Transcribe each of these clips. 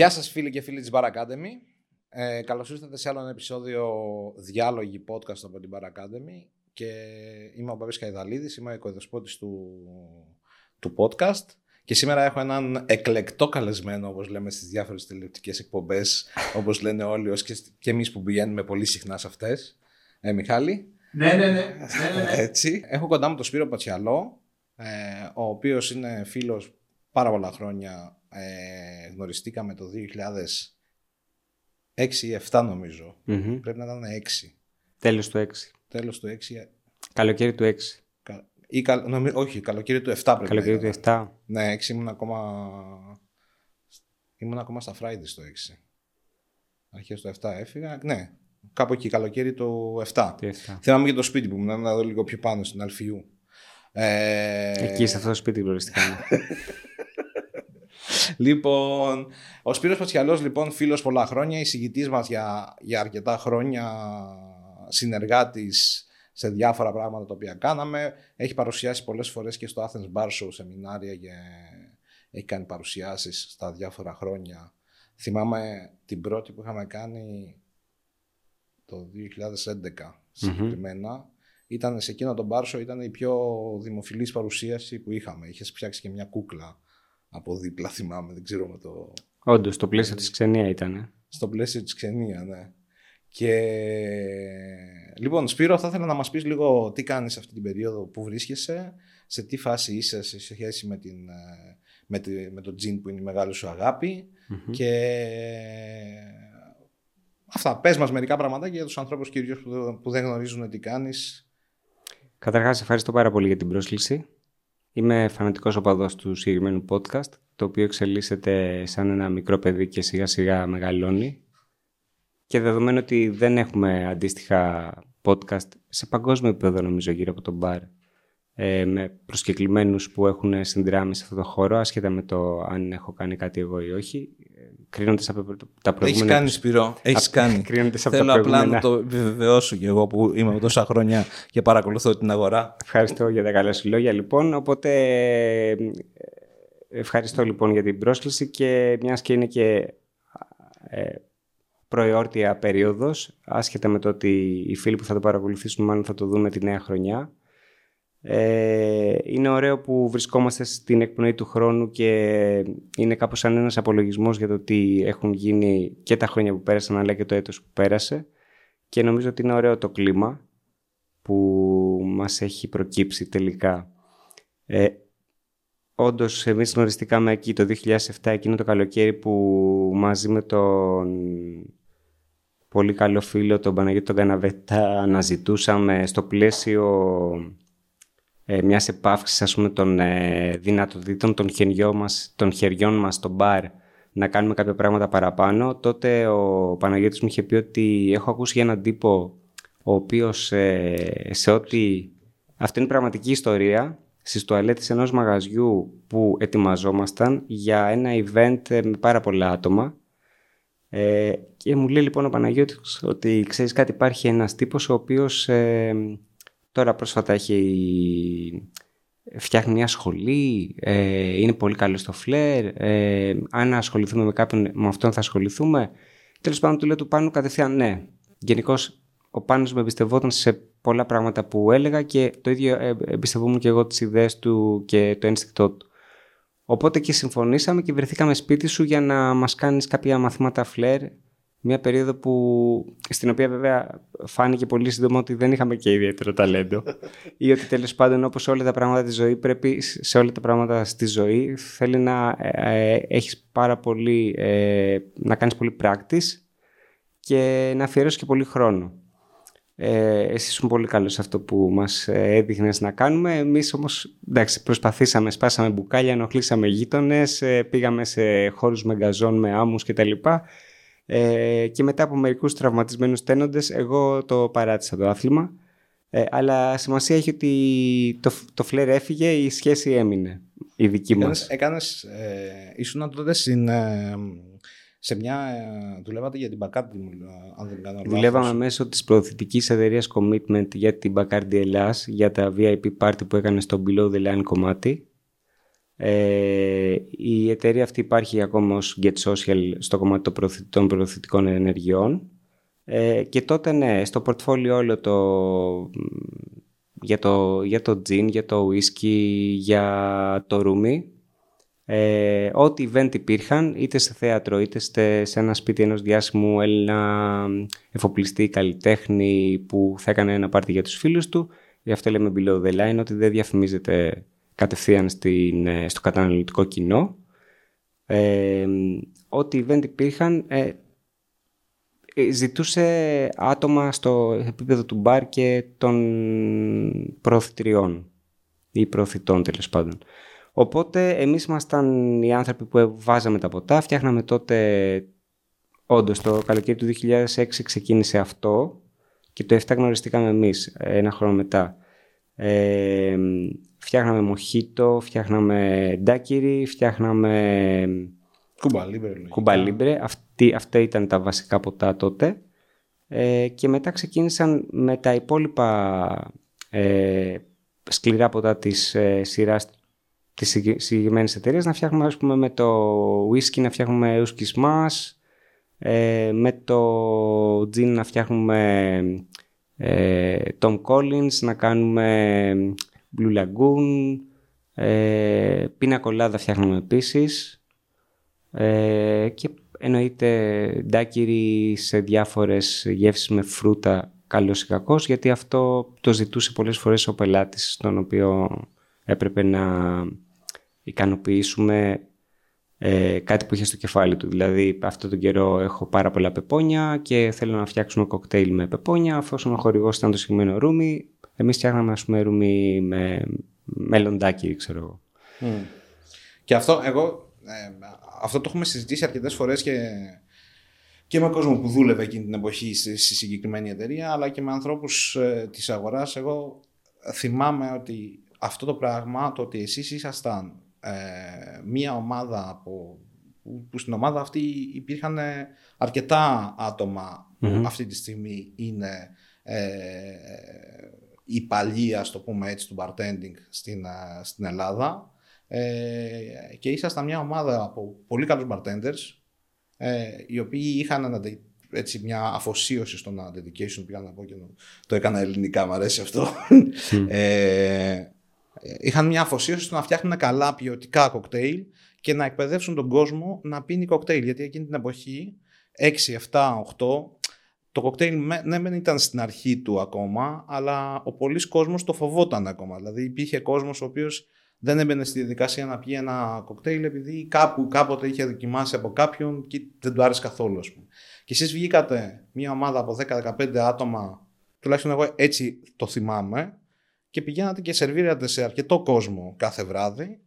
Γεια σας φίλοι και φίλοι της Bar Academy. Ε, καλώς ήρθατε σε άλλο ένα επεισόδιο διάλογη podcast από την Bar Academy και είμαι ο Μπαμπής Καϊδαλίδης, είμαι ο οικοδεσπότης του, του podcast και σήμερα έχω έναν εκλεκτό καλεσμένο όπως λέμε στις διάφορες τηλεοπτικές εκπομπές όπως λένε όλοι ως και, και εμείς που πηγαίνουμε πολύ συχνά σε αυτές. Ε, Μιχάλη. Ναι, ναι, ναι. ναι, ναι, ναι. Έτσι. Έχω κοντά μου τον Σπύρο Πατσιαλό, ε, ο οποίος είναι φίλος πάρα πολλά χρόνια. Ε, γνωριστήκαμε το 2006 ή 7 νομιζω Πρέπει να ήταν 6. Τέλος του 6. Τέλος του 6. Καλοκαίρι του 6. Κα... Ή, κα... νομι... Όχι, καλοκαίρι του 7 πρέπει Καλοκαίρι να του 7. Ναι, 6 ήμουν ακόμα... Ήμουν ακόμα στα Fridays το 6. Αρχές του 7 έφυγα. Ναι, κάπου εκεί, καλοκαίρι του 7. Το 7. Θυμάμαι και το σπίτι που ήμουν, να δω λίγο πιο πάνω στην Αλφιού. Ε... Εκεί, σε αυτό το σπίτι γνωριστήκαμε. λοιπόν, ο Σπύρος Πατσιαλός, λοιπόν, φίλος πολλά χρόνια, εισηγητής μας για, για αρκετά χρόνια, συνεργάτης σε διάφορα πράγματα τα οποία κάναμε. Έχει παρουσιάσει πολλές φορές και στο Athens Bar Show σεμινάρια και έχει κάνει παρουσιάσεις στα διάφορα χρόνια. Θυμάμαι την πρώτη που είχαμε κάνει το 2011 συγκεκριμένα. Ήταν σε εκείνο τον Μπάρσο, ήταν η πιο δημοφιλής παρουσίαση που είχαμε. Είχες φτιάξει και μια κούκλα από δίπλα, θυμάμαι, δεν ξέρω με το... Όντως, στο πλαίσιο της ξενία ήταν. Στο πλαίσιο της ξενία, ναι. Και λοιπόν, Σπύρο, θα ήθελα να μας πεις λίγο τι κάνεις αυτή την περίοδο που βρίσκεσαι, σε τι φάση είσαι σε σχέση με, την, με, τη, με το τζιν που είναι η μεγάλη σου αγαπη και αυτά. Πες μας μερικά πραγματάκια για τους ανθρώπους κυρίως που, που δεν γνωρίζουν τι κάνεις. Καταρχάς, ευχαριστώ πάρα πολύ για την πρόσκληση. Είμαι φανατικός οπαδός του συγκεκριμένου podcast, το οποίο εξελίσσεται σαν ένα μικρό παιδί και σιγά σιγά μεγαλώνει. Και δεδομένου ότι δεν έχουμε αντίστοιχα podcast σε παγκόσμιο επίπεδο νομίζω γύρω από τον μπαρ, ε, με προσκεκλημένους που έχουν συνδράμει σε αυτό το χώρο, ασχετά με το αν έχω κάνει κάτι εγώ ή όχι, κρίνοντας από τα προηγούμενα... Έχεις κάνει Σπυρό, έχεις κάνει. Κρίνοντας από Θέλω τα απλά προηγούμενα... να το επιβεβαιώσω και εγώ που είμαι τόσα χρόνια και παρακολουθώ την αγορά. Ευχαριστώ για τα καλά σου λόγια λοιπόν. Οπότε ε, ευχαριστώ λοιπόν για την πρόσκληση και μιας και είναι και ε, προεόρτια περίοδος, άσχετα με το ότι οι φίλοι που θα το παρακολουθήσουν μάλλον θα το δούμε τη νέα χρονιά. Ε, είναι ωραίο που βρισκόμαστε στην εκπνοή του χρόνου και είναι κάπως σαν ένας απολογισμός για το τι έχουν γίνει και τα χρόνια που πέρασαν αλλά και το έτος που πέρασε και νομίζω ότι είναι ωραίο το κλίμα που μας έχει προκύψει τελικά. Ε, Όντως, εμείς γνωριστήκαμε εκεί το 2007, εκείνο το καλοκαίρι που μαζί με τον πολύ καλό φίλο, τον Παναγιώτη τον Καναβέτα, αναζητούσαμε στο πλαίσιο ε, μιας επάυξης ας πούμε, των ε, δυνατοτήτων των χεριών, μας, των χεριών μας στο μπαρ να κάνουμε κάποια πράγματα παραπάνω. Τότε ο Παναγιώτης μου είχε πει ότι έχω ακούσει για έναν τύπο ο οποίος ε, σε ό,τι... Αυτό είναι πραγματική ιστορία στις τουαλέτες ενός μαγαζιού που ετοιμαζόμασταν για ένα event ε, με πάρα πολλά άτομα ε, και μου λέει λοιπόν ο Παναγιώτης ότι ξέρεις κάτι υπάρχει ένας τύπος ο οποίος ε, τώρα πρόσφατα έχει φτιάχνει μια σχολή, ε, είναι πολύ καλό στο φλερ, ε, αν ασχοληθούμε με κάποιον με αυτόν θα ασχοληθούμε. Τέλος πάντων του λέω του Πάνου κατευθείαν ναι. Γενικώς ο Πάνος με εμπιστευόταν σε πολλά πράγματα που έλεγα και το ίδιο ε, εμπιστευόμουν και εγώ τις ιδέες του και το ένστικτό του. Οπότε και συμφωνήσαμε και βρεθήκαμε σπίτι σου για να μας κάνεις κάποια μαθήματα φλερ μια περίοδο που, στην οποία βέβαια φάνηκε πολύ σύντομα ότι δεν είχαμε και ιδιαίτερο ταλέντο ή ότι τέλος πάντων όπως όλα τα πράγματα της ζωής πρέπει σε όλα τα πράγματα στη ζωή θέλει να ε, ε έχεις πάρα πολύ, ε, να κάνεις πολύ πράκτης και να αφιερώσεις και πολύ χρόνο. Ε, εσύ ήσουν πολύ καλός σε αυτό που μας έδειχνες να κάνουμε. Εμείς όμως εντάξει, προσπαθήσαμε, σπάσαμε μπουκάλια, ενοχλήσαμε γείτονες, ε, πήγαμε σε χώρους με γκαζόν, με άμμους κτλ. Ε, και μετά από μερικούς τραυματισμένους τένοντες, εγώ το παράτησα το άθλημα. Ε, αλλά σημασία έχει ότι το, το φλερ έφυγε, η σχέση έμεινε, η δική έκανες, μας. Έκανες, ε, ήσουν τότε στην, ε, σε μια, ε, δουλεύατε για την Bacardi, μου, αν δεν κάνω λάθος. Δουλεύαμε μέσω της προωθητικής εταιρείας Commitment για την Bacardi Ελλάς, για τα VIP party που έκανε στο Below the Line κομμάτι. Ε, η εταιρεία αυτή υπάρχει ακόμα ως Get Social στο κομμάτι των προωθητικών ενεργειών ε, και τότε ναι, στο πορτφόλιο όλο το για το, για το gin, για το whisky, για το ρούμι. Ε, ό,τι event υπήρχαν, είτε σε θέατρο, είτε σε ένα σπίτι ενός διάσημου Έλληνα εφοπλιστή, καλλιτέχνη που θα έκανε ένα πάρτι για τους φίλους του. Γι' αυτό λέμε below the line, ότι δεν διαφημίζεται κατευθείαν στην, ε, στο καταναλωτικό κοινό. Ε, ό,τι event υπήρχαν, ε, ε, ζητούσε άτομα στο επίπεδο του μπαρ και των προωθητριών ή προωθητών τέλος πάντων. Οπότε εμείς ήμασταν οι άνθρωποι που βάζαμε τα ποτά, φτιάχναμε τότε, όντως το καλοκαίρι του 2006 ξεκίνησε αυτό και το 7 γνωριστήκαμε εμείς ένα χρόνο μετά. Ε, φτιάχναμε μοχίτο, φτιάχναμε ντάκυρι, φτιάχναμε Κουμπαλίμπρε. Αυτή, αυτά ήταν τα βασικά ποτά τότε. Ε, και μετά ξεκίνησαν με τα υπόλοιπα ε, σκληρά ποτά της ε, σειράς της συγκεκριμένης εταιρείας να φτιάχνουμε ας πούμε, με το whisky να φτιάχνουμε whisky smash, ε, με το gin να φτιάχνουμε ε, Tom Collins, να κάνουμε Blue Lagoon, ε, πίνα κολάδα φτιάχνουμε επίσης ε, και εννοείται ντάκυρι σε διάφορες γεύσεις με φρούτα καλός ή κακός γιατί αυτό το ζητούσε πολλές φορές ο πελάτης τον οποίο έπρεπε να ικανοποιήσουμε ε, κάτι που είχε στο κεφάλι του. Δηλαδή αυτό τον καιρό έχω πάρα πολλά πεπόνια και θέλω να φτιάξουμε κοκτέιλ με πεπόνια αφού ο χορηγός ήταν το συγκεκριμένο ρούμι εμείς φτιάχναμε ας πούμε ρούμι με μελοντάκι ξέρω εγώ. Και αυτό εγώ ε, αυτό το έχουμε συζητήσει αρκετές φορές και, και με κόσμο που δούλευε εκείνη την εποχή στη, συγκεκριμένη εταιρεία, αλλά και με ανθρώπους ε, της αγοράς. Εγώ θυμάμαι ότι αυτό το πράγμα, το ότι εσείς ήσασταν ε, μία ομάδα από, που, στην ομάδα αυτή υπήρχαν αρκετά που αυτή τη στιγμή είναι ε, η παλιά, το πούμε έτσι, του bartending στην, ε, στην Ελλάδα ε, και ήσασταν μια ομάδα από πολύ καλούς bartenders ε, οι οποίοι είχαν έτσι, μια αφοσίωση στον dedication πήγα να πω και το, έκανα ελληνικά, μου αρέσει αυτό. ε, είχαν μια αφοσίωση στο να φτιάχνουν καλά ποιοτικά κοκτέιλ και να εκπαιδεύσουν τον κόσμο να πίνει κοκτέιλ. Γιατί εκείνη την εποχή, 6, 7, 8, το κοκτέιλ ναι δεν ήταν στην αρχή του ακόμα, αλλά ο πολλής κόσμος το φοβόταν ακόμα. Δηλαδή υπήρχε κόσμος ο οποίος δεν έμπαινε στη διαδικασία να πιει ένα κοκτέιλ επειδή κάπου, κάποτε είχε δοκιμάσει από κάποιον και δεν του άρεσε καθόλου. Ας πούμε. Και εσείς βγήκατε μια ομάδα από 10-15 άτομα, τουλάχιστον εγώ έτσι το θυμάμαι, και πηγαίνατε και σερβίρατε σε αρκετό κόσμο κάθε βράδυ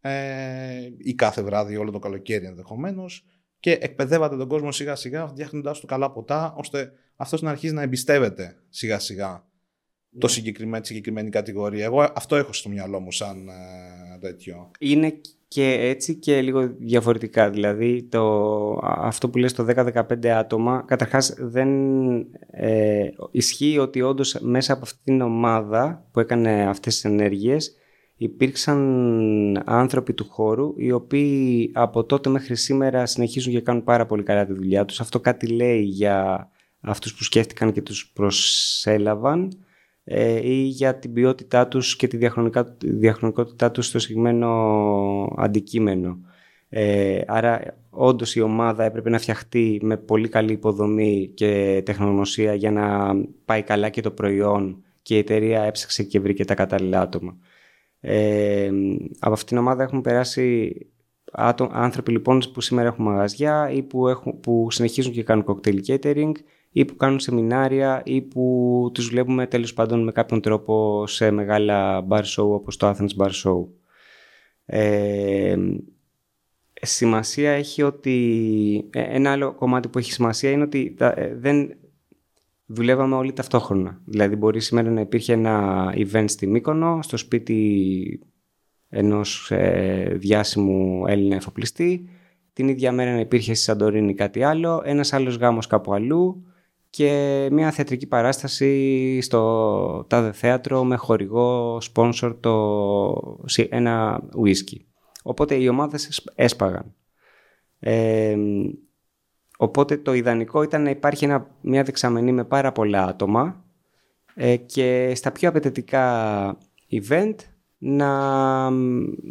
ε, ή κάθε βράδυ όλο το καλοκαίρι ενδεχομένως και εκπαιδεύατε τον κόσμο σιγά σιγά φτιάχνοντα του καλά ποτά ώστε αυτός να αρχίσει να εμπιστεύεται σιγά σιγά το συγκεκριμένο, τη συγκεκριμένη κατηγορία. Εγώ αυτό έχω στο μυαλό μου σαν ε, τέτοιο. Είναι και έτσι και λίγο διαφορετικά. Δηλαδή το, αυτό που λες το 10-15 άτομα, καταρχάς δεν ε, ισχύει ότι όντως μέσα από αυτήν την ομάδα που έκανε αυτές τις ενέργειες υπήρξαν άνθρωποι του χώρου οι οποίοι από τότε μέχρι σήμερα συνεχίζουν και κάνουν πάρα πολύ καλά τη δουλειά τους. Αυτό κάτι λέει για αυτούς που σκέφτηκαν και τους προσέλαβαν ε, ή για την ποιότητά τους και τη διαχρονικότητά τους στο συγκεκριμένο αντικείμενο. Ε, άρα όντως η ομάδα έπρεπε να φτιαχτεί με πολύ καλή υποδομή και τεχνογνωσία για να πάει καλά και το προϊόν και η εταιρεία έψαξε και βρήκε τα κατάλληλα άτομα. Ε, από αυτήν την ομάδα έχουν περάσει άνθρωποι λοιπόν που σήμερα έχουν μαγαζιά ή που, έχουν, που συνεχίζουν και κάνουν cocktail catering ή που κάνουν σεμινάρια ή που τους βλέπουμε τέλος πάντων με κάποιον τρόπο σε μεγάλα bar show όπως το Athens Bar Show. Ε, σημασία έχει ότι... Ε, ένα άλλο κομμάτι που έχει σημασία είναι ότι ε, δεν δουλεύαμε όλοι ταυτόχρονα. Δηλαδή μπορεί σήμερα να υπήρχε ένα event στη Μύκονο, στο σπίτι ενός ε, διάσημου Έλληνα εφοπλιστή, την ίδια μέρα να υπήρχε στη Σαντορίνη κάτι άλλο, ένας άλλος γάμος κάπου αλλού, και μια θεατρική παράσταση στο τάδε θέατρο με χορηγό, σπόνσορ, το, ένα ουίσκι. Οπότε οι ομάδες έσπαγαν. Ε, οπότε το ιδανικό ήταν να υπάρχει ένα, μια δεξαμενή με πάρα πολλά άτομα ε, και στα πιο απαιτητικά event να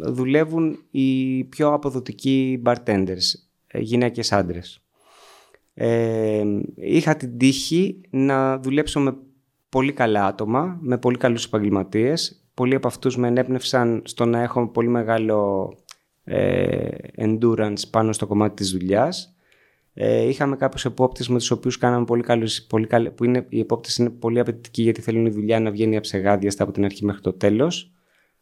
δουλεύουν οι πιο αποδοτικοί bartenders, ε, γυναίκες άντρες. Ε, είχα την τύχη να δουλέψω με πολύ καλά άτομα, με πολύ καλούς επαγγελματίες. Πολλοί από αυτούς με ενέπνευσαν στο να έχω πολύ μεγάλο ε, endurance πάνω στο κομμάτι της δουλειάς. Ε, είχαμε κάποιους επόπτες με τους οποίους κάναμε πολύ καλούς, πολύ καλ... που είναι, οι επόπτες είναι πολύ απαιτητικοί γιατί θέλουν η δουλειά να βγαίνει αψεγάδιαστα από την αρχή μέχρι το τέλος.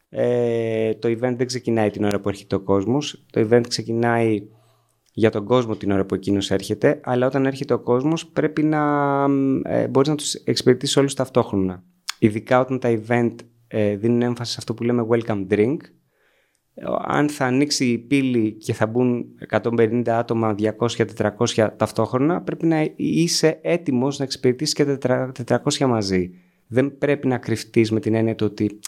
Ε, το event δεν ξεκινάει την ώρα που έρχεται ο κόσμος. Το event ξεκινάει για τον κόσμο την ώρα που εκείνος έρχεται, αλλά όταν έρχεται ο κόσμος πρέπει να ε, μπορείς να τους εξυπηρετήσεις όλους ταυτόχρονα. Ειδικά όταν τα event ε, δίνουν έμφαση σε αυτό που λέμε welcome drink. Αν θα ανοίξει η πύλη και θα μπουν 150 άτομα, 200-400 ταυτόχρονα, πρέπει να είσαι έτοιμος να εξυπηρετήσεις και 400 μαζί. Δεν πρέπει να κρυφτείς με την έννοια του ότι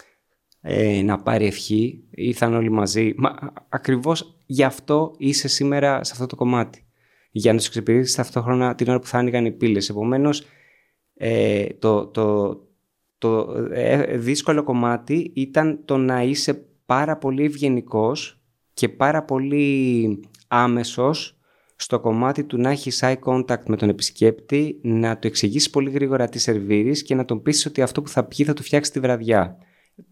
ε, να πάρει ευχή, ήρθαν όλοι μαζί. Μα ακριβώς γι' αυτό είσαι σήμερα σε αυτό το κομμάτι. Για να τους εξυπηρετήσεις ταυτόχρονα την ώρα που θα άνοιγαν οι πύλες. Επομένως, ε, το, το, το ε, δύσκολο κομμάτι ήταν το να είσαι πάρα πολύ ευγενικός και πάρα πολύ άμεσος στο κομμάτι του να έχεις eye contact με τον επισκέπτη, να του εξηγήσεις πολύ γρήγορα τι σερβίρεις και να τον πείσεις ότι αυτό που θα πιει θα του φτιάξει τη βραδιά.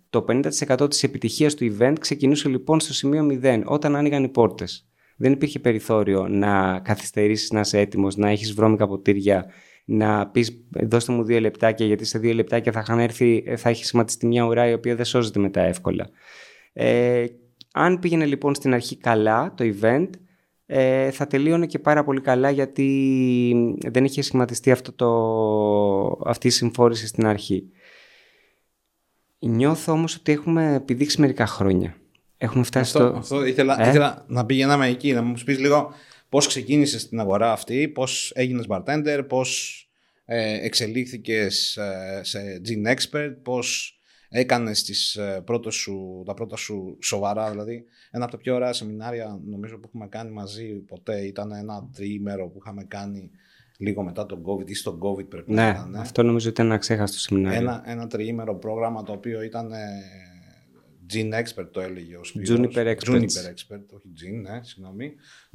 Το 50% της επιτυχίας του event ξεκινούσε λοιπόν στο σημείο 0, όταν άνοιγαν οι πόρτες. Δεν υπήρχε περιθώριο να καθυστερήσεις, να είσαι έτοιμος, να έχεις βρώμικα ποτήρια, να πεις δώστε μου δύο λεπτάκια γιατί σε δύο λεπτάκια θα, είχαν έρθει, θα έχει σχηματιστεί μια ουρά η οποία δεν σώζεται μετά εύκολα. Ε, αν πήγαινε λοιπόν στην αρχή καλά το event, ε, θα τελείωνε και πάρα πολύ καλά γιατί δεν είχε σχηματιστεί αυτό το, αυτή η συμφόρηση στην αρχή. Νιώθω όμως ότι έχουμε επιδείξει μερικά χρόνια. Έχουμε φτάσει αυτό, στο... Αυτό ήθελα, ε; ήθελα να πηγαίναμε εκεί, να μου πεις λίγο πώς ξεκίνησες στην αγορά αυτή, πώς έγινες bartender, πώς ε, εξελίχθηκες ε, σε gin expert, πώς έκανες τις, ε, πρώτες σου, τα πρώτα σου σοβαρά, δηλαδή ένα από τα πιο ωραία σεμινάρια νομίζω που έχουμε κάνει μαζί ποτέ ήταν ένα τριήμερο που είχαμε κάνει λίγο μετά τον COVID ή στον COVID πρέπει ναι, να ήταν. Ναι, αυτό νομίζω ότι ήταν ένα ξέχαστο σεμινάριο. Ένα, ένα τριήμερο πρόγραμμα το οποίο ήταν ε, Gene Expert το έλεγε ο Σπύρος. Juniper Expert. Juniper Expert, όχι Gene, ναι, συγγνώμη.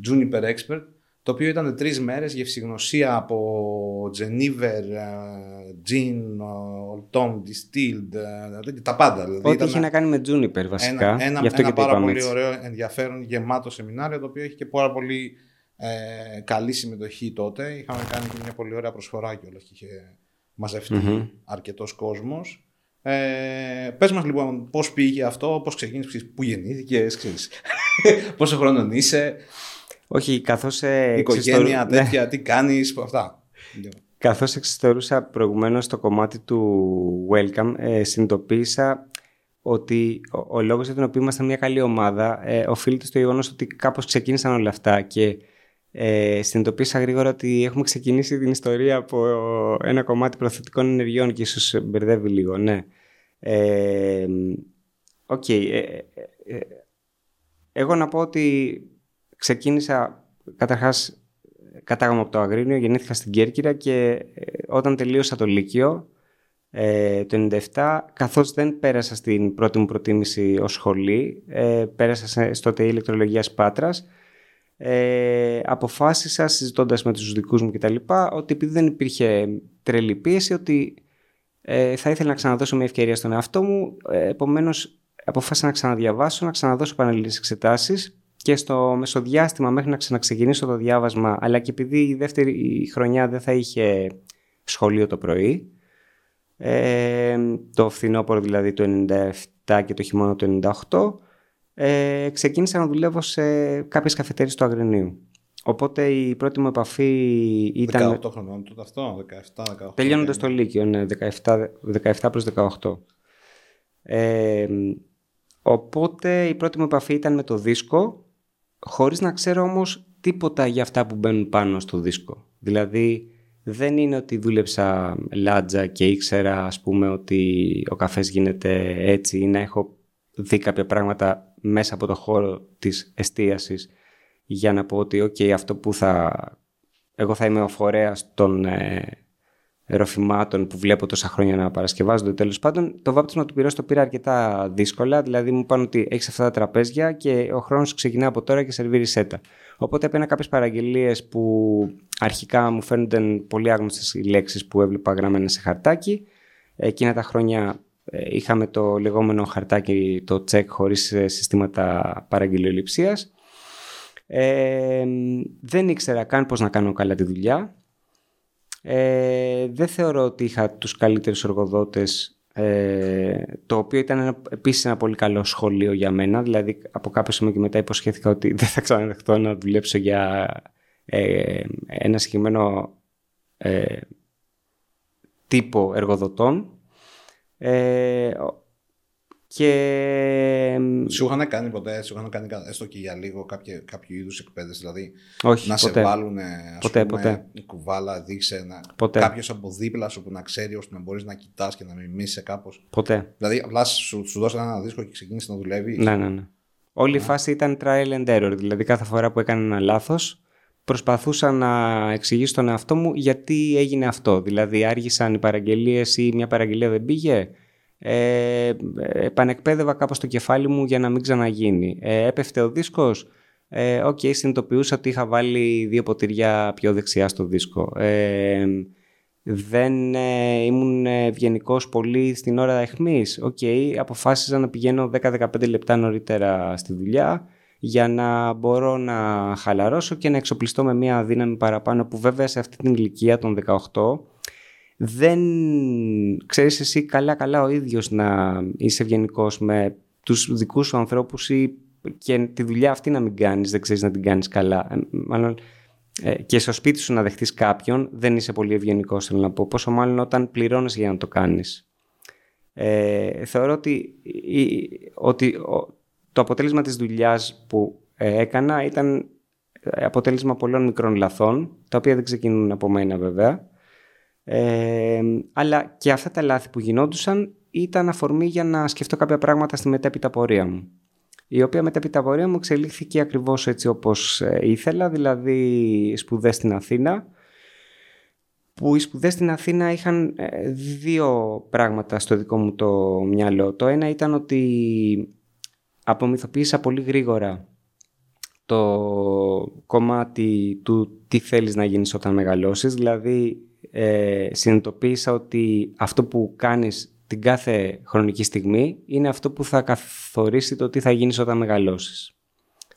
Juniper Expert, το οποίο ήταν τρεις μέρες γευσηγνωσία από Genever, Gin, Olton, Distilled, τα πάντα. Δηλαδή, Ό,τι είχε να κάνει με Juniper βασικά. Ένα, ένα, ένα πάρα πολύ ωραίο ενδιαφέρον γεμάτο σεμινάριο το οποίο έχει και πάρα πολύ ε, καλή συμμετοχή τότε. Είχαμε κάνει και μια πολύ ωραία προσφορά κιόλας και είχε μαζευτεί mm-hmm. αρκετός κόσμος. Ε, πες μας λοιπόν πώς πήγε αυτό, πώς ξεκίνησες, πού γεννήθηκες, ξέρεις, πόσο χρόνο είσαι. Όχι, καθώς... Ε, οικογένεια, εξιστορ... τέτοια, ναι. τι κάνεις, αυτά. Καθώς εξιστορούσα προηγουμένως το κομμάτι του Welcome, ε, συνειδητοποίησα ότι ο, ο λόγος για τον οποίο ήμασταν μια καλή ομάδα ε, οφείλεται στο γεγονός ότι κάπως ξεκίνησαν όλα αυτά και ε, συνειδητοποίησα γρήγορα ότι έχουμε ξεκινήσει την ιστορία από ένα κομμάτι προθετικών ενεργειών και ίσως μπερδεύει λίγο, ναι. Ε, Οκ. Ε, ε, ε, εγώ να πω ότι ξεκίνησα καταρχάς κατάγαμε από το Αγρίνιο, γεννήθηκα στην Κέρκυρα και όταν τελείωσα το Λύκειο το 97, καθώς δεν πέρασα στην πρώτη μου προτίμηση ως σχολή, πέρασα στο ΤΕΙ Ηλεκτρολογίας Πάτρας ε, αποφάσισα συζητώντας με τους δικούς μου κτλ ότι επειδή δεν υπήρχε τρελή πίεση ότι ε, θα ήθελα να ξαναδώσω μια ευκαιρία στον εαυτό μου ε, επομένως αποφάσισα να ξαναδιαβάσω, να ξαναδώσω πανελληνίες εξετάσεις και στο μεσοδιάστημα μέχρι να ξαναξεκινήσω το διάβασμα αλλά και επειδή η δεύτερη χρονιά δεν θα είχε σχολείο το πρωί ε, το φθινόπωρο δηλαδή το 97 και το χειμώνα το 98 ε, ξεκίνησα να δουλεύω σε κάποιες καφετέρειες του Αγρινίου. Οπότε η πρώτη μου επαφή ήταν... 18 χρονών τότε αυτό, 17, 18. Τελειώνοντας το Λύκειο, ναι, 17, 17 προς 18. Ε, οπότε η πρώτη μου επαφή ήταν με το δίσκο, χωρίς να ξέρω όμως τίποτα για αυτά που μπαίνουν πάνω στο δίσκο. Δηλαδή δεν είναι ότι δούλεψα λάτζα και ήξερα ας πούμε ότι ο καφές γίνεται έτσι ή να έχω δει κάποια πράγματα μέσα από το χώρο της εστίασης για να πω ότι okay, αυτό που θα... Εγώ θα είμαι ο φορέας των ε, ροφημάτων που βλέπω τόσα χρόνια να παρασκευάζονται. Τέλος πάντων, το βάπτισμα του πυρός το πήρα αρκετά δύσκολα. Δηλαδή, μου είπαν ότι έχεις αυτά τα τραπέζια και ο χρόνος ξεκινά από τώρα και σερβίρει σέτα. Οπότε έπαιρνα κάποιες παραγγελίες που αρχικά μου φαίνονταν πολύ άγνωστες οι λέξεις που έβλεπα γραμμένε σε χαρτάκι. Εκείνα τα χρόνια ε, είχαμε το λεγόμενο χαρτάκι, το check χωρίς ε, συστήματα παραγγελιοληψίας. Ε, δεν ήξερα καν πώς να κάνω καλά τη δουλειά. Ε, δεν θεωρώ ότι είχα τους καλύτερους εργοδότες, ε, το οποίο ήταν ένα, επίσης ένα πολύ καλό σχολείο για μένα. Δηλαδή από κάποιο σημείο και μετά υποσχέθηκα ότι δεν θα ξαναδεχτώ να δουλέψω για ε, ένα συγκεκριμένο ε, τύπο εργοδοτών. Ε, και... Σου είχαν κάνει ποτέ, σου είχαν κάνει έστω και για λίγο κάποιο, κάποιο είδους εκπαίδευση, δηλαδή Όχι, να ποτέ. σε βάλουν ας ποτέ, πούμε, ποτέ. κουβάλα, δείξε να... Ποτέ. κάποιος από δίπλα σου που να ξέρει ώστε να μπορείς να κοιτάς και να μιμήσεις κάπως. Ποτέ. Δηλαδή απλά σου, σου δώσανε ένα δίσκο και ξεκίνησε να δουλεύει. Ναι, ναι, ναι. Όλη η φάση ήταν trial and error. Δηλαδή κάθε φορά που έκανα ένα λάθος προσπαθούσα να εξηγήσω στον εαυτό μου γιατί έγινε αυτό. Δηλαδή άργησαν οι παραγγελίες ή μια παραγγελία δεν πήγε. Ε, επανεκπαίδευα κάπως το κεφάλι μου για να μην ξαναγίνει. Ε, έπεφτε ο δίσκος. Ε, OK, okay, συνειδητοποιούσα ότι είχα βάλει δύο ποτήρια πιο δεξιά στο δίσκο. Ε, δεν ε, ήμουν ευγενικός πολύ στην ώρα αιχμής. OK, okay, αποφάσισα να πηγαίνω 10-15 λεπτά νωρίτερα στη δουλειά για να μπορώ να χαλαρώσω και να εξοπλιστώ με μια δύναμη παραπάνω που βέβαια σε αυτή την ηλικία των 18 δεν ξέρεις εσύ καλά καλά ο ίδιος να είσαι ευγενικός με τους δικούς σου ανθρώπους ή και τη δουλειά αυτή να μην κάνεις, δεν ξέρεις να την κάνεις καλά. Ε, μάλλον ε, και στο σπίτι σου να δεχτείς κάποιον δεν είσαι πολύ ευγενικός θέλω να πω. Πόσο μάλλον όταν πληρώνεις για να το κάνεις. Ε, θεωρώ ότι, ότι το αποτέλεσμα της δουλειάς που ε, έκανα ήταν αποτέλεσμα πολλών μικρών λαθών, τα οποία δεν ξεκινούν από μένα βέβαια. Ε, αλλά και αυτά τα λάθη που γινόντουσαν ήταν αφορμή για να σκεφτώ κάποια πράγματα στη μετέπειτα πορεία μου. Η οποία μετέπειτα πορεία μου εξελίχθηκε ακριβώς έτσι όπως ε, ήθελα, δηλαδή σπουδές στην Αθήνα, που οι σπουδές στην Αθήνα είχαν ε, δύο πράγματα στο δικό μου το μυαλό. Το ένα ήταν ότι απομυθοποίησα πολύ γρήγορα το κομμάτι του τι θέλεις να γίνεις όταν μεγαλώσεις. Δηλαδή ε, συνειδητοποίησα ότι αυτό που κάνεις την κάθε χρονική στιγμή είναι αυτό που θα καθορίσει το τι θα γίνεις όταν μεγαλώσεις.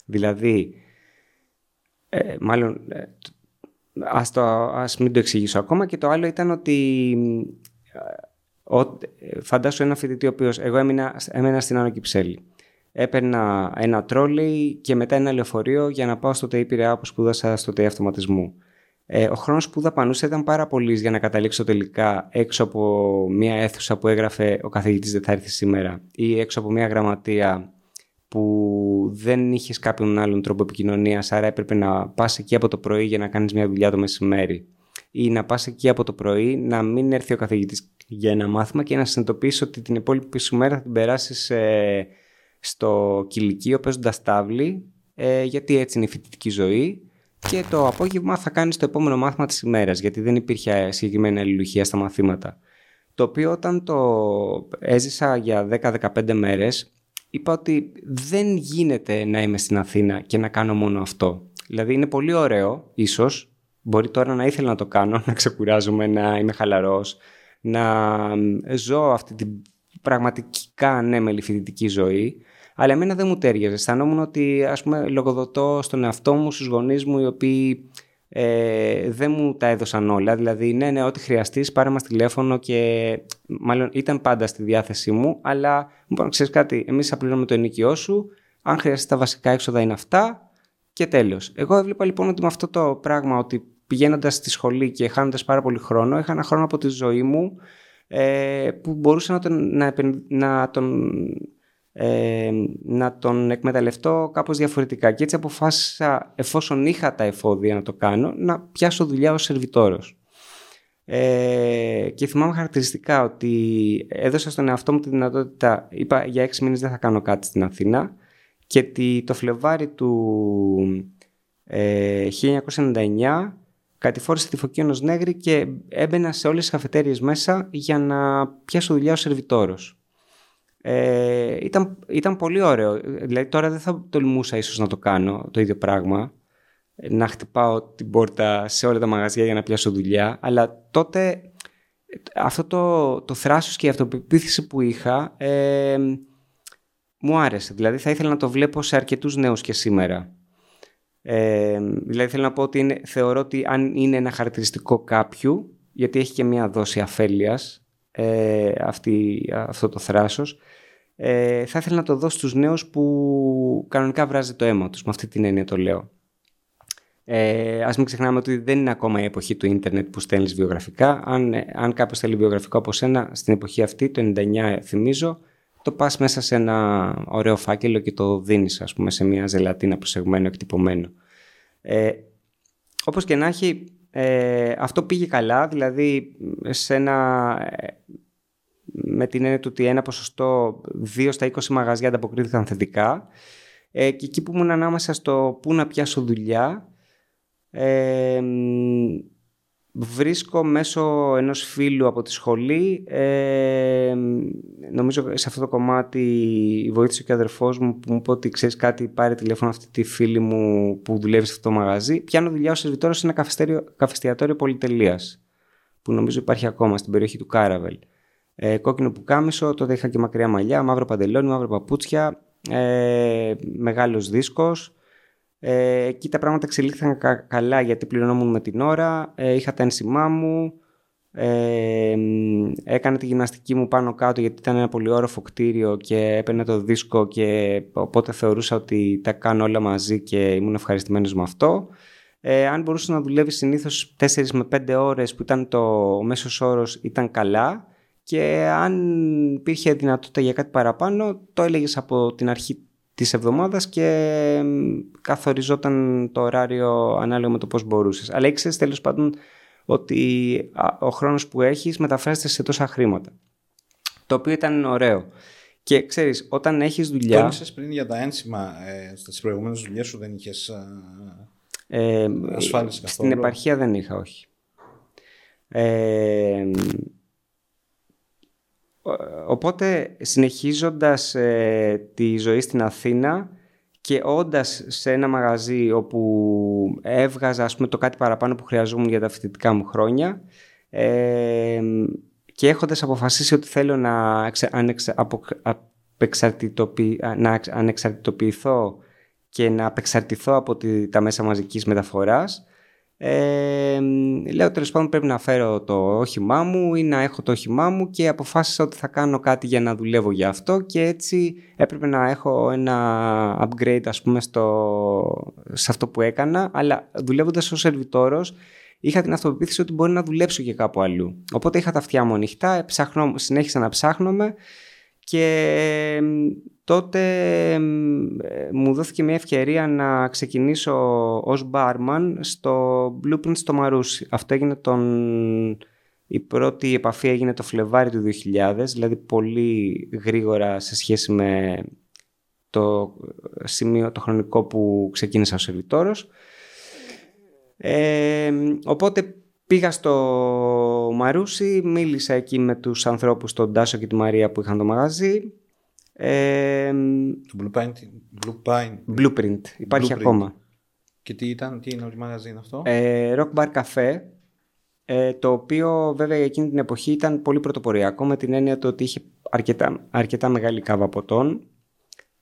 Δηλαδή, ε, μάλλον, ε, ας, το, ας μην το εξηγήσω ακόμα και το άλλο ήταν ότι ε, φαντάσου ένα φοιτητή ο οποίος εγώ έμεινα, έμενα στην Άνω Κυψέλη έπαιρνα ένα τρόλι και μετά ένα λεωφορείο για να πάω στο ΤΕΙ Πειραιά που σπούδασα στο ΤΕΙ Αυτοματισμού. Ε, ο χρόνος που δαπανούσα ήταν πάρα πολύς για να καταλήξω τελικά έξω από μια αίθουσα που έγραφε «Ο καθηγητής δεν θα έρθει σήμερα» ή έξω από μια γραμματεία που δεν είχες κάποιον άλλον τρόπο επικοινωνίας, άρα έπρεπε να πας εκεί από το πρωί για να κάνεις μια δουλειά το μεσημέρι. Ή να πας εκεί από το πρωί, να μην έρθει ο καθηγητής για ένα μάθημα και να συνειδητοποιήσει ότι την υπόλοιπη σου μέρα θα την περάσεις ε, στο κηλικείο παίζοντας τάβλη, ε, γιατί έτσι είναι η φοιτητική ζωή. Και το απόγευμα θα κάνεις το επόμενο μάθημα της ημέρας, γιατί δεν υπήρχε συγκεκριμένη αλληλουχία στα μαθήματα. Το οποίο όταν το έζησα για 10-15 μέρες, είπα ότι δεν γίνεται να είμαι στην Αθήνα και να κάνω μόνο αυτό. Δηλαδή είναι πολύ ωραίο, ίσως. Μπορεί τώρα να ήθελα να το κάνω, να ξεκουράζομαι, να είμαι χαλαρός, να ζω αυτή την πραγματικά ανέμελη φοιτητική ζωή. Αλλά εμένα δεν μου τέριαζε. Αισθανόμουν ότι ας πούμε, λογοδοτώ στον εαυτό μου, στους γονείς μου, οι οποίοι ε, δεν μου τα έδωσαν όλα. Δηλαδή, ναι, ναι, ό,τι χρειαστείς, πάρε μας τηλέφωνο και μάλλον ήταν πάντα στη διάθεσή μου. Αλλά μου είπαν, ξέρεις κάτι, εμείς θα πληρώνουμε το ενοικιό σου. Αν χρειαστείς τα βασικά έξοδα είναι αυτά. Και τέλος. Εγώ έβλεπα λοιπόν ότι με αυτό το πράγμα, ότι πηγαίνοντας στη σχολή και χάνοντας πάρα πολύ χρόνο, είχα ένα χρόνο από τη ζωή μου ε, που μπορούσα να τον, να, να τον ε, να τον εκμεταλλευτώ κάπως διαφορετικά. Και έτσι αποφάσισα, εφόσον είχα τα εφόδια να το κάνω, να πιάσω δουλειά ως σερβιτόρος. Ε, και θυμάμαι χαρακτηριστικά ότι έδωσα στον εαυτό μου τη δυνατότητα, είπα για έξι μήνες δεν θα κάνω κάτι στην Αθήνα και το Φλεβάρι του 1999 κατηφόρησε τη Φωκίωνο Νέγρη και έμπαινα σε όλες τις καφετέριες μέσα για να πιάσω δουλειά ως σερβιτόρος. Ε, ήταν, ήταν πολύ ωραίο. Δηλαδή τώρα δεν θα τολμούσα ίσως να το κάνω το ίδιο πράγμα. Να χτυπάω την πόρτα σε όλα τα μαγαζιά για να πιάσω δουλειά. Αλλά τότε αυτό το, το θράσος και η αυτοπεποίθηση που είχα ε, μου άρεσε. Δηλαδή θα ήθελα να το βλέπω σε αρκετούς νέους και σήμερα. Ε, δηλαδή θέλω να πω ότι θεωρώ ότι αν είναι ένα χαρακτηριστικό κάποιου, γιατί έχει και μία δόση αφέλειας ε, αυτή, αυτό το θράσος, ε, θα ήθελα να το δώσω στους νέους που κανονικά βράζει το αίμα τους, με αυτή την έννοια το λέω. Ε, ας μην ξεχνάμε ότι δεν είναι ακόμα η εποχή του ίντερνετ που στέλνεις βιογραφικά. Αν, αν κάποιος θέλει βιογραφικό από σένα, στην εποχή αυτή, το 99 θυμίζω, το πας μέσα σε ένα ωραίο φάκελο και το δίνεις ας πούμε σε μια ζελατίνα προσεγμένο, εκτυπωμένο. Ε, όπως και να έχει, ε, αυτό πήγε καλά, δηλαδή σε ένα, ε, με την έννοια του ότι ένα ποσοστό 2 στα 20 μαγαζιά ανταποκρίθηκαν θετικά. Ε, και εκεί που ήμουν ανάμεσα στο πού να πιάσω δουλειά ε, βρίσκω μέσω ενός φίλου από τη σχολή ε, νομίζω σε αυτό το κομμάτι βοήθησε και ο αδερφός μου που μου είπε ότι ξέρεις κάτι πάρε τηλέφωνο αυτή τη φίλη μου που δουλεύει σε αυτό το μαγαζί πιάνω δουλειά ως σερβιτόρος σε ένα καφεστιατόριο πολυτελείας που νομίζω υπάρχει ακόμα στην περιοχή του Κάραβελ. Ε, κόκκινο που κάμισο, τότε είχα και μακριά μαλλιά, μαύρο παντελόνι, μαύρο παπούτσια, ε, μεγάλος δίσκος ε, εκεί τα πράγματα εξελίχθηκαν καλά γιατί πληρωνόμουν με την ώρα, ε, είχα τα ένσημά μου, ε, έκανα τη γυμναστική μου πάνω κάτω γιατί ήταν ένα πολύ όροφο κτίριο και έπαιρνε το δίσκο και οπότε θεωρούσα ότι τα κάνω όλα μαζί και ήμουν ευχαριστημένος με αυτό. Ε, αν μπορούσα να δουλεύεις συνήθως 4 με 5 ώρες που ήταν το μέσος όρος ήταν καλά και αν υπήρχε δυνατότητα για κάτι παραπάνω το έλεγες από την αρχή της εβδομάδας και καθοριζόταν το ωράριο ανάλογα με το πώς μπορούσες. Αλλά ήξερες τέλος πάντων ότι ο χρόνος που έχεις μεταφράζεται σε τόσα χρήματα. Το οποίο ήταν ωραίο. Και ξέρεις, όταν έχεις δουλειά... Τόνισες πριν για τα ένσημα, ε, στις προηγούμενες δουλειές σου δεν είχες ε, ασφάλιση καθόλου; Στην επαρχία δεν είχα, όχι. Ε, Οπότε συνεχίζοντας ε, τη ζωή στην Αθήνα και όντας σε ένα μαγαζί όπου έβγαζα ας πούμε, το κάτι παραπάνω που χρειαζόμουν για τα φοιτητικά μου χρόνια ε, και έχοντας αποφασίσει ότι θέλω να, ανεξα, να ανεξαρτητοποιηθώ και να απεξαρτηθώ από τη, τα μέσα μαζικής μεταφοράς ε, λέω τέλος πάντων πρέπει να φέρω το όχημά μου ή να έχω το όχημά μου και αποφάσισα ότι θα κάνω κάτι για να δουλεύω για αυτό και έτσι έπρεπε να έχω ένα upgrade ας πούμε στο, σε αυτό που έκανα αλλά δουλεύοντας ως σερβιτόρος είχα την αυτοπεποίθηση ότι μπορεί να δουλέψω και κάπου αλλού. Οπότε είχα τα αυτιά μου ανοιχτά, συνέχισα να ψάχνομαι και τότε μου δόθηκε μια ευκαιρία να ξεκινήσω ως barman στο Blueprint στο Μαρούσι. Αυτό έγινε τον... Η πρώτη επαφή έγινε το Φλεβάρι του 2000, δηλαδή πολύ γρήγορα σε σχέση με το σημείο, το χρονικό που ξεκίνησα ως σερβιτόρος. Ε, οπότε πήγα στο Μαρούσι, μίλησα εκεί με τους ανθρώπους, τον Τάσο και τη Μαρία που είχαν το μαγαζί ε, το Blueprint, Blueprint. Blueprint. Υπάρχει ακόμα. Και τι ήταν, τι είναι το μαγαζί αυτό; Ε, rock Bar Cafe, ε, το οποίο βέβαια για εκείνη την εποχή ήταν πολύ πρωτοποριακό με την έννοια το ότι είχε αρκετά, αρκετά μεγάλη κάβα ποτών.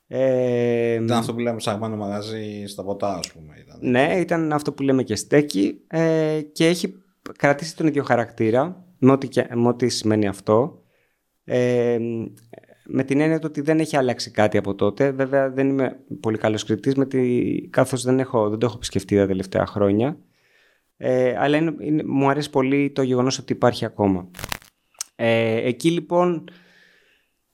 Ε, ήταν αυτό που λέμε σαν μαγαζί στα ποτά, ας πούμε. Ήταν. Ναι, ήταν αυτό που λέμε και στέκι ε, και έχει κρατήσει τον ίδιο χαρακτήρα με ό,τι, με ό,τι σημαίνει αυτό. Ε, με την έννοια ότι δεν έχει αλλάξει κάτι από τότε. Βέβαια δεν είμαι πολύ καλός κριτής, με καθώς δεν, έχω, δεν το έχω επισκεφτεί τα τελευταία χρόνια. Ε, αλλά είναι, μου αρέσει πολύ το γεγονός ότι υπάρχει ακόμα. Ε, εκεί λοιπόν,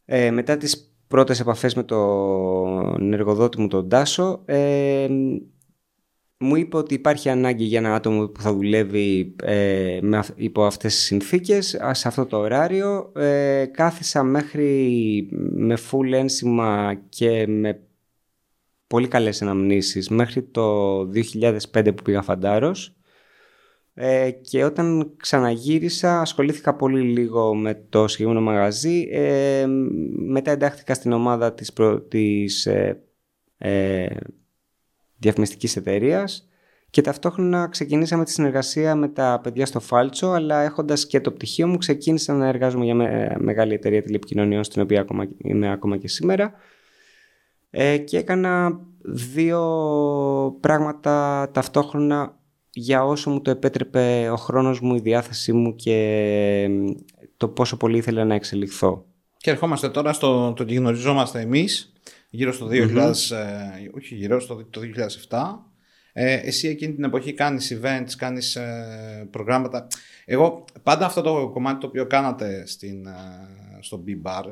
ε, μετά τις πρώτες επαφές με τον εργοδότη μου τον Τάσο, ε, μου είπε ότι υπάρχει ανάγκη για ένα άτομο που θα δουλεύει ε, με, υπό αυτές τις συνθήκες, σε αυτό το ωράριο. Ε, κάθισα μέχρι με full ένσημα και με πολύ καλές αναμνήσεις μέχρι το 2005 που πήγα φαντάρος ε, και όταν ξαναγύρισα ασχολήθηκα πολύ λίγο με το συγκεκριμένο μαγαζί. Ε, μετά εντάχθηκα στην ομάδα της, προ, της ε, ε, διαφημιστικής εταιρείας και ταυτόχρονα ξεκινήσαμε τη συνεργασία με τα παιδιά στο Φάλτσο αλλά έχοντας και το πτυχίο μου ξεκίνησα να εργάζομαι για με, μεγάλη εταιρεία τηλεπικοινωνιών στην οποία ακόμα, είμαι ακόμα και σήμερα ε, και έκανα δύο πράγματα ταυτόχρονα για όσο μου το επέτρεπε ο χρόνος μου, η διάθεσή μου και το πόσο πολύ ήθελα να εξελιχθώ. Και ερχόμαστε τώρα στο το ότι γνωριζόμαστε εμείς, γύρω στο 2000, mm όχι γύρω στο το 2007. Ε, εσύ εκείνη την εποχή κάνεις events, κάνεις ε, προγράμματα. Εγώ πάντα αυτό το κομμάτι το οποίο κάνατε στην, ε, στο B-Bar,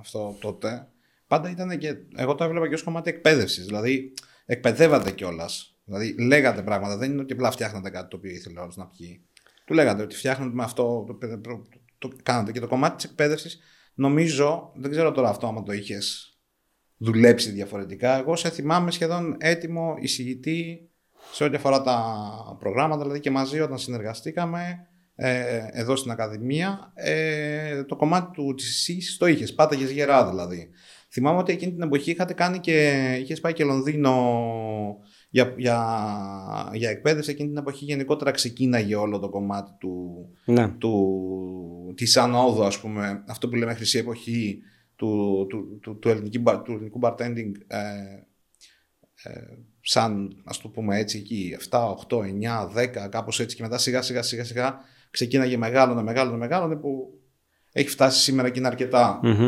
αυτό τότε, πάντα ήταν και, εγώ το έβλεπα και ως κομμάτι εκπαίδευσης. Δηλαδή εκπαιδεύατε κιόλας. Δηλαδή λέγατε πράγματα, δεν είναι ότι απλά φτιάχνατε κάτι το οποίο ήθελε ο να πιει. Του λέγατε ότι φτιάχνετε με αυτό, το, το, το, το κάνατε. Και το κομμάτι της εκπαίδευσης, νομίζω, δεν ξέρω τώρα αυτό άμα το είχες δουλέψει διαφορετικά. Εγώ σε θυμάμαι σχεδόν έτοιμο εισηγητή σε ό,τι αφορά τα προγράμματα, δηλαδή και μαζί όταν συνεργαστήκαμε ε, εδώ στην Ακαδημία, ε, το κομμάτι του της εισήγησης το είχες, πάταγες γερά δηλαδή. Θυμάμαι ότι εκείνη την εποχή είχατε κάνει και, είχες πάει και Λονδίνο για, για, για εκπαίδευση εκείνη την εποχή γενικότερα ξεκίναγε όλο το κομμάτι του, ναι. του, της ανόδου ας πούμε αυτό που λέμε χρυσή εποχή του, του, του, του, ελληνικού, του ελληνικού bartending ε, ε, σαν ας το πούμε έτσι εκεί 7, 8, 9, 10 κάπως έτσι και μετά σιγά σιγά σιγά σιγά ξεκίναγε μεγάλο, μεγάλο, μεγάλο που έχει φτάσει σήμερα και είναι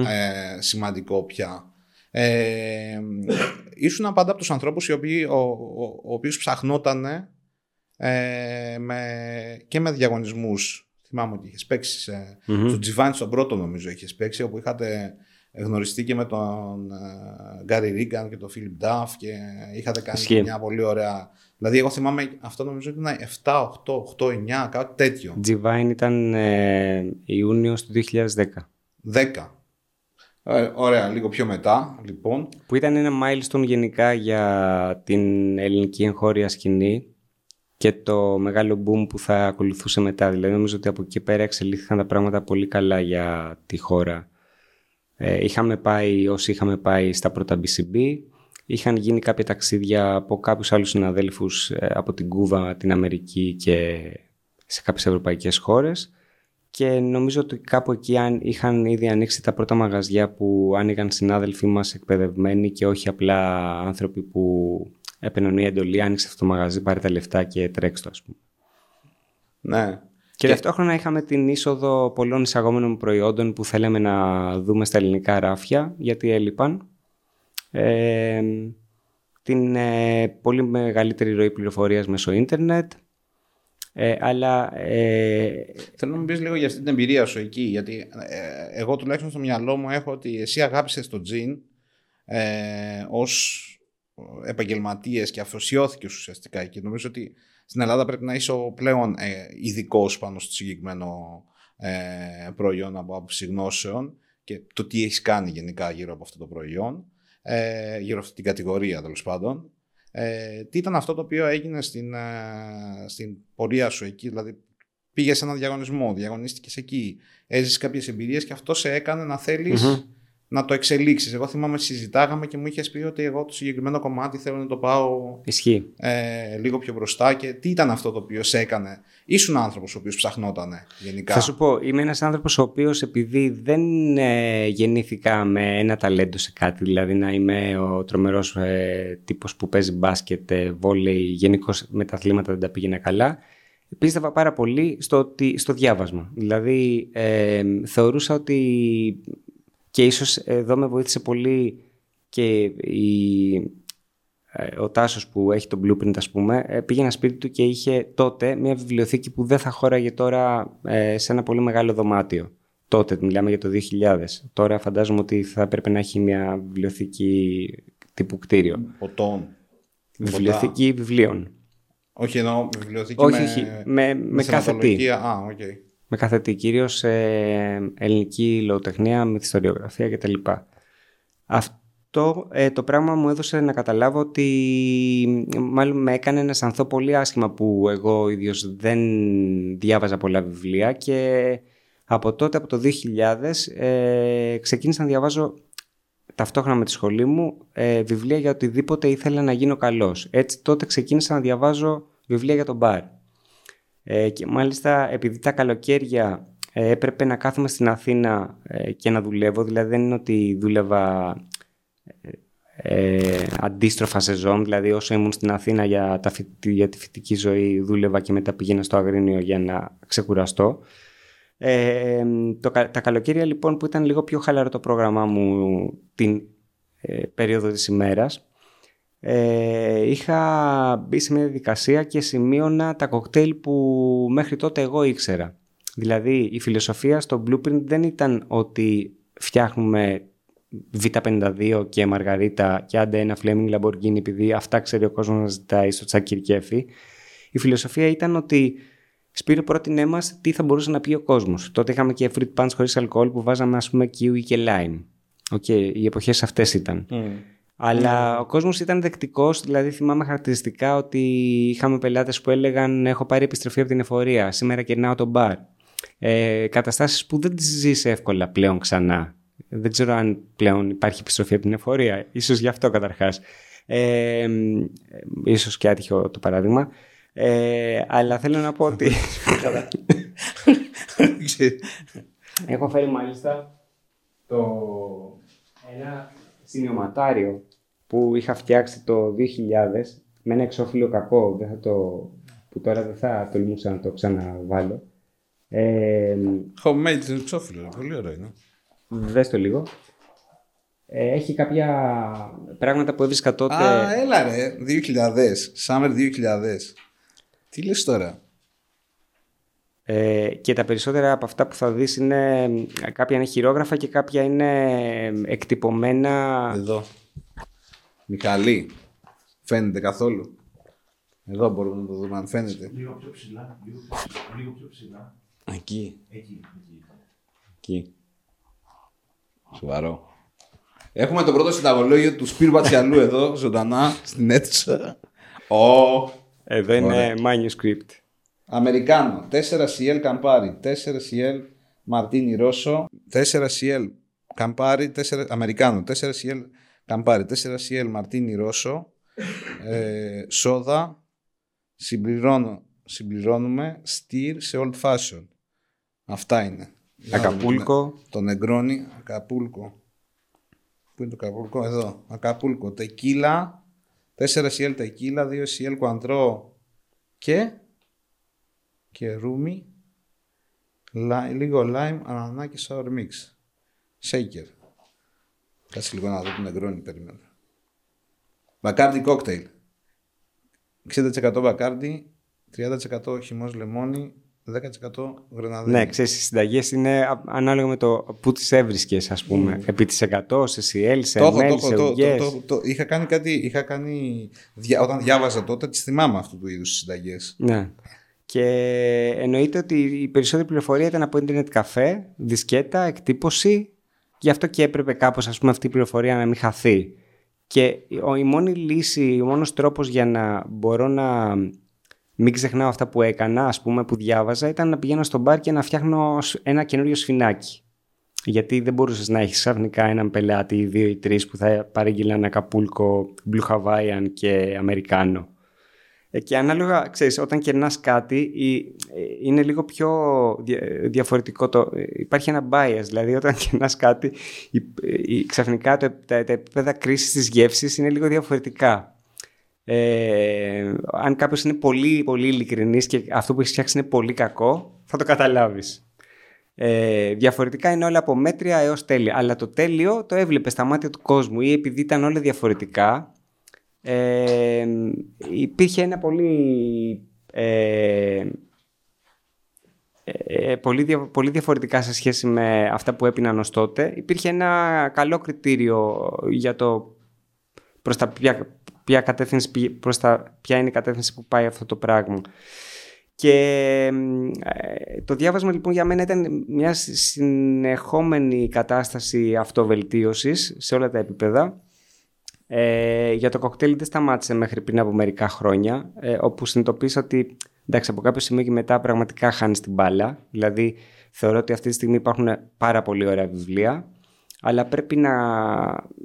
ε, σημαντικό πια. Ε, ήσουν πάντα από τους ανθρώπους οι οποίοι, ο, ο, ο οποίος ψαχνόταν ε, με, και με διαγωνισμούς. Θυμάμαι ότι είχες παίξει σε, mm-hmm. στο Τζιβάνι στον πρώτο νομίζω είχες παίξει όπου είχατε γνωριστεί και με τον Γκάρι Ρίγκαν και τον Φίλιπ Ντάφ και είχατε κάνει μια πολύ ωραία Δηλαδή, εγώ θυμάμαι αυτό νομίζω ότι ήταν 7, 8, 8, 9, κάτι τέτοιο. Τζιβάιν ήταν ε, Ιούνιο του 2010. 10. Ε, ωραία, λίγο πιο μετά, λοιπόν. Που ήταν ένα milestone γενικά για την ελληνική εγχώρια σκηνή και το μεγάλο boom που θα ακολουθούσε μετά. Δηλαδή, νομίζω ότι από εκεί πέρα εξελίχθηκαν τα πράγματα πολύ καλά για τη χώρα. Ε, είχαμε πάει, όσοι είχαμε πάει στα πρώτα BCB, Είχαν γίνει κάποια ταξίδια από κάποιους άλλους συναδέλφους ε, από την Κούβα, την Αμερική και σε κάποιες ευρωπαϊκές χώρες και νομίζω ότι κάπου εκεί είχαν ήδη ανοίξει τα πρώτα μαγαζιά που άνοιγαν συνάδελφοί μας εκπαιδευμένοι και όχι απλά άνθρωποι που έπαιρναν μια εντολή, άνοιξε αυτό το μαγαζί, πάρε τα λεφτά και τρέξτε το ας πούμε. Ναι. Και, και ταυτόχρονα είχαμε την είσοδο πολλών εισαγόμενων προϊόντων που θέλαμε να δούμε στα ελληνικά ράφια γιατί έλειπαν. Ε, την ε, πολύ μεγαλύτερη ροή πληροφορίας μέσω ίντερνετ, ε, αλλά... Ε, Θέλω να μου πεις λίγο για αυτή την εμπειρία σου εκεί, γιατί εγώ τουλάχιστον στο μυαλό μου έχω ότι εσύ αγάπησες το τζιν ε, ως επαγγελματίες και αφοσιώθηκες ουσιαστικά και νομίζω ότι στην Ελλάδα πρέπει να είσαι ο πλέον ε, ειδικός πάνω στο συγκεκριμένο ε, προϊόν από άποψη γνώσεων και το τι έχεις κάνει γενικά γύρω από αυτό το προϊόν ε, γύρω αυτή την κατηγορία τέλος πάντων. Ε, τι ήταν αυτό το οποίο έγινε στην, ε, στην πορεία σου εκεί, δηλαδή πήγες σε ένα διαγωνισμό, διαγωνίστηκες εκεί, έζησες κάποιες εμπειρίες και αυτό σε έκανε να θελει να το εξελίξεις. Εγώ θυμάμαι συζητάγαμε και μου είχες πει ότι εγώ το συγκεκριμένο κομμάτι θέλω να το πάω Ισχύει. Ε, λίγο πιο μπροστά. Και τι ήταν αυτό το οποίο σε έκανε. Ήσουν άνθρωπος ο οποίος ψαχνόταν γενικά. Θα σου πω, είμαι ένας άνθρωπος ο οποίος επειδή δεν ε, γεννήθηκα με ένα ταλέντο σε κάτι, δηλαδή να είμαι ο τρομερός ε, τύπος που παίζει μπάσκετ, ε, βόλεϊ, γενικώς με τα αθλήματα δεν τα πήγαινε καλά. Πίστευα πάρα πολύ στο, στο διάβασμα. Δηλαδή, ε, θεωρούσα ότι και ίσως εδώ με βοήθησε πολύ και η, ε, ο Τάσος που έχει το blueprint ας πούμε ε, πήγε ένα σπίτι του και είχε τότε μια βιβλιοθήκη που δεν θα χώραγε τώρα ε, σε ένα πολύ μεγάλο δωμάτιο. Τότε, μιλάμε για το 2000. Τώρα φαντάζομαι ότι θα έπρεπε να έχει μια βιβλιοθήκη τύπου κτίριο. Ποτών. Βιβλιοθήκη βιβλίων. Όχι εννοώ βιβλιοθήκη όχι, με, όχι, με, με, με κάθε τι. Α, okay με καθετή κυρίως σε ελληνική λογοτεχνία, μυθιστοριογραφία κτλ. αυτό ε, το πράγμα μου έδωσε να καταλάβω ότι μάλλον με έκανε να αισθανθώ πολύ άσχημα που εγώ ίδιος δεν διάβαζα πολλά βιβλία και από τότε, από το 2000, ε, ξεκίνησα να διαβάζω ταυτόχρονα με τη σχολή μου ε, βιβλία για οτιδήποτε ήθελα να γίνω καλός. Έτσι τότε ξεκίνησα να διαβάζω βιβλία για τον μπαρ. Ε, και μάλιστα επειδή τα καλοκαίρια ε, έπρεπε να κάθομαι στην Αθήνα ε, και να δουλεύω, δηλαδή δεν είναι ότι δούλευα ε, αντίστροφα σεζόν, δηλαδή όσο ήμουν στην Αθήνα για, τα, για τη φοιτική ζωή δούλευα και μετά πήγαινα στο Αγρίνιο για να ξεκουραστώ. Ε, το, τα καλοκαίρια λοιπόν που ήταν λίγο πιο χαλαρό το πρόγραμμά μου την ε, περίοδο της ημέρας ε, είχα μπει σε μια διαδικασία και σημείωνα τα κοκτέιλ που μέχρι τότε εγώ ήξερα. Δηλαδή η φιλοσοφία στο Blueprint δεν ήταν ότι φτιάχνουμε Β52 και Μαργαρίτα και άντε ένα Fleming Lamborghini επειδή αυτά ξέρει ο κόσμος να ζητάει στο τσάκι κέφι. Η φιλοσοφία ήταν ότι Σπύρο πρότεινέ μας τι θα μπορούσε να πει ο κόσμος. Τότε είχαμε και fruit punch χωρίς αλκοόλ που βάζαμε, ας πούμε, kiwi και lime. Okay, οι εποχές αυτές ήταν. Mm. Αλλά mm. ο κόσμος ήταν δεκτικός, δηλαδή θυμάμαι χαρακτηριστικά ότι είχαμε πελάτες που έλεγαν Έχω πάρει επιστροφή από την εφορία. Σήμερα κερνάω το μπαρ. Ε, Καταστάσεις που δεν τις ζεις εύκολα πλέον ξανά. Δεν ξέρω αν πλέον υπάρχει επιστροφή από την εφορία. Ίσως γι' αυτό καταρχάς. Ε, ίσως και άτυχο το παράδειγμα. Ε, αλλά θέλω να πω ότι... Έχω φέρει μάλιστα το... ένα σημειωματάριο που είχα φτιάξει το 2000 με ένα εξώφυλλο κακό δεν θα το... που τώρα δεν θα τολμούσα να το ξαναβάλω. Ε, Homemade εξώφυλλο, πολύ ωραίο είναι. Δες το λίγο. Ε, έχει κάποια πράγματα που έβρισκα τότε. Α, έλα ρε, 2000, Summer 2000. Τι λες τώρα; Ε, και τα περισσότερα από αυτά που θα δεις είναι κάποια είναι χειρόγραφα και κάποια είναι εκτυπωμένα. Εδώ. Μιχαλή. Φαίνεται καθόλου. Εδώ μπορούμε να το δούμε αν φαίνεται. Λίγο πιο ψηλά. Λίγο πιο ψηλά. Εκεί. Εκεί. Εκεί. Σοβαρό. Έχουμε το πρώτο συνταγολόγιο του Σπύρου Πατσιαλού εδώ, ζωντανά, στην αίθουσα. Oh. Εδώ είναι manuscript. Αμερικάνο. 4CL Campari. 4CL Μαρτίνι Ρώσο. 4CL Campari. 4... Αμερικάνο. 4CL Campari. 4CL Μαρτίνι Ρώσο. Ε, σόδα. Συμπληρώνω, συμπληρώνουμε stir σε old fashion. Αυτά είναι. Ακαπούλκο. Το νεγκρόνι. Ακαπούλκο. Πού είναι το Ακαπούλκο, εδώ. Ακαπούλκο. Τεκίλα. 4 cl τεκίλα, 2 cl Cointreau και, και ρούμι, λίγο lime, ανανάκι sour mix. Shaker. Κάτσε λίγο να δω την εγκρόνη, περιμένω. Μπακάρντι κόκτέιλ. 60% μπακάρντι, 30% χυμός λεμόνι, 10% γρεναδίνη. Ναι, ξέρεις, οι συνταγές είναι ανάλογα με το που τις έβρισκες, ας πούμε. Mm. Επί της 100, σε CL, σε το, ML, σε το, το, το, Είχα κάνει κάτι, είχα κάνει, όταν διάβαζα τότε, τις θυμάμαι αυτού του είδους τις συνταγές. Ναι. Και εννοείται ότι η περισσότερη πληροφορία ήταν από ίντερνετ καφέ, δισκέτα, εκτύπωση. Γι' αυτό και έπρεπε κάπως ας πούμε, αυτή η πληροφορία να μην χαθεί. Και η μόνη λύση, ο μόνος τρόπος για να μπορώ να μην ξεχνάω αυτά που έκανα, ας πούμε, που διάβαζα, ήταν να πηγαίνω στο μπαρ και να φτιάχνω ένα καινούριο σφινάκι. Γιατί δεν μπορούσες να έχεις ξαφνικά έναν πελάτη ή δύο ή τρεις που θα παρήγγειλαν ένα καπούλκο Blue Hawaiian και Αμερικάνο. Ε, και ανάλογα, ξέρεις, όταν κερνάς κάτι ε, είναι λίγο πιο διαφορετικό. Το, ε, υπάρχει ένα bias, δηλαδή όταν κερνάς κάτι ξαφνικά τα, τα επίπεδα κρίσης της γεύσης είναι λίγο διαφορετικά. Ε, αν κάποιος είναι πολύ, πολύ ειλικρινής και αυτό που έχεις φτιάξει είναι πολύ κακό, θα το καταλάβεις. Ε, διαφορετικά είναι όλα από μέτρια έως τέλεια. Αλλά το τέλειο το έβλεπες στα μάτια του κόσμου ή επειδή ήταν όλα διαφορετικά. Ε, υπήρχε ένα πολύ, ε, ε, πολύ, πολύ διαφορετικά σε σχέση με αυτά που έπιναν ως τότε. Υπήρχε ένα καλό κριτήριο για το προς τα ποια, κατεύθυνση, προς τα, ποια είναι η κατεύθυνση που πάει αυτό το πράγμα. Και ε, το διάβασμα λοιπόν για μένα ήταν μια συνεχόμενη κατάσταση αυτοβελτίωσης σε όλα τα επίπεδα Ε, για το κοκτέιλ δεν σταμάτησε μέχρι πριν από μερικά χρόνια, ε, όπου συνειδητοποίησα ότι εντάξει, από κάποιο σημείο και μετά πραγματικά χάνεις την μπάλα. Δηλαδή, θεωρώ ότι αυτή τη στιγμή υπάρχουν πάρα πολύ ωραία βιβλία, αλλά πρέπει να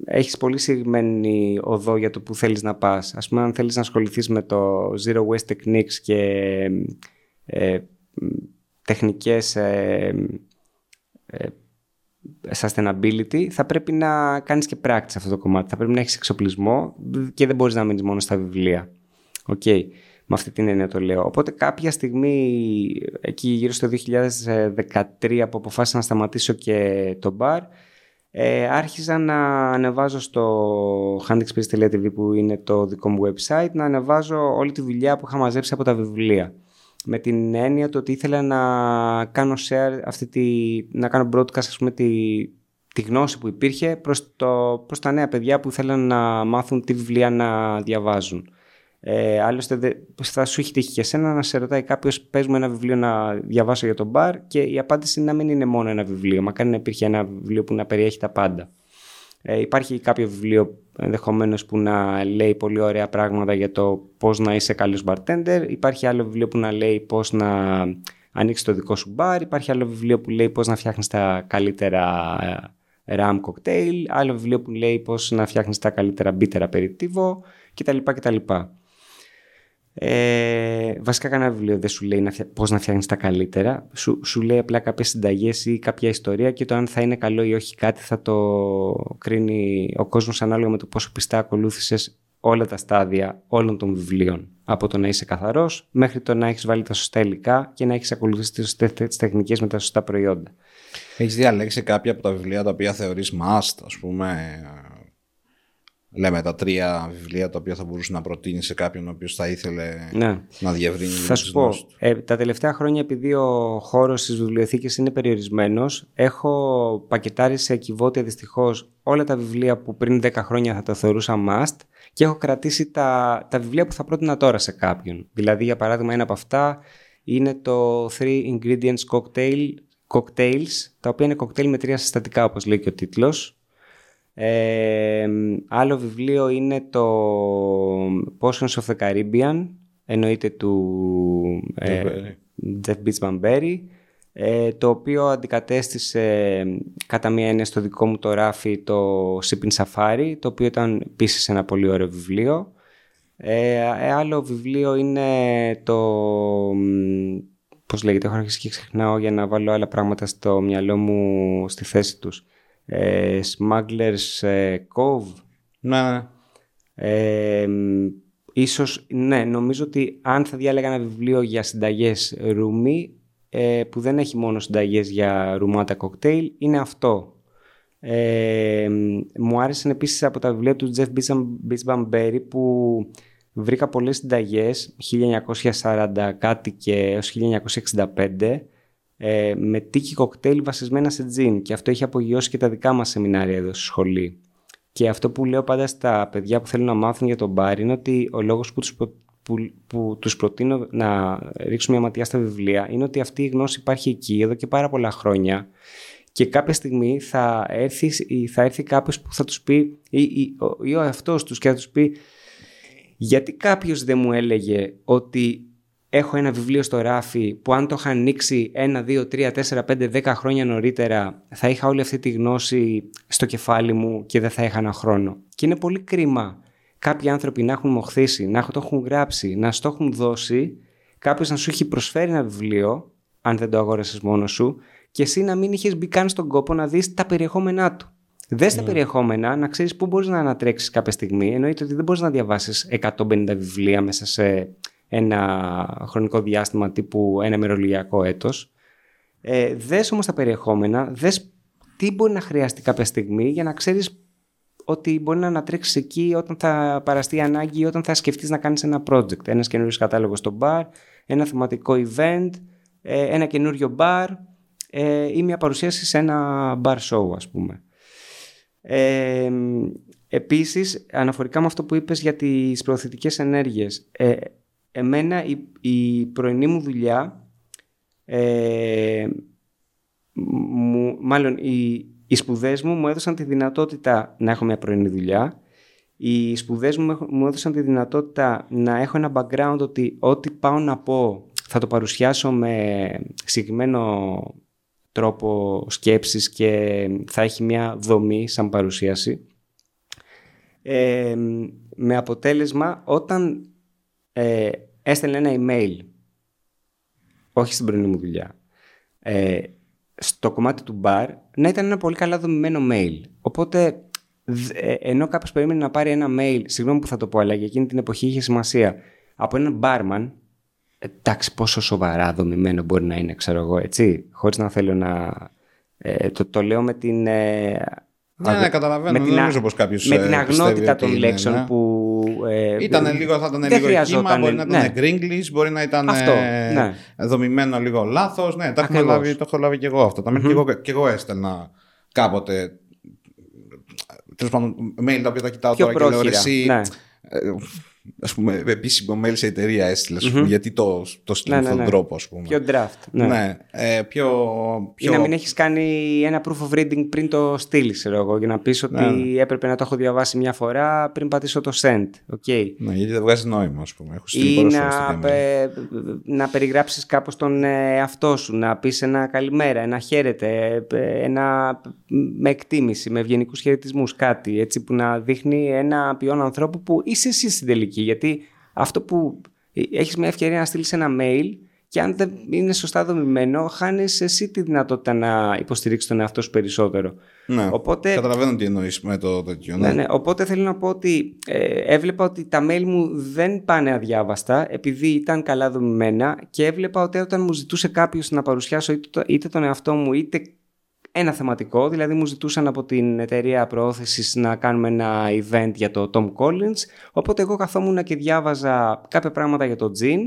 έχεις πολύ συγκεκριμένη οδό για το που θέλεις να πας. Ας πούμε, αν θέλεις να ασχοληθείς με το Zero Waste Techniques και ε, τεχνικές ε, ε, sustainability, θα πρέπει να κάνεις και πράξη σε αυτό το κομμάτι. Θα πρέπει να έχεις εξοπλισμό και δεν μπορείς να μείνεις μόνο στα βιβλία. OK. Okay. Με αυτή την έννοια το λέω. Οπότε κάποια στιγμή, εκεί γύρω στο 2013 που αποφάσισα να σταματήσω και το bar, ε, άρχισα να ανεβάζω στο handexpress.tv που είναι το δικό μου website, να ανεβάζω όλη τη δουλειά που είχα μαζέψει από τα βιβλία με την έννοια του ότι ήθελα να κάνω share αυτή τη, να κάνω broadcast ας πούμε τη, τη γνώση που υπήρχε προς, το, προς τα νέα παιδιά που ήθελαν να μάθουν τι βιβλία να διαβάζουν. Ε, άλλωστε θα σου έχει τύχει και εσένα να σε ρωτάει κάποιος πες μου ένα βιβλίο να διαβάσω για τον μπαρ και η απάντηση να μην είναι μόνο ένα βιβλίο, μακάρι να υπήρχε ένα βιβλίο που να περιέχει τα πάντα. Ε, υπάρχει κάποιο βιβλίο ενδεχομένως που να λέει πολύ ωραία πράγματα για το πώς να είσαι καλός bartender. Υπάρχει άλλο βιβλίο που να λέει πώς να ανοίξεις το δικό σου μπαρ. Υπάρχει άλλο βιβλίο που λέει πώς να φτιάχνεις τα καλύτερα ε, ram cocktail. Άλλο βιβλίο που λέει πώς να φτιάχνεις τα καλύτερα bitter aperitivo κτλ. κτλ. Ε, βασικά κανένα βιβλίο δεν σου λέει να φτια... πώς να φτιάχνεις τα καλύτερα. Σου, σου λέει απλά κάποιες συνταγές ή κάποια ιστορία και το αν θα είναι καλό ή όχι κάτι θα το κρίνει ο κόσμος ανάλογα με το πόσο πιστά ακολούθησες όλα τα στάδια όλων των βιβλίων. Από το να είσαι καθαρός μέχρι το να έχεις βάλει τα σωστά υλικά και να έχεις ακολουθήσει τις σωστές τεχνικές με τα σωστά προϊόντα. Έχεις διαλέξει κάποια από τα βιβλία τα οποία θεωρείς must, ας πούμε, λέμε τα τρία βιβλία τα οποία θα μπορούσε να προτείνει σε κάποιον ο οποίος θα ήθελε ναι. να διευρύνει Θα σου πω, ε, τα τελευταία χρόνια επειδή ο χώρος της βιβλιοθήκης είναι περιορισμένος έχω πακετάρει σε κυβότια δυστυχώς όλα τα βιβλία που πριν 10 χρόνια θα τα θεωρούσα must και έχω κρατήσει τα, τα βιβλία που θα πρότεινα τώρα σε κάποιον. Δηλαδή για παράδειγμα ένα από αυτά είναι το Three Ingredients Cocktail, Cocktails τα οποία είναι κοκτέιλ με τρία συστατικά όπως λέει και ο τίτλος ε, άλλο βιβλίο είναι το Potions of the Caribbean, εννοείται του ε, Jeff Beach ε, το οποίο αντικατέστησε κατά μία έννοια στο δικό μου το ράφι το Sipping Safari, το οποίο ήταν επίσης ένα πολύ ωραίο βιβλίο. Ε, άλλο βιβλίο είναι το... Πώς λέγεται, έχω αρχίσει και ξεχνάω για να βάλω άλλα πράγματα στο μυαλό μου στη θέση τους ε, Smugglers ε, Cove. Ναι. Ε, ίσως, ναι, νομίζω ότι αν θα διάλεγα ένα βιβλίο για συνταγές ρούμι, ε, που δεν έχει μόνο συνταγές για ρουμάτα κοκτέιλ, είναι αυτό. Ε, μου άρεσαν επίσης από τα βιβλία του Jeff Beachbamberry που βρήκα πολλές συνταγές 1940 κάτι και έως 1965 ε, με τίκη κοκτέιλ βασισμένα σε τζιν και αυτό έχει απογειώσει και τα δικά μας σεμινάρια εδώ στη σχολή. Και αυτό που λέω πάντα στα παιδιά που θέλουν να μάθουν για τον μπαρ είναι ότι ο λόγος που τους, που, που τους προτείνω να ρίξουν μια ματιά στα βιβλία είναι ότι αυτή η γνώση υπάρχει εκεί εδώ και πάρα πολλά χρόνια και κάποια στιγμή θα έρθει, θα έρθει κάποιος που θα τους πει ή, ή, ή ο εαυτός τους και θα τους πει γιατί κάποιος δεν μου έλεγε ότι έχω ένα βιβλίο στο ράφι που αν το είχα ανοίξει ένα, δύο, τρία, τέσσερα, πέντε, δέκα χρόνια νωρίτερα θα είχα όλη αυτή τη γνώση στο κεφάλι μου και δεν θα είχα ένα χρόνο. Και είναι πολύ κρίμα κάποιοι άνθρωποι να έχουν μοχθήσει, να το έχουν γράψει, να στο έχουν δώσει, κάποιος να σου έχει προσφέρει ένα βιβλίο, αν δεν το αγόρασες μόνος σου, και εσύ να μην είχες μπει καν στον κόπο να δεις τα περιεχόμενά του. Δες τα ναι. περιεχόμενα, να ξέρεις πού μπορείς να ανατρέξεις κάποια στιγμή. Εννοείται ότι δεν μπορείς να διαβάσεις 150 βιβλία μέσα σε ένα χρονικό διάστημα τύπου ένα μερολογιακό έτος. Ε, δες όμως τα περιεχόμενα, δες τι μπορεί να χρειαστεί κάποια στιγμή για να ξέρεις ότι μπορεί να ανατρέξεις εκεί όταν θα παραστεί ανάγκη ή όταν θα σκεφτείς να κάνεις ένα project. Ένας καινούριος κατάλογος στο bar, ένα θεματικό event, ε, ένα καινούριο bar ε, ή μια παρουσίαση σε ένα bar show ας πούμε. Ε, επίσης, αναφορικά με αυτό που είπες για τις προωθητικές ενέργειες, ε, εμένα η, η πρωινή μου δουλειά, ε, μου, μάλλον οι, οι σπουδές μου μου έδωσαν τη δυνατότητα να έχω μια πρωινή δουλειά οι σπουδές μου έχ- μου έδωσαν τη δυνατότητα να έχω ένα background ότι ό,τι πάω να πω θα το παρουσιάσω με συγκεκριμένο τρόπο σκέψης και θα έχει μια δομή σαν παρουσίαση. Ε, με αποτέλεσμα όταν ε, έστελνε ένα email, όχι στην πρωινή μου δουλειά, ε, στο κομμάτι του bar, να ήταν ένα πολύ καλά δομημένο mail. Οπότε, δ- ε, ενώ κάποιος περίμενε να πάρει ένα mail, συγγνώμη που θα το πω, αλλά για εκείνη την εποχή είχε σημασία, από έναν barman, εντάξει, πόσο σοβαρά δομημένο μπορεί να είναι, ξέρω εγώ, έτσι, χωρίς να θέλω να... Ε, το, το λέω με την... Ε, Ναι, ναι, καταλαβαίνω. με Δεν την, α- νομίζω πως κάποιος, με ε, την πιστεύει αγνότητα ότι των είναι, λέξεων ναι. που... Ε, Ήταν λίγο, θα ήταν δεν λίγο κύμα, χρειαζόταν, μπορεί να ήταν ναι. γκρίγκλις, μπορεί να ήταν Αυτό, ε, ναι. δομημένο λίγο λάθος. Ναι, τα έχουμε Ακριβώς. λάβει, το έχω λάβει και εγώ αυτό. Τα mail και, εγώ, και εγώ έστελνα κάποτε τέλος πάντων, mail τα οποία τα κοιτάω Πιο τώρα και λέω πρόχειρα, εσύ, ναι. ε, ας πούμε, επίσημο mail σε εταιρεία έστειλε, ας πούμε, γιατί το, το στείλει Ναι, αυτόν ναι, τον ναι. τρόπο, ας πούμε. Πιο draft. Ναι. Ναι, ε, πιο, Ή πιο... να μην έχεις κάνει ένα proof of reading πριν το στείλεις, ξέρω εγώ, για να πεις ότι Ναι. έπρεπε να το έχω διαβάσει μια φορά πριν πατήσω το send. Okay. Ναι, γιατί δεν βγάζει νόημα, ας πούμε. Έχω στείλει Ή πολλές φορές να, τέτοια mail. πε- να περιγράψεις κάπως τον ε, εαυτό σου, να πεις ένα καλημέρα, ένα χαίρετε, ε, ένα με εκτίμηση, με ευγενικούς χαιρετισμούς, κάτι έτσι που να δείχνει ένα ποιόν ανθρώπου που είσαι εσύ στην τελική. Γιατί αυτό που ε, έχεις μια ευκαιρία να στείλεις ένα mail και αν δεν είναι σωστά δομημένο, χάνεις εσύ τη δυνατότητα να υποστηρίξεις τον εαυτό σου περισσότερο. Ναι, Οπότε- καταλαβαίνω τι εννοείς με το τέτοιο. Ναι, ναι. Οπότε θέλω να πω ότι ε, έβλεπα ότι τα mail μου δεν πάνε αδιάβαστα επειδή ήταν καλά δομημένα και έβλεπα ότι όταν μου ζητούσε κάποιος να παρουσιάσω είτε, το- είτε τον εαυτό μου είτε ένα θεματικό, δηλαδή μου ζητούσαν από την εταιρεία προώθησης να κάνουμε ένα event για το Tom Collins, οπότε εγώ καθόμουν και διάβαζα κάποια πράγματα για το Jean,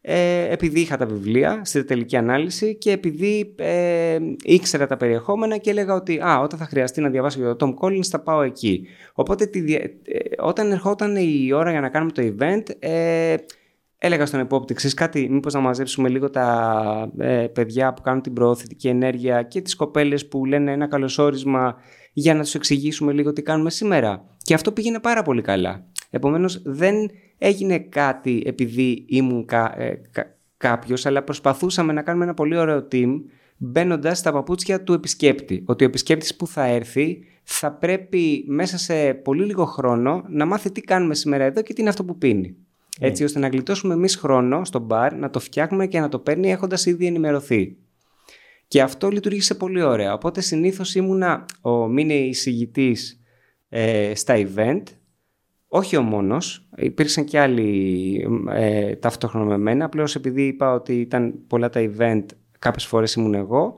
ε, επειδή είχα τα βιβλία στη τελική ανάλυση και επειδή ε, ήξερα τα περιεχόμενα και έλεγα ότι α, όταν θα χρειαστεί να διαβάσω για το Tom Collins θα πάω εκεί. Οπότε τη, δια- ε, όταν ερχόταν η ώρα για να κάνουμε το event ε, έλεγα στον επόπτη, ξέρεις κάτι, μήπως να μαζέψουμε λίγο τα ε, παιδιά που κάνουν την προωθητική ενέργεια και τις κοπέλες που λένε ένα καλωσόρισμα για να τους εξηγήσουμε λίγο τι κάνουμε σήμερα. Και αυτό πήγαινε πάρα πολύ καλά. Επομένως δεν έγινε κάτι επειδή ήμουν κα, ε, κα- κάποιος, αλλά προσπαθούσαμε να κάνουμε ένα πολύ ωραίο team μπαίνοντας στα παπούτσια του επισκέπτη. Ότι ο επισκέπτης που θα έρθει θα πρέπει μέσα σε πολύ λίγο χρόνο να μάθει τι κάνουμε σήμερα εδώ και τι είναι αυτό που πίνει. Έτσι ώστε να γλιτώσουμε εμείς χρόνο στο μπαρ, να το φτιάχνουμε και να το παίρνει έχοντας ήδη ενημερωθεί. Και αυτό λειτουργήσε πολύ ωραία. Οπότε συνήθως ήμουνα ο μήνυ εισηγητής ε, στα event. Όχι ο μόνος, υπήρξαν και άλλοι ε, ταυτόχρονα με μένα, απλώς επειδή είπα ότι ήταν πολλά τα event, κάποιες φορές ήμουν εγώ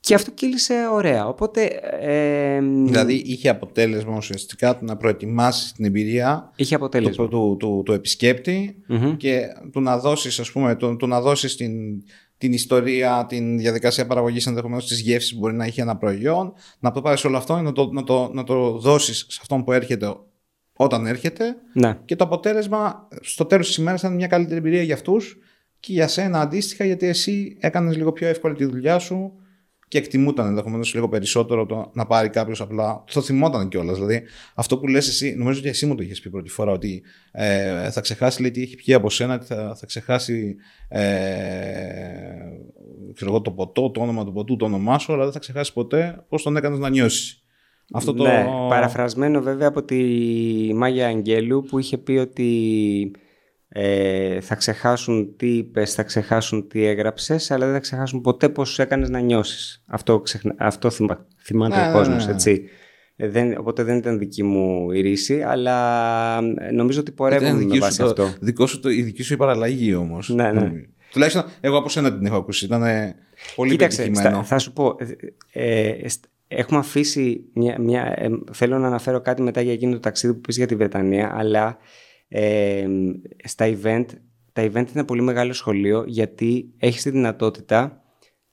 και αυτό κύλησε ωραία. Οπότε ε, Δηλαδή είχε αποτέλεσμα ουσιαστικά το να προετοιμάσει την εμπειρία είχε του, αποτέλεσμα. του, του, του επισκέπτη Μμμ. και του να δώσεις ας πούμε του, του να δώσεις την, την ιστορία, την διαδικασία παραγωγής ενδεχομένως της γεύσης που μπορεί να έχει ένα προϊόν να το πάρεις όλο αυτό να το, να το, να το δώσεις σε αυτόν που έρχεται όταν έρχεται Ναι. και το αποτέλεσμα στο τέλος της ημέρας θα είναι μια καλύτερη εμπειρία για αυτούς και για σένα αντίστοιχα γιατί εσύ έκανες λίγο πιο εύκολη τη δουλειά σου και εκτιμούταν ενδεχομένως λίγο περισσότερο το να πάρει κάποιος απλά. Το θυμόταν κιόλας. Δηλαδή, αυτό που λες εσύ, νομίζω ότι εσύ μου το είχες πει πρώτη φορά, ότι ε, θα ξεχάσει λέει, τι έχει πιει από σένα, ότι θα, θα ξεχάσει ε, ξέρω εγώ, το ποτό, το όνομα του ποτού, το όνομά σου, αλλά δεν θα ξεχάσει ποτέ πώς τον έκανες να νιώσεις. Αυτό το. Ναι, παραφρασμένο βέβαια από τη Μάγια Αγγέλου που είχε πει ότι ε, θα ξεχάσουν τι είπες, θα ξεχάσουν τι έγραψες, αλλά δεν θα ξεχάσουν ποτέ πώς σου έκανες να νιώσεις. Αυτό, ξεχνα... Αυτό θυμα... θυμάται Ναι, ο ναι, κόσμος, ναι. έτσι. Ε, Δεν, οπότε δεν ήταν δική μου η ρίση, αλλά ε, νομίζω ότι πορεύουμε Ήταν με δική βάση σου, το, αυτό. δικό σου, το, η δική σου η παραλλαγή όμως. Ναι, ναι. Τουλάχιστον εγώ από σένα την έχω ακούσει. Ήταν ε, πολύ Κοίταξε, πετυχημένο. στα- θα σου πω. ε, ε, στ- έχουμε αφήσει. Μια, μια, ε, θέλω να αναφέρω κάτι μετά για εκείνο το ταξίδι που πεις για τη Βρετανία, αλλά ε, στα event, τα event είναι πολύ μεγάλο σχολείο γιατί έχεις τη δυνατότητα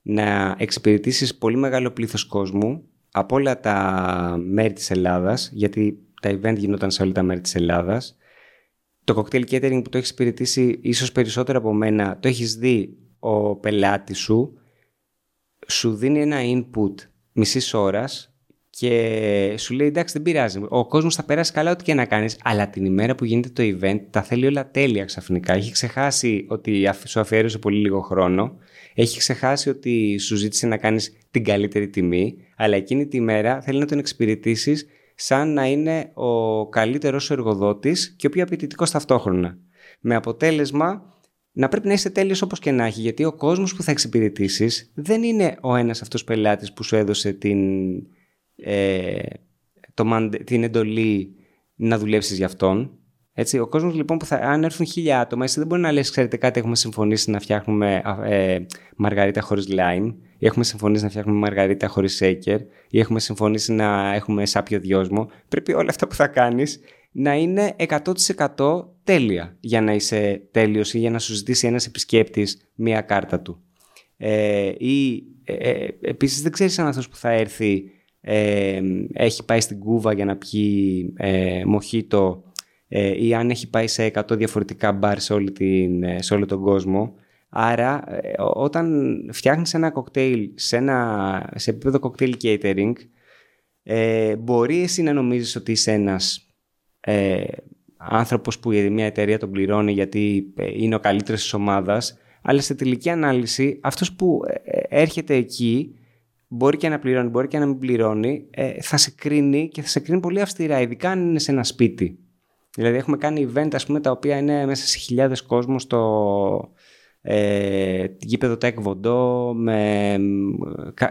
να εξυπηρετήσεις πολύ μεγάλο πλήθος κόσμου από όλα τα μέρη της Ελλάδας, γιατί τα event γινόταν σε όλα τα μέρη της Ελλάδας. Το cocktail catering που το έχεις υπηρετήσει ίσως περισσότερο από μένα, το έχεις δει ο πελάτης σου, σου δίνει ένα input μισής ώρας και σου λέει εντάξει δεν πειράζει, ο κόσμος θα περάσει καλά ό,τι και να κάνεις, αλλά την ημέρα που γίνεται το event τα θέλει όλα τέλεια ξαφνικά. Έχει ξεχάσει ότι σου αφιέρωσε πολύ λίγο χρόνο, έχει ξεχάσει ότι σου ζήτησε να κάνεις την καλύτερη τιμή, αλλά εκείνη τη μέρα θέλει να τον εξυπηρετήσεις σαν να είναι ο καλύτερος σου εργοδότης και ο πιο απαιτητικός ταυτόχρονα. Με αποτέλεσμα να πρέπει να είσαι τέλειος όπως και να έχει, γιατί ο κόσμος που θα εξυπηρετήσεις δεν είναι ο ένας αυτός πελάτης που σου έδωσε την, ε, το, την εντολή να δουλέψεις για αυτόν. Έτσι, ο κόσμος λοιπόν που θα, αν έρθουν χίλια άτομα, εσύ δεν μπορεί να λες, ξέρετε κάτι, έχουμε συμφωνήσει να φτιάχνουμε ε, μαργαρίτα χωρίς lime, ή έχουμε συμφωνήσει να φτιάχνουμε μαργαρίτα χωρίς shaker, ή έχουμε συμφωνήσει να έχουμε σάπιο δυόσμο. Πρέπει όλα αυτά που θα κάνεις να είναι 100% τέλεια για να είσαι τέλειος ή για να σου ζητήσει ένας επισκέπτης μία κάρτα του. Ε, ή ε, ε επίσης δεν ξέρεις αν αυτός που θα έρθει ε, έχει πάει στην Κούβα για να πιει ε, μοχίτο ε, ή αν έχει πάει σε 100 διαφορετικά μπαρ σε, όλη την, ε, σε όλο τον κόσμο. Άρα όταν φτιάχνεις ένα κοκτέιλ σε, ένα, σε επίπεδο κοκτέιλ catering ε, μπορεί εσύ να νομίζεις ότι είσαι ένας ε, άνθρωπος που μια εταιρεία τον πληρώνει γιατί ε, είναι ο καλύτερος της ομάδας, αλλά σε τελική ανάλυση αυτός που ε, έρχεται εκεί μπορεί και να πληρώνει, μπορεί και να μην πληρώνει, ε, θα σε κρίνει και θα σε κρίνει πολύ αυστηρά, ειδικά αν είναι σε ένα σπίτι. Δηλαδή έχουμε κάνει event ας πούμε, τα οποία είναι μέσα σε χιλιάδες κόσμος στο ε, γήπεδο Τεκ Βοντό με,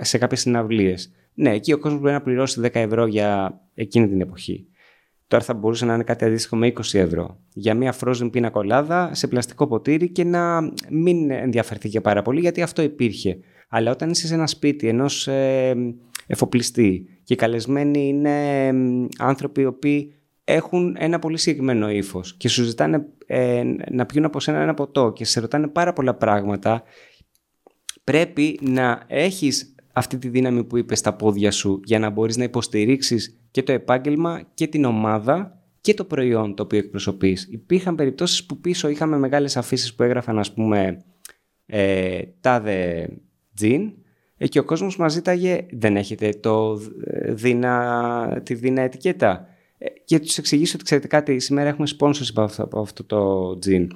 σε κάποιες συναυλίες. Ναι, εκεί ο κόσμος μπορεί να πληρώσει 10 ευρώ για εκείνη την εποχή. Τώρα θα μπορούσε να είναι κάτι αντίστοιχο με 20 ευρώ. Για μια frozen πίνα κολάδα σε πλαστικό ποτήρι και να μην ενδιαφερθεί και πάρα πολύ γιατί αυτό υπήρχε. Αλλά όταν είσαι σε ένα σπίτι ενός ε, εφοπλιστή και οι καλεσμένοι είναι άνθρωποι οι οποίοι έχουν ένα πολύ συγκεκριμένο ύφος και σου ζητάνε ε, να πιούν από σένα ένα ποτό και σε ρωτάνε πάρα πολλά πράγματα, πρέπει να έχεις αυτή τη δύναμη που είπες στα πόδια σου για να μπορείς να υποστηρίξεις και το επάγγελμα και την ομάδα και το προϊόν το οποίο εκπροσωπείς. Υπήρχαν περιπτώσεις που πίσω είχαμε μεγάλες αφήσεις που έγραφαν ας πούμε ε, τάδε τζιν ε, και ο κόσμος μας ζήταγε δεν έχετε το ε, δείνα, τη δείνα ετικέτα. Ε, και τους εξηγήσω ότι ξέρετε κάτι, σήμερα έχουμε sponsors από αυτό, από αυτό το τζιν.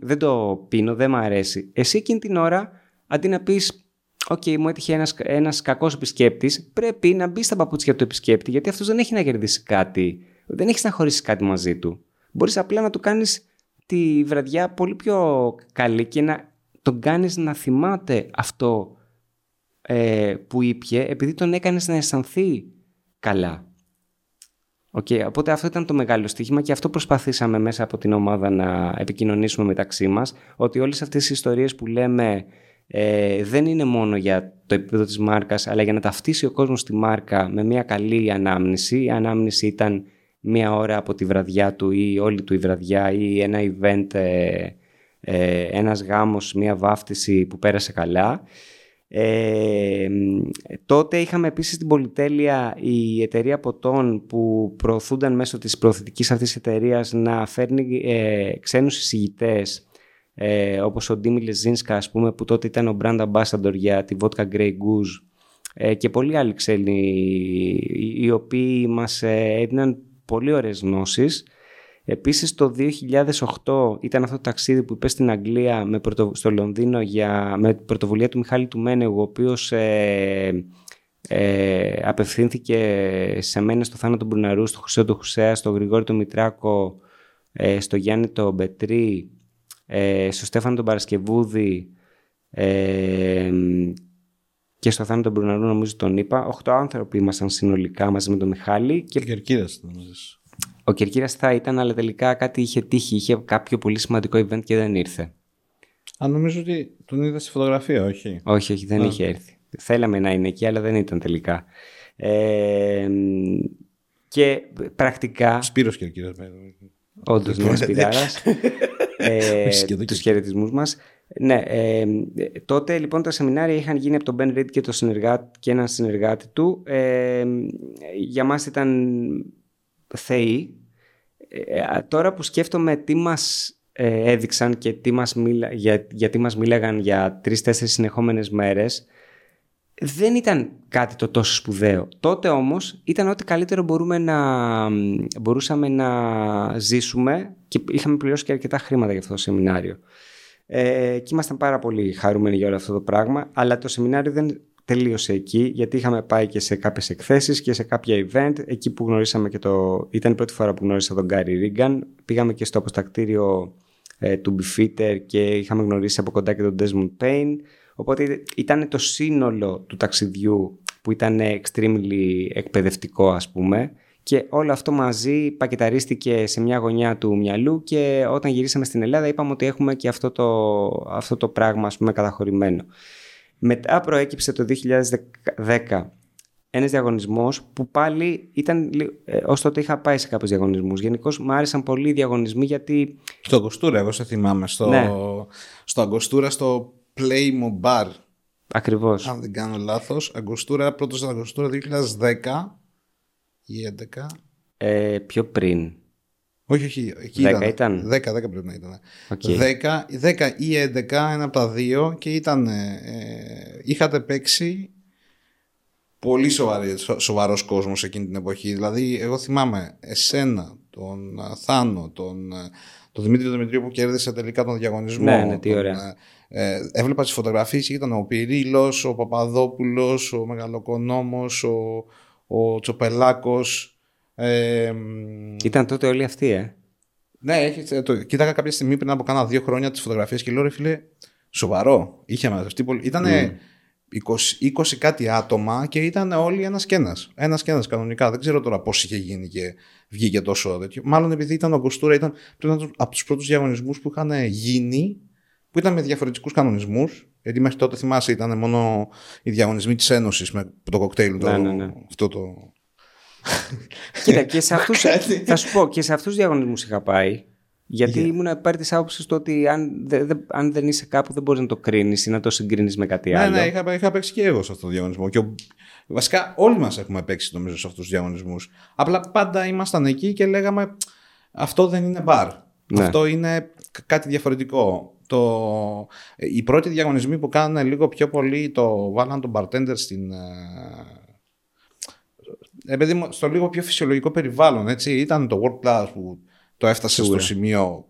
δεν το πίνω, δεν μου αρέσει. Εσύ εκείνη την ώρα, αντί να πεις OK, okay, μου έτυχε ένας, ένας κακός επισκέπτης, πρέπει να μπεις στα παπούτσια του επισκέπτη, γιατί αυτός δεν έχει να κερδίσει κάτι, δεν έχεις να χωρίσεις κάτι μαζί του. Μπορείς απλά να του κάνεις τη βραδιά πολύ πιο καλή και να τον κάνεις να θυμάται αυτό ε, που ήπια, επειδή τον έκανες να αισθανθεί καλά. Okay, οπότε αυτό ήταν το μεγάλο στοίχημα και αυτό προσπαθήσαμε μέσα από την ομάδα να επικοινωνήσουμε μεταξύ μας, ότι όλες αυτές οι ιστορίες που λέμε ε, δεν είναι μόνο για το επίπεδο της μάρκας, αλλά για να ταυτίσει ο κόσμος τη μάρκα με μια καλή ανάμνηση. Η ανάμνηση ήταν μία ώρα από τη βραδιά του ή όλη του η βραδιά ή ένα event, ε, ε, ένας γάμος, μία βάφτιση που πέρασε καλά. Ε, τότε είχαμε επίσης την πολυτέλεια η εταιρεία ποτών που προωθούνταν μέσω της προωθητικής αυτής εταιρείας να φέρνει ε, ξένους εισηγητές ε, όπως ο Ντίμι Λεζίνσκα ας πούμε που τότε ήταν ο brand ambassador για τη Vodka Grey Goose ε, και πολλοί άλλοι ξένοι οι οποίοι μας ε, έδιναν πολύ ωραίες γνώσεις. Επίσης το 2008 ήταν αυτό το ταξίδι που είπες στην Αγγλία με στο Λονδίνο για... με πρωτοβουλία του Μιχάλη του Μένεγου ο οποίος ε, ε, απευθύνθηκε σε μένα στο Θάνατο Μπρουναρού, στο Χρυσό του Χουσέα, στο Γρηγόρη του Μητράκο, ε, στο Γιάννη το Μπετρί ε, στο Στέφανο τον Παρασκευούδη ε, και στο Θάνο τον Μπρουναρού νομίζω τον είπα. Οχτώ άνθρωποι ήμασταν συνολικά μαζί με τον Μιχάλη. Και... Ο Κερκύρας ήταν Ο Κερκύρας θα ήταν, αλλά τελικά κάτι είχε τύχει. Είχε κάποιο πολύ σημαντικό event και δεν ήρθε. Α, νομίζω ότι τον είδα στη φωτογραφία, όχι; Όχι, όχι, δεν είχε έρθει. Θέλαμε να είναι εκεί, αλλά δεν ήταν τελικά. Ε, και πρακτικά... Σπύρος Κερκύρας. Όντως, ναι, Σπυράρας. ε, τους χαιρετισμούς μας. Ναι, ε, τότε λοιπόν τα σεμινάρια είχαν γίνει από τον Ben Reed και, το συνεργάτη, και έναν συνεργάτη του. Ε, για μας ήταν θεοί. Ε, τώρα που σκέφτομαι τι μας ε, έδειξαν και τι μας για, γιατί μας μίλαγαν για τρεις-τέσσερις συνεχόμενες μέρες, δεν ήταν κάτι το τόσο σπουδαίο. Τότε όμως ήταν ό,τι καλύτερο μπορούμε να, μπορούσαμε να ζήσουμε και είχαμε πληρώσει και αρκετά χρήματα για αυτό το σεμινάριο. Ε, και ήμασταν πάρα πολύ χαρούμενοι για όλο αυτό το πράγμα, αλλά το σεμινάριο δεν τελείωσε εκεί, γιατί είχαμε πάει και σε κάποιες εκθέσεις και σε κάποια event, εκεί που γνωρίσαμε και το... Ήταν η πρώτη φορά που γνώρισα τον Γκάρι Ρίγκαν, πήγαμε και στο αποστακτήριο ε, του Bifitter και είχαμε γνωρίσει από κοντά και τον Desmond Payne, οπότε ήταν το σύνολο του ταξιδιού που ήταν extremely εκπαιδευτικό ας πούμε. Και όλο αυτό μαζί πακεταρίστηκε σε μια γωνιά του μυαλού και όταν γυρίσαμε στην Ελλάδα είπαμε ότι έχουμε και αυτό το, αυτό το πράγμα ας πούμε καταχωρημένο. Μετά προέκυψε το 2010 ένας διαγωνισμός που πάλι ήταν, ε, ως τότε είχα πάει σε κάποιους διαγωνισμούς. Γενικώς μου άρεσαν πολύ οι διαγωνισμοί γιατί... Στο Αγκοστούρα, εγώ σε θυμάμαι. Στο, Ναι. στο Αγκοστούρα, στο Playmo Bar. Ακριβώς. Αν δεν κάνω λάθος. Αγκοστούρα, πρώτος Αγκοστούρα 2010 ή 11. Ε, πιο πριν. Όχι, όχι. Εκεί 10 ήταν. ήταν; 10, 10 πρέπει να ήταν. Οκ. 10, 10 ή 11, ένα από τα δύο και ήταν. Ε, ε, είχατε παίξει πολύ σοβαρή, σο- σοβαρός κόσμος εκείνη την εποχή. Δηλαδή, εγώ θυμάμαι εσένα, τον ε, Θάνο, τον, ε, τον Δημήτρη Δημητρίου που κέρδισε τελικά τον διαγωνισμό. Ναι, ναι, τι τον, ωραία. ε, ε, έβλεπα τις φωτογραφίες και ήταν ο Πυρίλος, ο Παπαδόπουλος, ο Μεγαλοκονόμος, ο, ο Τσοπελάκος. Ε, μ, Ήταν τότε όλοι αυτοί, ε. ναι, έχει, ε, το, κοίταγα κάποια στιγμή πριν από κάνα δύο χρόνια τις φωτογραφίες και λέω ρε φίλε, σοβαρό. Είχε μαζευτεί πολύ. Ήταν 20, 20 κάτι άτομα και ήταν όλοι ένας και ένας. Ένας και ένας κανονικά. Δεν ξέρω τώρα πώς είχε γίνει και βγήκε τόσο τέτοιο. Μάλλον επειδή ήταν ο Κοστούρα, ήταν πριν από τους πρώτους διαγωνισμούς που είχαν γίνει, που ήταν με διαφορετικούς κανονισμούς. Γιατί μέχρι τότε θυμάσαι ήταν μόνο οι διαγωνισμοί της Ένωσης με το κοκτέιλ. το, Ναι, ναι, ναι. Αυτό το. Κοίτα, και σε αυτούς, θα σου πω, και σε αυτούς τους διαγωνισμούς είχα πάει. Γιατί ήμουν υπέρ της άποψης του ότι αν, δε- δε- αν δεν είσαι κάπου δεν μπορείς να το κρίνεις ή να το συγκρίνεις με κάτι Ναι, άλλο. ναι, είχα, είχα παίξει και εγώ σε αυτό το διαγωνισμό. Και ο- βασικά όλοι μας έχουμε παίξει νομίζω σε αυτούς τους διαγωνισμούς. Απλά πάντα ήμασταν εκεί και λέγαμε αυτό δεν είναι μπαρ. Ναι. Αυτό είναι κα- κάτι διαφορετικό. Το... Οι πρώτοι διαγωνισμοί που κάνανε λίγο πιο πολύ το βάλαν τον bartender στην... ε, ε, παιδί μου, στο λίγο πιο φυσιολογικό περιβάλλον. Έτσι. Ήταν το World Class που το έφτασε Σίγουρα. στο σημείο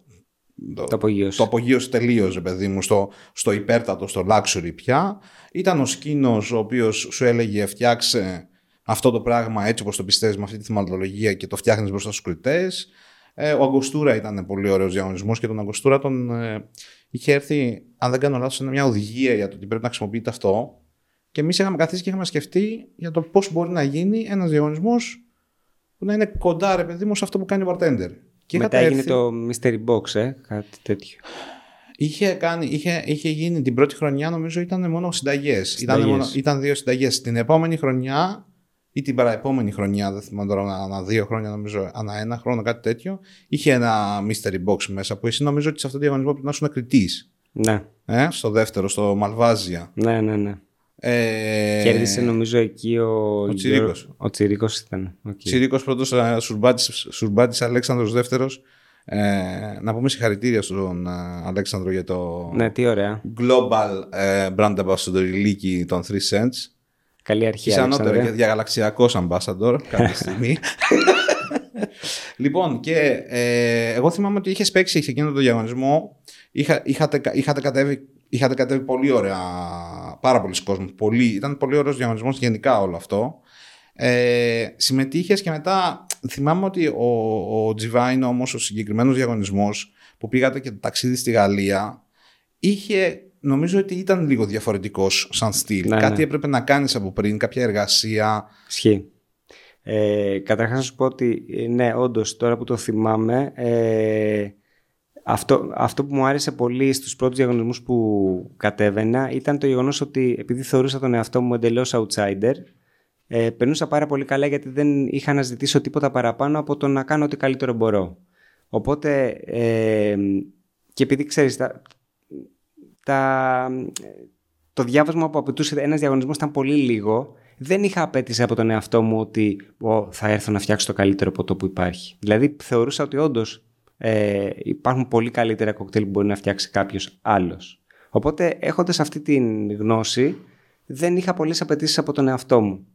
Το απογείωσε. το απογείωσε τελείως, ρε παιδί μου, στο, στο υπέρτατο, στο luxury πια. Ήταν ο σκήνος ο οποίος σου έλεγε φτιάξε αυτό το πράγμα έτσι όπως το πιστεύεις με αυτή τη θυματολογία και το φτιάχνεις μπροστά στους κριτές. Ε, ο Αγκοστούρα ήταν πολύ ωραίος διαγωνισμός και τον Αγκοστούρα τον ε, είχε έρθει, αν δεν κάνω λάθος, μια οδηγία για το ότι πρέπει να χρησιμοποιείται αυτό. Και εμείς είχαμε καθίσει και είχαμε σκεφτεί για το πώς μπορεί να γίνει ένας διαγωνισμός που να είναι κοντά, ρε παιδί μου, σε αυτό που κάνει ο bartender. Και Μετά είχατε έγινε έρθει- το Mystery Box, ε, κάτι τέτοιο. Είχε, κάνει, είχε, είχε γίνει την πρώτη χρονιά, νομίζω ήταν μόνο συνταγές. Ήταν, Συνταγές. μόνο, ήταν δύο συνταγές. Την επόμενη χρονιά ή την παραεπόμενη χρονιά, δεν θυμάμαι τώρα, ανά δύο χρόνια, νομίζω, ανά ένα χρόνο, κάτι τέτοιο, είχε ένα mystery box μέσα που εσύ νομίζω ότι σε αυτό το διαγωνισμό πρέπει να ήσουν κριτής. Ναι, Ε, στο δεύτερο, στο Μαλβάζια. ναι, ναι. ναι. Ε, Κέρδισε νομίζω εκεί ο, ο Τσιρίκος. Γιώργος- Ο Τσιρίκος ήταν. οκ. Τσιρίκος πρώτος, ε, Σουρμπάτης, Σουρμπάτης Αλέξανδρος δεύτερος. Ε, να πούμε συγχαρητήρια στον ε, Αλέξανδρο για το Ναι, τι ωραία. Global ε, Brand Ambassador ηλίκη των 3 Cents. Καλή αρχή, Είσαι ανώτερο Αλέξανδρε. και διαγαλαξιακός ambassador κάποια στιγμή. λοιπόν, και ε, εγώ θυμάμαι ότι είχες παίξει σε εκείνο το διαγωνισμό. Είχα, είχατε, είχατε, κατέβει, είχατε κατέβει πολύ ωραία, πάρα πολλοί κόσμος. Πολύ, ήταν πολύ ωραίος διαγωνισμός γενικά όλο αυτό. Ε, Συμμετείχες και μετά θυμάμαι ότι ο, ο Τζιβάιν όμως ο συγκεκριμένος διαγωνισμός που πήγατε και το ταξίδι στη Γαλλία είχε νομίζω ότι ήταν λίγο διαφορετικός σαν στυλ. Ναι, Κάτι ναι. έπρεπε να κάνεις από πριν, κάποια εργασία. Ισχύει. Ε, καταρχάς να σου πω ότι ε, ναι, όντως τώρα που το θυμάμαι ε, αυτό, αυτό που μου άρεσε πολύ στους πρώτους διαγωνισμούς που κατέβαινα ήταν το γεγονός ότι επειδή θεωρούσα τον εαυτό μου εντελώς outsider ε, περνούσα πάρα πολύ καλά γιατί δεν είχα να ζητήσω τίποτα παραπάνω από το να κάνω ό,τι καλύτερο μπορώ. Οπότε ε, και επειδή ξέρεις τα, τα, το διάβασμα που απαιτούσε ένας διαγωνισμός ήταν πολύ λίγο. Δεν είχα απέτηση από τον εαυτό μου ότι «Ω, θα έρθω να φτιάξω το καλύτερο ποτό που υπάρχει. Δηλαδή θεωρούσα ότι όντως ε, υπάρχουν πολύ καλύτερα κοκτέιλ που μπορεί να φτιάξει κάποιος άλλος. Οπότε έχοντας αυτή την γνώση, δεν είχα πολλές απαιτήσεις από τον εαυτό μου.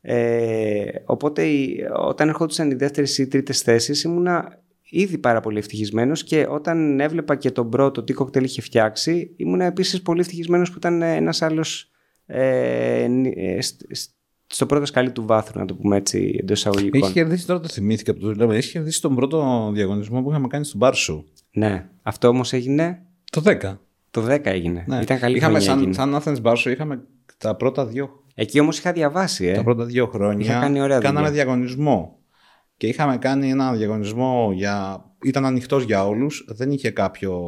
Ε, οπότε η- όταν ερχόντουσαν οι δεύτερες ή τρίτες θέσεις ήμουνα ήδη πάρα πολύ ευτυχισμένος και όταν έβλεπα και τον πρώτο τι κοκτέιλ είχε φτιάξει ήμουνα επίσης πολύ ευτυχισμένος που ήταν ένας άλλος ε, νι- ε, σ- σ- στο πρώτο σκαλί του βάθρου να το πούμε έτσι εντός εισαγωγικών. Έχει κερδίσει τώρα το θυμήθηκα που το λέμε. Έχει κερδίσει τον πρώτο διαγωνισμό που είχαμε κάνει στο Bar Show. Ναι, αυτό όμως έγινε Το 10. το 10 έγινε. Ναι. Ήταν καλή είχαμε χρονιά σαν, εκείνη. σαν Athens Bar Show είχαμε τα πρώτα δύο, Εκεί όμως είχα διαβάσει, ε. τα πρώτα δύο χρόνια. Είχα κάνει ωραία κάναμε δουλειά. διαγωνισμό. Και είχαμε κάνει ένα διαγωνισμό για. ήταν ανοιχτός για όλους. Δεν είχε κάποιο,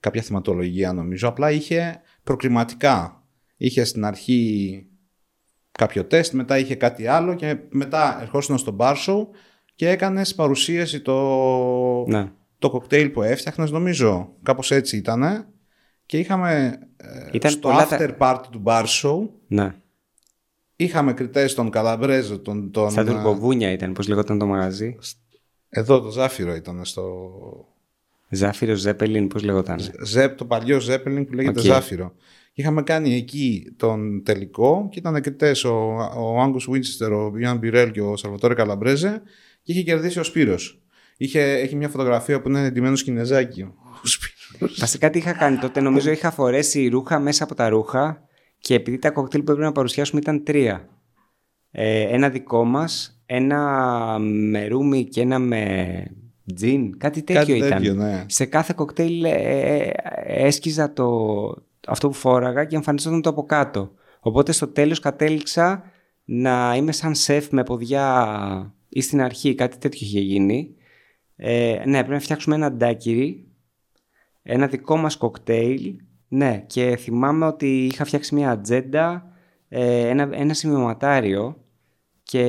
κάποια θεματολογία νομίζω. Απλά είχε προκριματικά. Είχε στην αρχή κάποιο τεστ, μετά είχε κάτι άλλο και μετά ερχόσουν στο bar show και έκανες παρουσίαση το, Ναι. το κοκτέιλ που έφτιαχνες νομίζω. Κάπως έτσι ήτανε. Και είχαμε ε, Ήταν στο πολλά τα- after party του bar show ναι. είχαμε κριτές τον Καλαμπρέζο, τον, τον, Στα ε, τουρκοβούνια ήταν, πώς λεγόταν το μαγαζί. εδώ το Ζάφυρο ήταν στο Ζάφυρο Ζέπελιν, πώς λεγόταν. Ζεπ, το παλιό Ζέπελιν που λέγεται Οκ. Ζάφυρο. Είχαμε κάνει εκεί τον τελικό και ήταν κριτές ο, ο Άγκους Βίντσεστερ, ο Μπιάν Μπιρέλ και ο Σαλβατόρε Καλαμπρέζε και είχε κερδίσει ο Σπύρος. Είχε, έχει μια φωτογραφία που είναι εντυμένο σκηνεζάκι. Ο Σπύρος. Βασικά τι είχα κάνει τότε, νομίζω είχα φορέσει ρούχα μέσα από τα ρούχα και επειδή τα κοκτέιλ που έπρεπε να παρουσιάσουμε ήταν τρία. Ε, ένα δικό μας, ένα με ρούμι και ένα με τζιν, κάτι τέτοιο Κάτι ήταν. τέτοιο, ναι. Σε κάθε κοκτέιλ ε, ε, έσκιζα το, αυτό που φόραγα και εμφανιζόταν το από κάτω. Οπότε στο τέλος κατέληξα να είμαι σαν σεφ με ποδιά ή στην αρχή κάτι τέτοιο είχε γίνει. Ε, ναι, πρέπει να φτιάξουμε ένα ντάκιρι, ένα δικό μας κοκτέιλ. Ναι, και θυμάμαι ότι είχα φτιάξει μια ατζέντα, ε, ένα, ένα σημειωματάριο και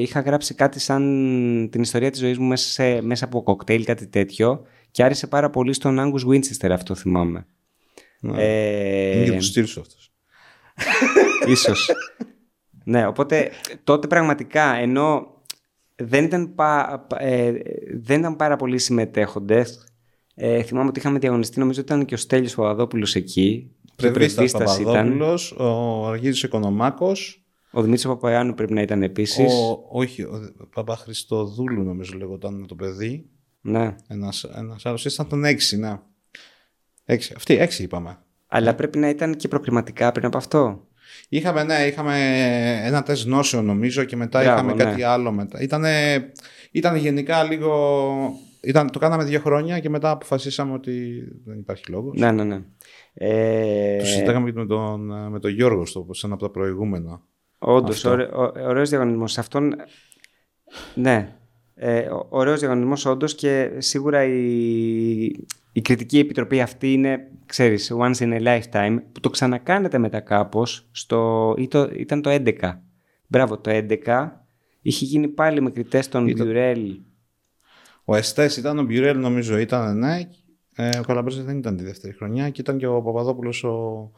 είχα γράψει κάτι σαν την ιστορία της ζωής μου μέσα, σε, μέσα από κοκτέιλ, κάτι τέτοιο και άρεσε πάρα πολύ στον Angus Winchester αυτό θυμάμαι. Ναι. Ε, Είναι και του στυλ σου αυτός. Ίσως. ναι, οπότε τότε πραγματικά ενώ δεν ήταν, πα, πα- ε, δεν ήταν πάρα πολλοί συμμετέχοντες ε, θυμάμαι ότι είχαμε διαγωνιστεί νομίζω ότι ήταν και ο Στέλιος Παπαδόπουλος εκεί και Πρεβίστας πρεσβύστας ήταν. Παπαδόπουλος, ο Αργύρης Οικονομάκος, Ο Δημήτρης Παπαϊάνου πρέπει να ήταν επίσης. ο, όχι, ο Παπαχριστοδούλου νομίζω λεγόταν το παιδί. Ναι. Ένας, ένας άλλος ήταν τον έξι, ναι. Έξι. Αυτοί, έξι είπαμε. Αλλά πρέπει να ήταν και προκριματικά πριν από αυτό. Είχαμε, ναι, είχαμε ένα τεστ γνώσεων νομίζω και μετά Μπράβο, είχαμε ναι. κάτι άλλο μετά. Ήτανε, ήταν γενικά λίγο... Ήταν, το κάναμε δύο χρόνια και μετά αποφασίσαμε ότι δεν υπάρχει λόγος. Ναι, ναι, ναι. Ε, Το συζητάγαμε και με τον, με τον Γιώργο στο, σε ένα από τα προηγούμενα. Όντως, Αυτό. ωραίο, ωραίος διαγωνισμός. Σε αυτόν, ναι, ε, ο- ωραίος διαγωνισμός όντως και σίγουρα η, η κριτική επιτροπή αυτή είναι, ξέρεις, once in a lifetime, που το ξανακάνετε μετά κάπως, στο, ή το, ήταν το 11. Μπράβο, το 11 είχε γίνει πάλι με κριτές τον Ήταν- Μπιουρέλ. Ο Εστές ήταν, ο Μπιουρέλ νομίζω ήταν, ναι. Ε, ο Καλαμπρέζης δεν ήταν τη δεύτερη χρονιά και ήταν και ο Παπαδόπουλος ο,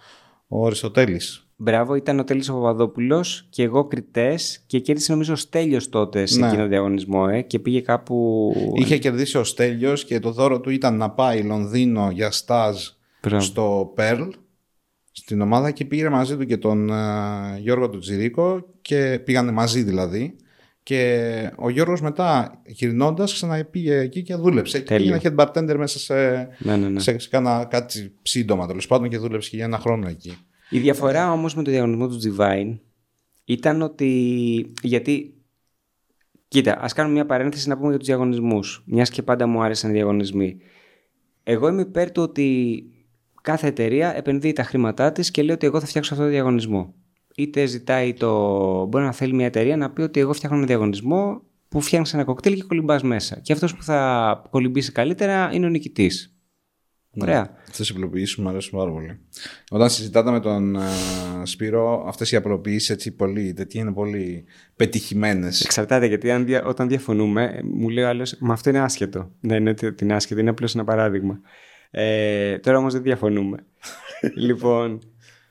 ο Αριστοτέλης. Μπράβο, ήταν ο Τέλης ο Παπαδόπουλος και εγώ κριτές και κέρδισε νομίζω ο Στέλιος τότε σε Ναι. εκείνο το διαγωνισμό ε, και πήγε κάπου... Είχε κερδίσει ο Στέλιος και το δώρο του ήταν να πάει Λονδίνο για στάζ Μπράβο. στο Pearl στην ομάδα και πήγε μαζί του και τον ε, Γιώργο του Τζιρίκο και πήγανε μαζί δηλαδή και ο Γιώργος μετά γυρνώντας ξαναπήγε εκεί και δούλεψε και Τέλειο. έγινε head bartender μέσα σε, Ναι, ναι, ναι. σε, σε κάνα, κάτι σύντομα τέλος πάντων και δούλεψε και για ένα χρόνο εκεί. Η διαφορά όμως με το διαγωνισμό του Divine ήταν ότι. Γιατί. Κοίτα, ας κάνουμε μια παρένθεση να πούμε για τους διαγωνισμούς. Μιας και πάντα μου άρεσαν οι διαγωνισμοί. Εγώ είμαι υπέρ του ότι κάθε εταιρεία επενδύει τα χρήματά της και λέει ότι εγώ θα φτιάξω αυτό το διαγωνισμό. Είτε ζητάει το. Μπορεί να θέλει μια εταιρεία να πει ότι εγώ φτιάχνω ένα διαγωνισμό που φτιάχνει ένα κοκτέιλ και κολυμπάς μέσα. Και αυτός που θα κολυμπήσει καλύτερα είναι ο νικητής. Ωραία. Αυτέ οι απλοποιήσει μου αρέσουν πάρα πολύ. Όταν συζητάτε με τον ε, Σπύρο, αυτές οι απλοποιήσεις έτσι πολύ, τέτοιοι είναι πολύ πετυχημένες. Εξαρτάται γιατί αν δια- όταν διαφωνούμε, ε, μου λέει ο άλλος, Μα αυτό είναι άσχετο. Δεν είναι ότι ότι είναι άσχετο, είναι απλώς ένα παράδειγμα. Ε, τώρα όμως δεν διαφωνούμε. λοιπόν,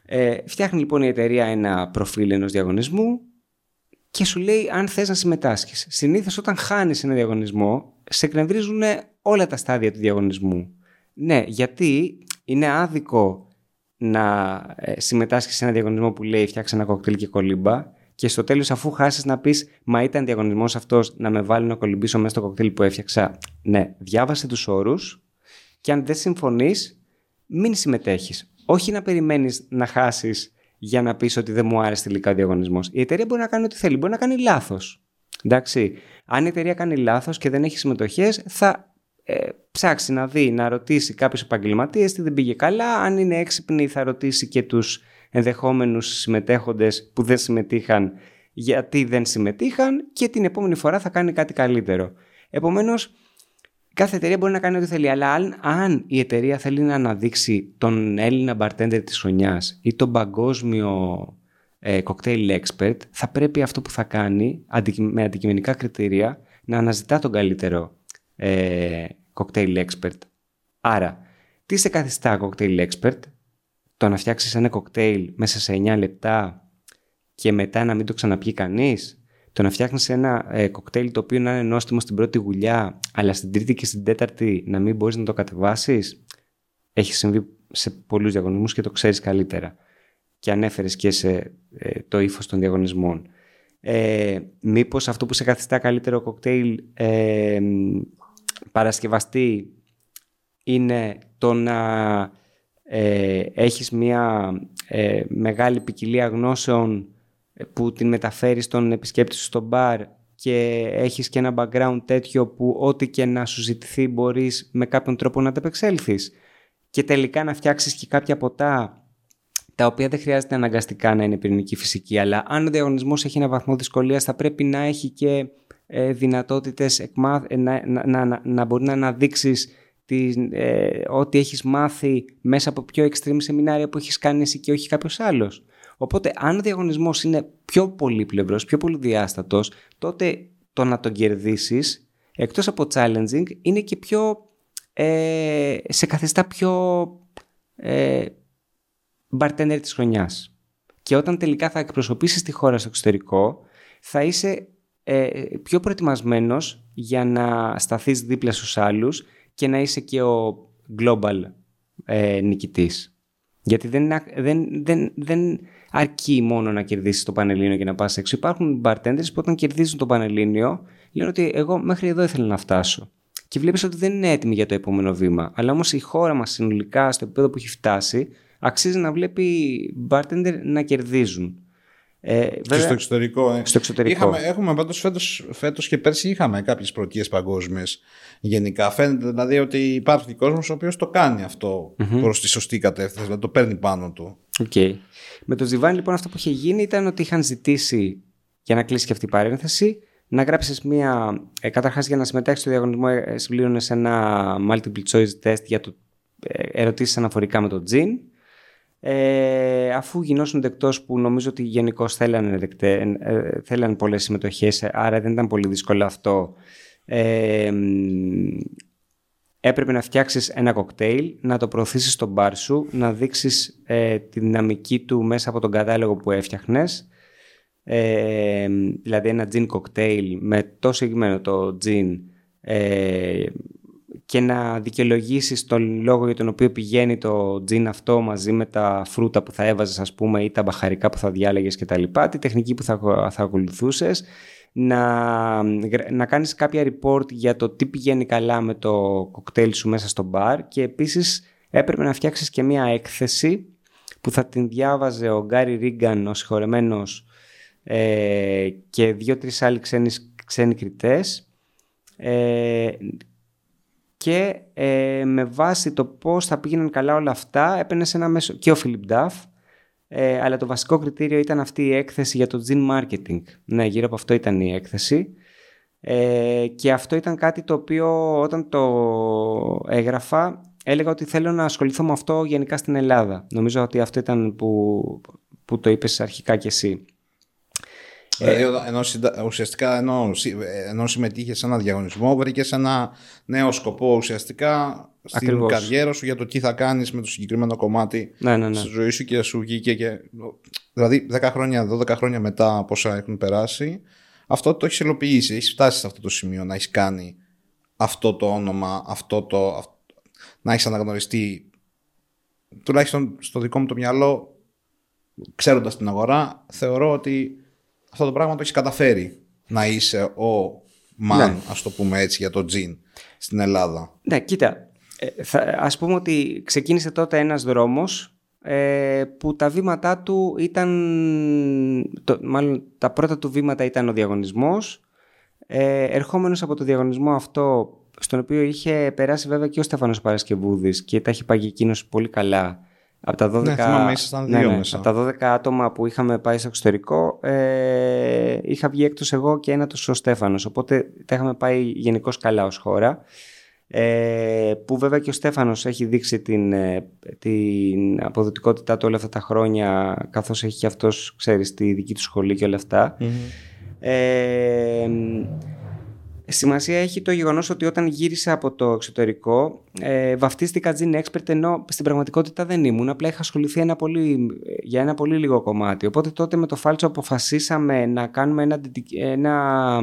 ε, φτιάχνει λοιπόν η εταιρεία ένα προφίλ ενός διαγωνισμού και σου λέει αν θες να συμμετάσχεις. Συνήθως όταν χάνεις ένα διαγωνισμό, σε εκνευρίζουν όλα τα στάδια του διαγωνισμού. Ναι, γιατί είναι άδικο να ε, συμμετάσχεις σε ένα διαγωνισμό που λέει φτιάξε ένα κοκτέιλ και κολύμπα και στο τέλος αφού χάσεις να πεις μα ήταν διαγωνισμός αυτός να με βάλει να κολυμπήσω μέσα στο κοκτέιλ που έφτιαξα. Ναι, διάβασε τους όρους και αν δεν συμφωνείς μην συμμετέχεις. Όχι να περιμένεις να χάσεις για να πεις ότι δεν μου άρεσε τελικά ο διαγωνισμός. Η εταιρεία μπορεί να κάνει ό,τι θέλει, μπορεί να κάνει λάθος. Εντάξει, αν η εταιρεία κάνει λάθος και δεν έχει συμμετοχές θα ε, ψάξει να δει, να ρωτήσει κάποιου επαγγελματίε τι δεν πήγε καλά. Αν είναι έξυπνη, θα ρωτήσει και τους ενδεχόμενους συμμετέχοντες που δεν συμμετείχαν γιατί δεν συμμετείχαν και την επόμενη φορά θα κάνει κάτι καλύτερο. Επομένως, κάθε εταιρεία μπορεί να κάνει ό,τι θέλει, αλλά αν, αν η εταιρεία θέλει να αναδείξει τον Έλληνα bartender της χρονιάς ή τον παγκόσμιο ε, cocktail expert, θα πρέπει αυτό που θα κάνει με αντικειμενικά κριτήρια να αναζητά τον καλύτερο ε, cocktail expert. Άρα, τι σε καθιστά cocktail expert, το να φτιάξεις ένα κοκτέιλ μέσα σε 9 λεπτά και μετά να μην το ξαναπιεί κανείς, το να φτιάχνεις ένα ε, κοκτέιλ το οποίο να είναι νόστιμο στην πρώτη γουλιά, αλλά στην τρίτη και στην τέταρτη να μην μπορείς να το κατεβάσεις, έχει συμβεί σε πολλούς διαγωνισμούς και το ξέρεις καλύτερα. Και ανέφερες και σε ε, το ύφος των διαγωνισμών. Ε, μήπως αυτό που σε καθιστά καλύτερο κοκτέιλ ε, παρασκευαστή είναι το να ε, έχεις μια ε, μεγάλη ποικιλία γνώσεων που την μεταφέρεις στον επισκέπτη σου στο μπαρ και έχεις και ένα background τέτοιο που ό,τι και να σου ζητηθεί μπορείς με κάποιον τρόπο να ανταπεξέλθεις. Και τελικά να φτιάξεις και κάποια ποτά τα οποία δεν χρειάζεται αναγκαστικά να είναι πυρηνική φυσική αλλά αν ο διαγωνισμός έχει ένα βαθμό δυσκολίας θα πρέπει να έχει και ε, δυνατότητες ε, να, να, να, να μπορεί να αναδείξεις ε, ό,τι έχεις μάθει μέσα από πιο extreme σεμινάρια που έχεις κάνει εσύ και όχι κάποιος άλλος. Οπότε αν ο διαγωνισμός είναι πιο πολύπλευρος, πιο πολυδιάστατος, τότε το να τον κερδίσεις, εκτός από challenging, είναι και πιο, ε, σε καθιστά πιο ε, bartender της χρονιάς. Και όταν τελικά θα εκπροσωπήσεις τη χώρα στο εξωτερικό, θα είσαι ε, πιο προετοιμασμένος για να σταθείς δίπλα στους άλλους και να είσαι και ο global ε, νικητής. Γιατί δεν, δεν, δεν, δεν αρκεί μόνο να κερδίσεις το Πανελλήνιο και να πας έξω. Υπάρχουν bartenders που όταν κερδίζουν το Πανελλήνιο λένε ότι εγώ μέχρι εδώ ήθελα να φτάσω. Και βλέπεις ότι δεν είναι έτοιμοι για το επόμενο βήμα. Αλλά όμως η χώρα μας συνολικά στο επίπεδο που έχει φτάσει αξίζει να βλέπει bartender να κερδίζουν. Ε, και στο εξωτερικό. Ε. Στο εξωτερικό. Είχαμε, έχουμε πάντως φέτος, φέτος και πέρσι είχαμε κάποιες πρωτείες παγκόσμιες γενικά. Φαίνεται δηλαδή ότι υπάρχει κόσμος ο οποίος το κάνει αυτό mm-hmm. προς τη σωστή κατεύθυνση, δηλαδή το παίρνει πάνω του. Okay. Με το Ζιβάνι λοιπόν αυτό που είχε γίνει ήταν ότι είχαν ζητήσει για να κλείσει και αυτή η παρένθεση να γράψεις μία, ε, καταρχάς για να συμμετέχεις στο διαγωνισμό ε, συμπλήρωνες ένα multiple choice test για το ε, ερωτήσεις αναφορικά με το τζιν ε, αφού γινώσουν δεκτός που νομίζω ότι γενικώς θέλανε, δεκτέ, ε, θέλανε πολλές συμμετοχές, άρα δεν ήταν πολύ δύσκολο αυτό. Ε, έπρεπε να φτιάξεις ένα κοκτέιλ, να το προωθήσεις στο μπαρ σου, να δείξεις ε, τη δυναμική του μέσα από τον κατάλογο που έφτιαχνες. Ε, δηλαδή ένα gin κοκτέιλ με τόσο συγκεκριμένο το gin ε, και να δικαιολογήσεις τον λόγο για τον οποίο πηγαίνει το τζιν αυτό μαζί με τα φρούτα που θα έβαζες ας πούμε ή τα μπαχαρικά που θα διάλεγες και τα λοιπά, τη τεχνική που θα, θα ακολουθούσες, να, να κάνεις κάποια report για το τι πηγαίνει καλά με το κοκτέιλ σου μέσα στο μπαρ και επίσης έπρεπε να φτιάξεις και μια έκθεση που θα την διάβαζε ο Γκάρι Ρίγκαν, ο συγχωρεμένος ε, και δύο-τρεις άλλοι ξένοι, ξένοι κριτές. Ε, και ε, με βάση το πώς θα πήγαιναν καλά όλα αυτά έπαιρνε σε ένα μέσο και ο Φίλιπ Νταφ ε, αλλά το βασικό κριτήριο ήταν αυτή η έκθεση για το gin marketing. Ναι, γύρω από αυτό ήταν η έκθεση. Ε, και αυτό ήταν κάτι το οποίο όταν το έγραφα έλεγα ότι θέλω να ασχοληθώ με αυτό γενικά στην Ελλάδα. Νομίζω ότι αυτό ήταν που, που το είπες αρχικά κι εσύ. Δηλαδή, ενώ, ουσιαστικά ενώ, ενώ συμμετείχες σε ένα διαγωνισμό, βρήκες ένα νέο σκοπό ουσιαστικά στην Ακριβώς. καριέρα σου για το τι θα κάνεις με το συγκεκριμένο κομμάτι ναι, ναι, ναι. στη ζωή σου και σου βγήκε. Και, δηλαδή, 10 χρόνια, 12 χρόνια μετά από όσα έχουν περάσει, αυτό το έχεις υλοποιήσει. Έχεις φτάσει σε αυτό το σημείο να έχεις κάνει αυτό το όνομα, αυτό το, να έχεις αναγνωριστεί τουλάχιστον στο δικό μου το μυαλό, ξέροντας την αγορά, θεωρώ ότι αυτό το πράγμα το έχεις καταφέρει να είσαι ο man, Ναι. ας το πούμε έτσι, για το τζιν στην Ελλάδα. Ναι, κοίτα. Ε, θα, ας πούμε ότι ξεκίνησε τότε ένας δρόμος ε, που τα βήματά του ήταν... Το, μάλλον τα πρώτα του βήματα ήταν ο διαγωνισμός. Ε, ερχόμενος από το διαγωνισμό αυτό, στον οποίο είχε περάσει βέβαια και ο Στέφανος Παρασκευούδης και τα είχε πάει και εκείνος πολύ καλά. Από τα 12, Ναι, θυμάμαι, ήσασταν δύο μέσα. Από τα 12 άτομα που είχαμε πάει στο εξωτερικό, ε, είχα βγει έκτος εγώ και ένα τους ο Στέφανος. Οπότε τα είχαμε πάει γενικώς καλά ως χώρα. Ε, που βέβαια και ο Στέφανος έχει δείξει την, ε, την αποδοτικότητά του όλα αυτά τα χρόνια καθώς έχει και αυτός, ξέρεις, τη δική του σχολή και όλα αυτά. Ε, σημασία έχει το γεγονός ότι όταν γύρισα από το εξωτερικό ε, βαφτίστηκα Gene Expert ενώ στην πραγματικότητα δεν ήμουν. Απλά είχα ασχοληθεί ένα πολύ, για ένα πολύ λίγο κομμάτι. Οπότε τότε με το Φάλτσο αποφασίσαμε να κάνουμε ένα, dedic- ένα,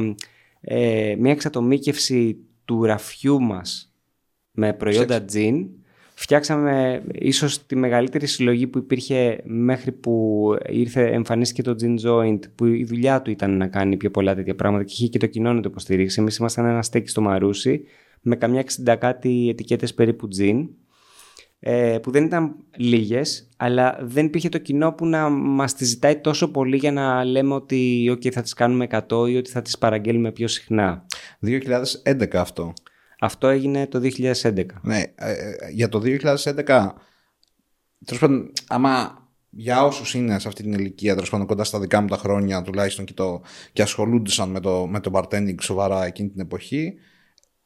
ε, μια εξατομίκευση του ραφιού μας με προϊόντα Gin Φτιάξαμε ίσως τη μεγαλύτερη συλλογή που υπήρχε μέχρι που ήρθε, εμφανίστηκε το Gin Joint που η δουλειά του ήταν να κάνει πιο πολλά τέτοια πράγματα και είχε και το κοινό να το υποστηρίξει. Εμείς ήμασταν ένα στέκι στο Μαρούσι με καμιά 60 κάτι ετικέτες περίπου Gin ε, που δεν ήταν λίγες αλλά δεν υπήρχε το κοινό που να μας τη ζητάει τόσο πολύ για να λέμε ότι okay, θα τις κάνουμε 100 ή ότι θα τις παραγγέλνουμε πιο συχνά. 2011 αυτό. Αυτό έγινε το 2011. Ναι, ε, ε, για το 2011, τέλος πάντων, άμα για όσους είναι σε αυτή την ηλικία, τέλος πάντων κοντά στα δικά μου τα χρόνια τουλάχιστον και, το, και ασχολούνταν με το, με το bartending σοβαρά εκείνη την εποχή,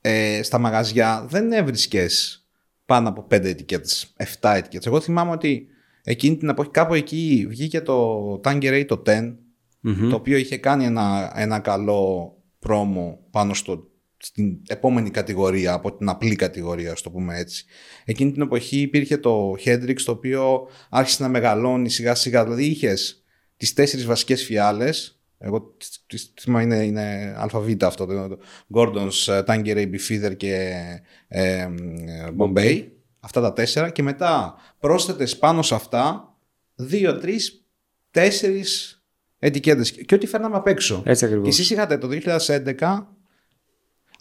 ε, στα μαγαζιά δεν έβρισκες πάνω από 5 ετικέτες, 7 ετικέτες. Εγώ θυμάμαι ότι εκείνη την εποχή, κάπου εκεί βγήκε το Tangerade το 10, το οποίο είχε κάνει ένα, ένα καλό πρόμο πάνω στο, στην επόμενη κατηγορία από την απλή κατηγορία, ας το πούμε έτσι. Εκείνη την εποχή υπήρχε το Hendrix το οποίο άρχισε να μεγαλώνει σιγά σιγά. Δηλαδή είχες τις τέσσερις βασικές φιάλες εγώ τη θυμάμαι είναι, είναι αλφαβήτα αυτό το, το Gordon's, Tangeray, Beefeather και ε, ε, Bombay αυτά τα τέσσερα και μετά πρόσθετες πάνω σε αυτά δύο, τρεις, τέσσερις ετικέτες και ό,τι φέρναμε απ' έξω. Έτσι Και ακριβώς. εσείς είχατε το 2011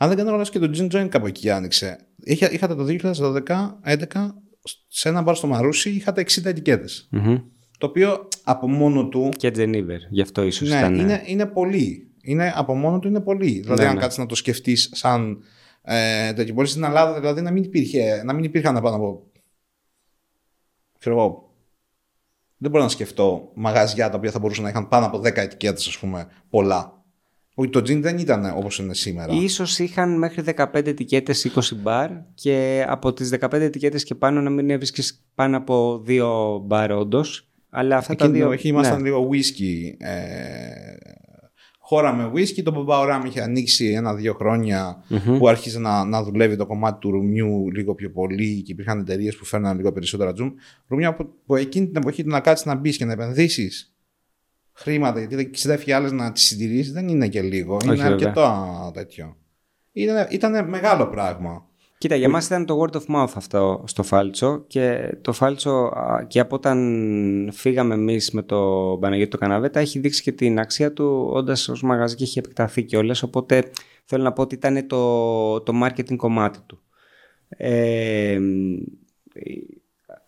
αν δεν κάνω λάθος και το Gin Joint κάπου εκεί άνοιξε. Είχα, είχατε το 2012-2011 σε ένα μπαρ στο Μαρούσι είχατε 60 ετικέτες. Μμμ. Το οποίο από μόνο του Και Geneva, γι' αυτό ίσως ναι, ήταν... είναι, είναι πολύ. Είναι, από μόνο του είναι πολύ. Δηλαδή, Ναι, αν ναι. κάτσεις να το σκεφτείς σαν. Ε, τέτοιο. Μπορείς στην Ελλάδα δηλαδή, να μην, υπήρχε, να μην υπήρχαν πάνω από. ξέρω εγώ. Δεν μπορώ να σκεφτώ μαγαζιά τα οποία θα μπορούσαν να είχαν πάνω από 10 ετικέτες, ας πούμε, πολλά. Όχι, το τζιν δεν ήταν όπως είναι σήμερα. Ίσως είχαν μέχρι 15 ετικέτες 20 μπαρ και από τις 15 ετικέτες και πάνω να μην έβρισκες πάνω από δύο μπαρ όντως. Αλλά αυτά Εκείνη τα την δύο... εποχή ήμασταν ναι. λίγο whisky. Ε, χώρα με whisky. Το Μπαμπαουράμ είχε ανοίξει ένα-δύο χρόνια που άρχισε να, να δουλεύει το κομμάτι του ρουμιού λίγο πιο πολύ και υπήρχαν εταιρείες που φέρναν λίγο περισσότερα τζουμ. Ρουμιά που, που εκείνη την εποχή του να κάτσεις να μπεις και να επενδύσεις χρήματα, γιατί 60 φιάλε να τις συντηρήσει δεν είναι και λίγο. είναι βέβαια. αρκετό α, τέτοιο. Ήταν, ήταν μεγάλο πράγμα. Κοίτα, για μας ήταν το word of mouth αυτό στο Φάλτσο και το Φάλτσο α, και από όταν φύγαμε εμείς με το Παναγιώτη το Καναβέτα έχει δείξει και την αξία του όντας ως μαγαζί και έχει επεκταθεί κιόλας οπότε θέλω να πω ότι ήταν το, το marketing κομμάτι του. Ε,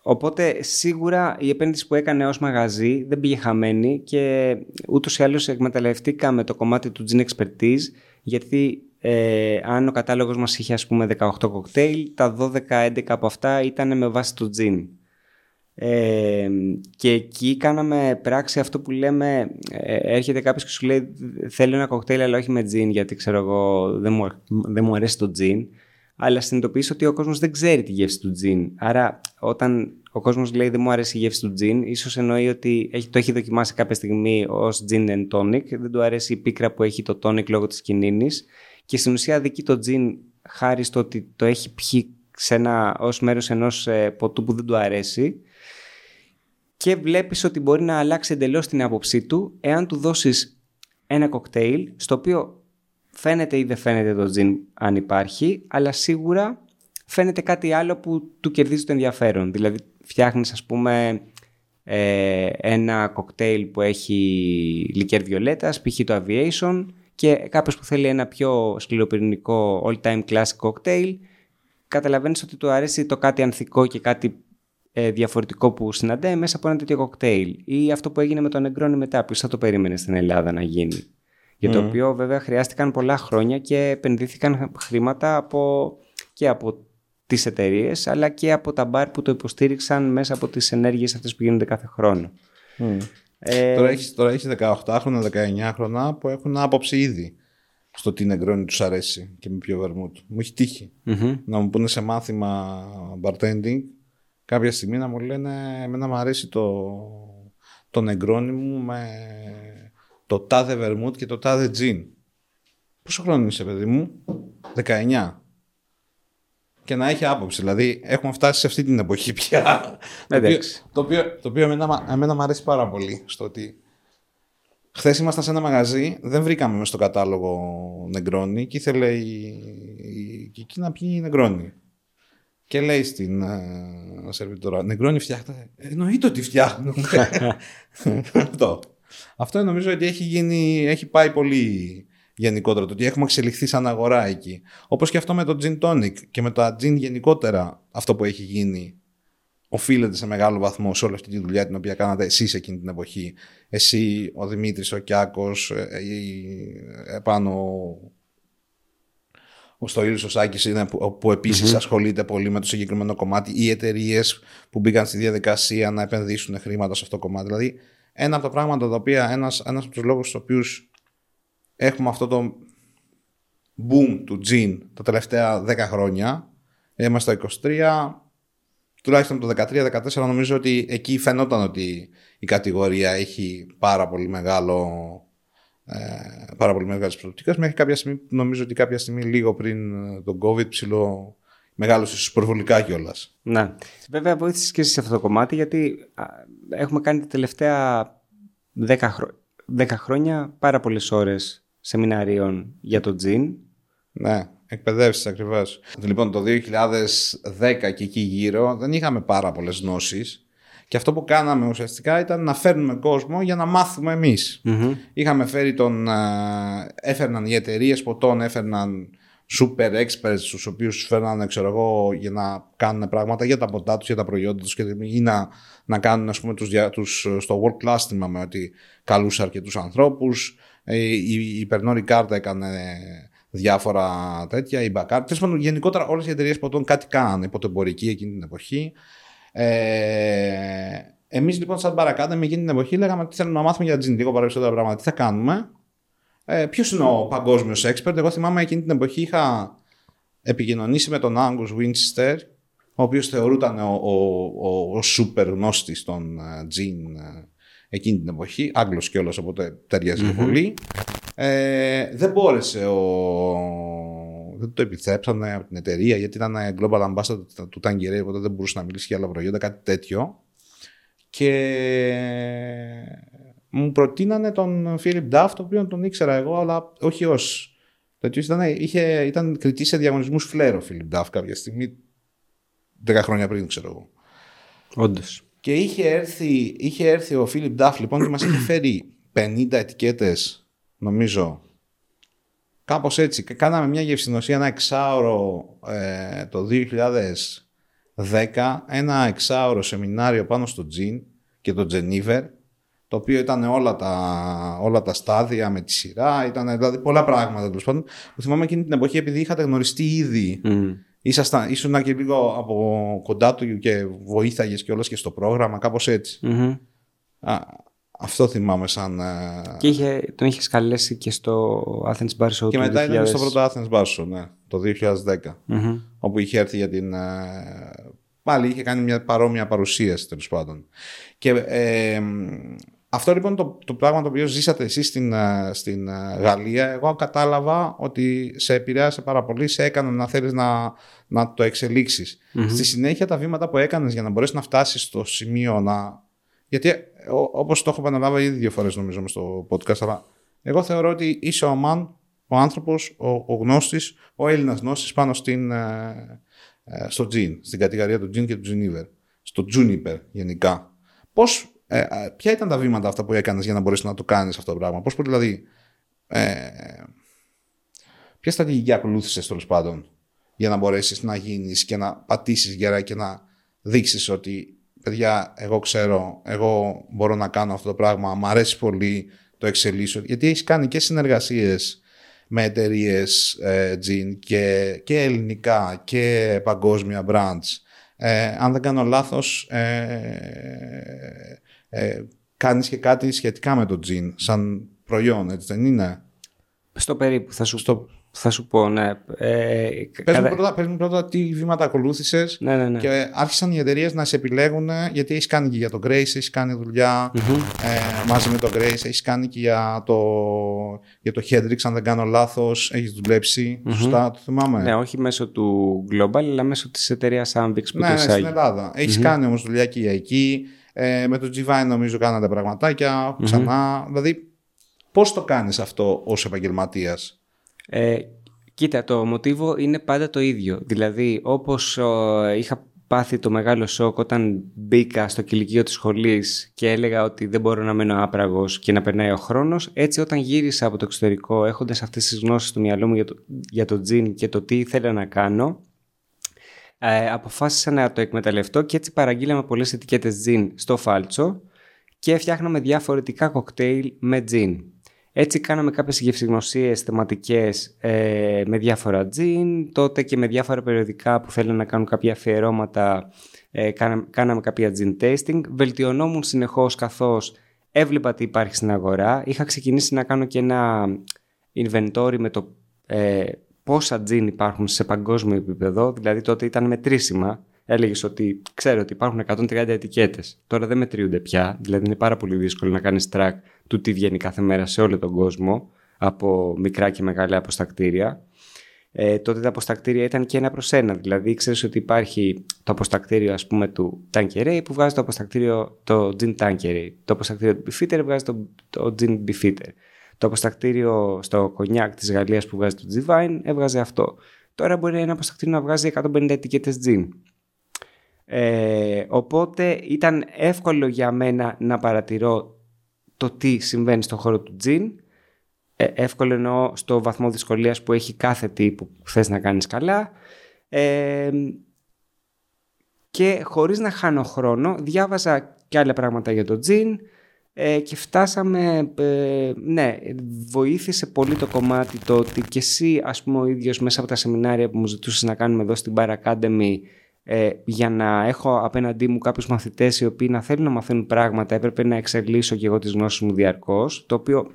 Οπότε σίγουρα η επένδυση που έκανε ως μαγαζί δεν πήγε χαμένη και ούτως ή άλλως εκμεταλλευτήκαμε το κομμάτι του gin expertise γιατί ε, αν ο κατάλογος μας είχε ας πούμε 18 κοκτέιλ, τα 12-11 από αυτά ήταν με βάση το gin. Ε, και εκεί κάναμε πράξη αυτό που λέμε ε, έρχεται κάποιος και σου λέει θέλω ένα κοκτέιλ αλλά όχι με gin γιατί ξέρω εγώ δεν μου, δεν μου αρέσει το gin αλλά συνειδητοποιείς ότι ο κόσμος δεν ξέρει τη γεύση του gin άρα όταν ο κόσμος λέει δεν μου αρέσει η γεύση του gin ίσως εννοεί ότι έχει, το έχει δοκιμάσει κάποια στιγμή ως gin and tonic. Δεν του αρέσει η πίκρα που έχει το tonic λόγω της κινήνης. Και στην ουσία δικεί το gin χάρη στο ότι το έχει πιει σε ένα, ως μέρος ενός ε, ποτού που δεν του αρέσει και βλέπεις ότι μπορεί να αλλάξει εντελώς την άποψή του εάν του δώσεις ένα κοκτέιλ στο οποίο φαίνεται ή δεν φαίνεται το gin αν υπάρχει αλλά σίγουρα φαίνεται κάτι άλλο που του κερδίζει το ενδιαφέρον. Δηλαδή φτιάχνεις ας πούμε ε, ένα κοκτέιλ που έχει λικέρ βιολέτας, π.χ. το Aviation και κάποιος που θέλει ένα πιο σκληροπυρηνικό all-time classic κοκτέιλ καταλαβαίνεις ότι του αρέσει το κάτι ανθικό και κάτι ε, διαφορετικό που συναντάει μέσα από ένα τέτοιο κοκτέιλ. Ή αυτό που έγινε με τον Negroni μετά, που θα το περίμενες στην Ελλάδα να γίνει. Για το οποίο βέβαια χρειάστηκαν πολλά χρόνια και επενδύθηκαν χρήματα από, και από τις εταιρείες, αλλά και από τα μπαρ που το υποστήριξαν μέσα από τις ενέργειες αυτές που γίνονται κάθε χρόνο. Ε, τώρα έχεις, τώρα έχεις 18 χρόνια, 19 χρόνια που έχουν άποψη ήδη στο τι νεγκρόνι τους αρέσει και με ποιο βερμούτ. Μου έχει τύχει να μου πούνε σε μάθημα bartending κάποια στιγμή να μου λένε εμένα μου αρέσει το, το νεγκρόνι μου με το τάδε βερμούτ και το τάδε τζιν. Πόσο χρόνο είσαι παιδί μου; 19 και να έχει άποψη. Δηλαδή, έχουμε φτάσει σε αυτή την εποχή πια. το, οποίο, το, οποίο, το οποίο εμένα, εμένα μου αρέσει πάρα πολύ. Στο ότι χθες ήμασταν σε ένα μαγαζί, δεν βρήκαμε μέσα στο κατάλογο Νεγκρόνι και ήθελε η, η, η, η να πιει Νεγκρόνι. Και λέει στην uh, σερβιτόρα, Νεγκρόνι φτιάχνετε. Εννοείται ότι φτιάχνουμε. Αυτό. Αυτό νομίζω ότι έχει, γίνει, έχει πάει πολύ γενικότερα. Το ότι έχουμε εξελιχθεί σαν αγορά εκεί. Όπως και αυτό με το gin tonic και με τα gin γενικότερα, αυτό που έχει γίνει οφείλεται σε μεγάλο βαθμό σε όλη αυτή τη δουλειά την οποία κάνατε εσείς εκείνη την εποχή. Εσύ, ο Δημήτρης, ο Κιάκος, ε, επάνω ο Στοήλος ο Σάκης είναι που, που επισης ασχολείται πολύ με το συγκεκριμένο κομμάτι οι εταιρείες που μπήκαν στη διαδικασία να επενδύσουν χρήματα σε αυτό το κομμάτι. Δηλαδή ένα από τα πράγματα τα οποία ένας, ένας από τους λόγους στους οποίους έχουμε αυτό το boom του gin τα τελευταία 10 χρόνια. Είμαστε στο 23, τουλάχιστον το 13-14 νομίζω ότι εκεί φαινόταν ότι η κατηγορία έχει πάρα πολύ μεγάλο ε, πάρα πολύ μεγάλες προοπτικές μέχρι κάποια στιγμή νομίζω ότι κάποια στιγμή λίγο πριν τον COVID ψηλό μεγάλωσες προβολικά κιόλας. Ναι. Βέβαια βοήθησες και εσύ σε αυτό το κομμάτι γιατί έχουμε κάνει τα τελευταία 10, 10 χρόνια πάρα πολλές ώρες σεμιναρίων για το τζιν. Ναι, εκπαιδεύσεις ακριβώς. Λοιπόν, το 2010 και εκεί γύρω δεν είχαμε πάρα πολλές γνώσεις. Και αυτό που κάναμε ουσιαστικά ήταν να φέρνουμε κόσμο για να μάθουμε εμείς. Είχαμε φέρει τον... έφερναν οι εταιρείες ποτών, έφερναν super experts τους οποίους φέρνανε ξέρω εγώ για να κάνουν πράγματα για τα ποτά τους, για τα προϊόντα τους ή να, να κάνουν ας πούμε τους, τους στο world class θυμάμαι ότι καλούς αρκετούς ανθρώπους ε, η, η Περνόρη Κάρτα έκανε διάφορα τέτοια, η Μπακάρ. Τέλος πάντων, γενικότερα όλες οι εταιρείες ποτών κάτι κάνανε υποτεμπορική εκείνη την εποχή. Ε, Εμείς λοιπόν, σαν παρακάτω, με εκείνη την εποχή, λέγαμε ότι θέλουμε να μάθουμε για τζιν λίγο περισσότερα πράγματα. Τι θα κάνουμε. Ε, Ποιος είναι ο παγκόσμιος expert; Εγώ θυμάμαι εκείνη την εποχή είχα επικοινωνήσει με τον Angus Winchester, ο οποίος θεωρούταν ο, ο, ο, ο super γνώστης των τζιν ε, εκείνη την εποχή. Άγγλος κιόλας, οπότε ταιριάζει πολύ. Ε, δεν μπόρεσε ο. Δεν το επιθέψανε από την εταιρεία γιατί ήταν global ambassador του Tangerine, οπότε δεν μπορούσε να μιλήσει για άλλα προϊόντα, κάτι τέτοιο. Και μου προτείνανε τον Φίλιπ Ντάφ, το οποίο τον ήξερα εγώ, αλλά όχι ως. Ήταν, είχε, ήταν κριτή σε διαγωνισμούς φλέρο ο Φίλιπ Ντάφ κάποια στιγμή, 10 χρόνια πριν, ξέρω εγώ. Όντως. Και είχε έρθει, είχε έρθει ο Φίλιπ Ντάφ λοιπόν και μας είχε φέρει 50 ετικέτες νομίζω κάπως έτσι και κάναμε μια γευσυνοσία ένα εξάωρο ε, το 2010 ένα εξάωρο σεμινάριο πάνω στο τζιν και το τζενίβερ το οποίο ήταν όλα τα, όλα τα στάδια με τη σειρά, ήταν δηλαδή πολλά πράγματα τέλος πάντων. Που θυμάμαι εκείνη την εποχή επειδή είχατε γνωριστεί ήδη Ήσασταν, ήσουν και λίγο από κοντά του και βοήθαγες και όλες και στο πρόγραμμα, κάπως Α, αυτό θυμάμαι σαν... Ε, και είχε, τον είχες καλέσει και στο Athens Bar Show Και μετά 2000... ήταν στο πρώτο Athens Bar Show, ναι, το 2010. Όπου είχε έρθει για την... Ε, πάλι είχε κάνει μια παρόμοια παρουσίαση τέλος πάντων. Και ε, αυτό λοιπόν το, το πράγμα το οποίο ζήσατε εσείς στην, ε, στην ε, Γαλλία, εγώ κατάλαβα ότι σε επηρέασε πάρα πολύ, σε έκανε να θέλεις να, να το εξελιξεις Στη συνέχεια τα βήματα που έκανες για να μπορέσεις να φτάσεις στο σημείο να... Γιατί όπως το έχω επαναλάβει ήδη δύο φορές νομίζω στο podcast, αλλά εγώ θεωρώ ότι είσαι ο man, ο άνθρωπος, ο, ο γνώστης, ο Έλληνας γνώστης πάνω στην, ε, στο τζιν, στην κατηγορία του τζιν και του τζινίβερ στο Juniper γενικά. Πώς, ε, ε, ποια ήταν τα βήματα αυτά που έκανες για να μπορέσεις να το κάνεις αυτό το πράγμα; Πώς δηλαδή, ε, ποια στρατηγική ακολούθησες τέλος πάντων για να μπορέσεις να γίνεις και να πατήσεις γερά και να δείξεις ότι παιδιά εγώ ξέρω, εγώ μπορώ να κάνω αυτό το πράγμα, μου αρέσει πολύ, το εξελίσσω. Γιατί έχεις κάνει και συνεργασίες με εταιρείες ε, και, και ελληνικά και παγκόσμια brands. Ε, αν δεν κάνω λάθος, ε, ε, κάνεις και κάτι σχετικά με το τζιν, σαν προϊόν, έτσι δεν είναι; Στο περίπου, θα σου, Στο... θα σου πω, ναι. Ε, Πες, κατα- μου πρώτα, πες μου πρώτα τι βήματα ακολούθησες Ναι, ναι, ναι. και άρχισαν οι εταιρείες να σε επιλέγουν γιατί έχεις κάνει και για το Grace, έχεις κάνει δουλειά Μμμ. ε, μαζί με το Grace, έχεις κάνει και για το, για το Hendrix, αν δεν κάνω λάθος, έχεις δουλέψει, Μμμ. σωστά, το θυμάμαι. Ναι, όχι μέσω του Global, αλλά μέσω της εταιρείας Ambix που Ναι, το ναι, στην εισάγει. Ελλάδα. Έχεις Μμμ. κάνει όμως δουλειά και για εκεί. Ε, με το G-Vine νομίζω κάνατε πραγματάκια ξανά. Δηλαδή, πώς το κάνεις αυτό ως επαγγελματίας; Ε, κοίτα, το μοτίβο είναι πάντα το ίδιο. Δηλαδή, όπως ο, είχα πάθει το μεγάλο σοκ όταν μπήκα στο κηλικείο της σχολής και έλεγα ότι δεν μπορώ να μένω άπραγος και να περνάει ο χρόνος, έτσι όταν γύρισα από το εξωτερικό έχοντας αυτές τις γνώσεις στο μυαλό μου για το, για το τζιν και το τι ήθελα να κάνω, ε, αποφάσισα να το εκμεταλλευτώ και έτσι παραγγείλαμε πολλές ετικέτες τζιν στο φάλτσο και φτιάχναμε διαφορετικά κοκτέιλ με τζιν. Έτσι κάναμε κάποιες γευσηγνωσίες θεματικές ε, με διάφορα τζιν, τότε και με διάφορα περιοδικά που θέλουν να κάνουν κάποια αφιερώματα ε, κάναμε, κάναμε κάποια gin tasting. Βελτιωνόμουν συνεχώς καθώς έβλεπα τι υπάρχει στην αγορά. Είχα ξεκινήσει να κάνω και ένα inventory με το ε, πόσα τζιν υπάρχουν σε παγκόσμιο επίπεδο, δηλαδή τότε ήταν μετρήσιμα. Έλεγες ότι ξέρω ότι υπάρχουν 130 ετικέτες. Τώρα δεν μετριούνται πια, δηλαδή είναι πάρα πολύ δύσκολο να κάνεις track του τι βγαίνει κάθε μέρα σε όλο τον κόσμο από μικρά και μεγάλα αποστακτήρια. Ε, τότε τα αποστακτήρια ήταν και ένα προς ένα. Δηλαδή, ξέρεις ότι υπάρχει το αποστακτήριο ας πούμε, του Tanqueray που βγάζει το αποστακτήριο το Gin Tanqueray. Το αποστακτήριο του Beefeater βγάζει το, το Gin Beefeater. Το αποστακτήριο στο κονιάκ της Γαλλίας που βγάζει το G-Vine έβγαζε αυτό. Τώρα μπορεί ένα αποστακτήριο να βγάζει 150 ετικέτες Gin. Ε, οπότε ήταν εύκολο για μένα να παρατηρώ το τι συμβαίνει στον χώρο του Gin ε, εύκολο εννοώ στο βαθμό δυσκολίας που έχει κάθε τι που θες να κάνεις καλά ε, και χωρίς να χάνω χρόνο διάβαζα και άλλα πράγματα για το τζιν ε, και φτάσαμε, ε, ναι, βοήθησε πολύ το κομμάτι το ότι και εσύ ας πούμε ο ίδιος μέσα από τα σεμινάρια που μου ζητούσες να κάνουμε εδώ στην Bar Academy ε, για να έχω απέναντί μου κάποιους μαθητές οι οποίοι να θέλουν να μαθαίνουν πράγματα έπρεπε να εξελίσσω και εγώ τις γνώσεις μου διαρκώς το οποίο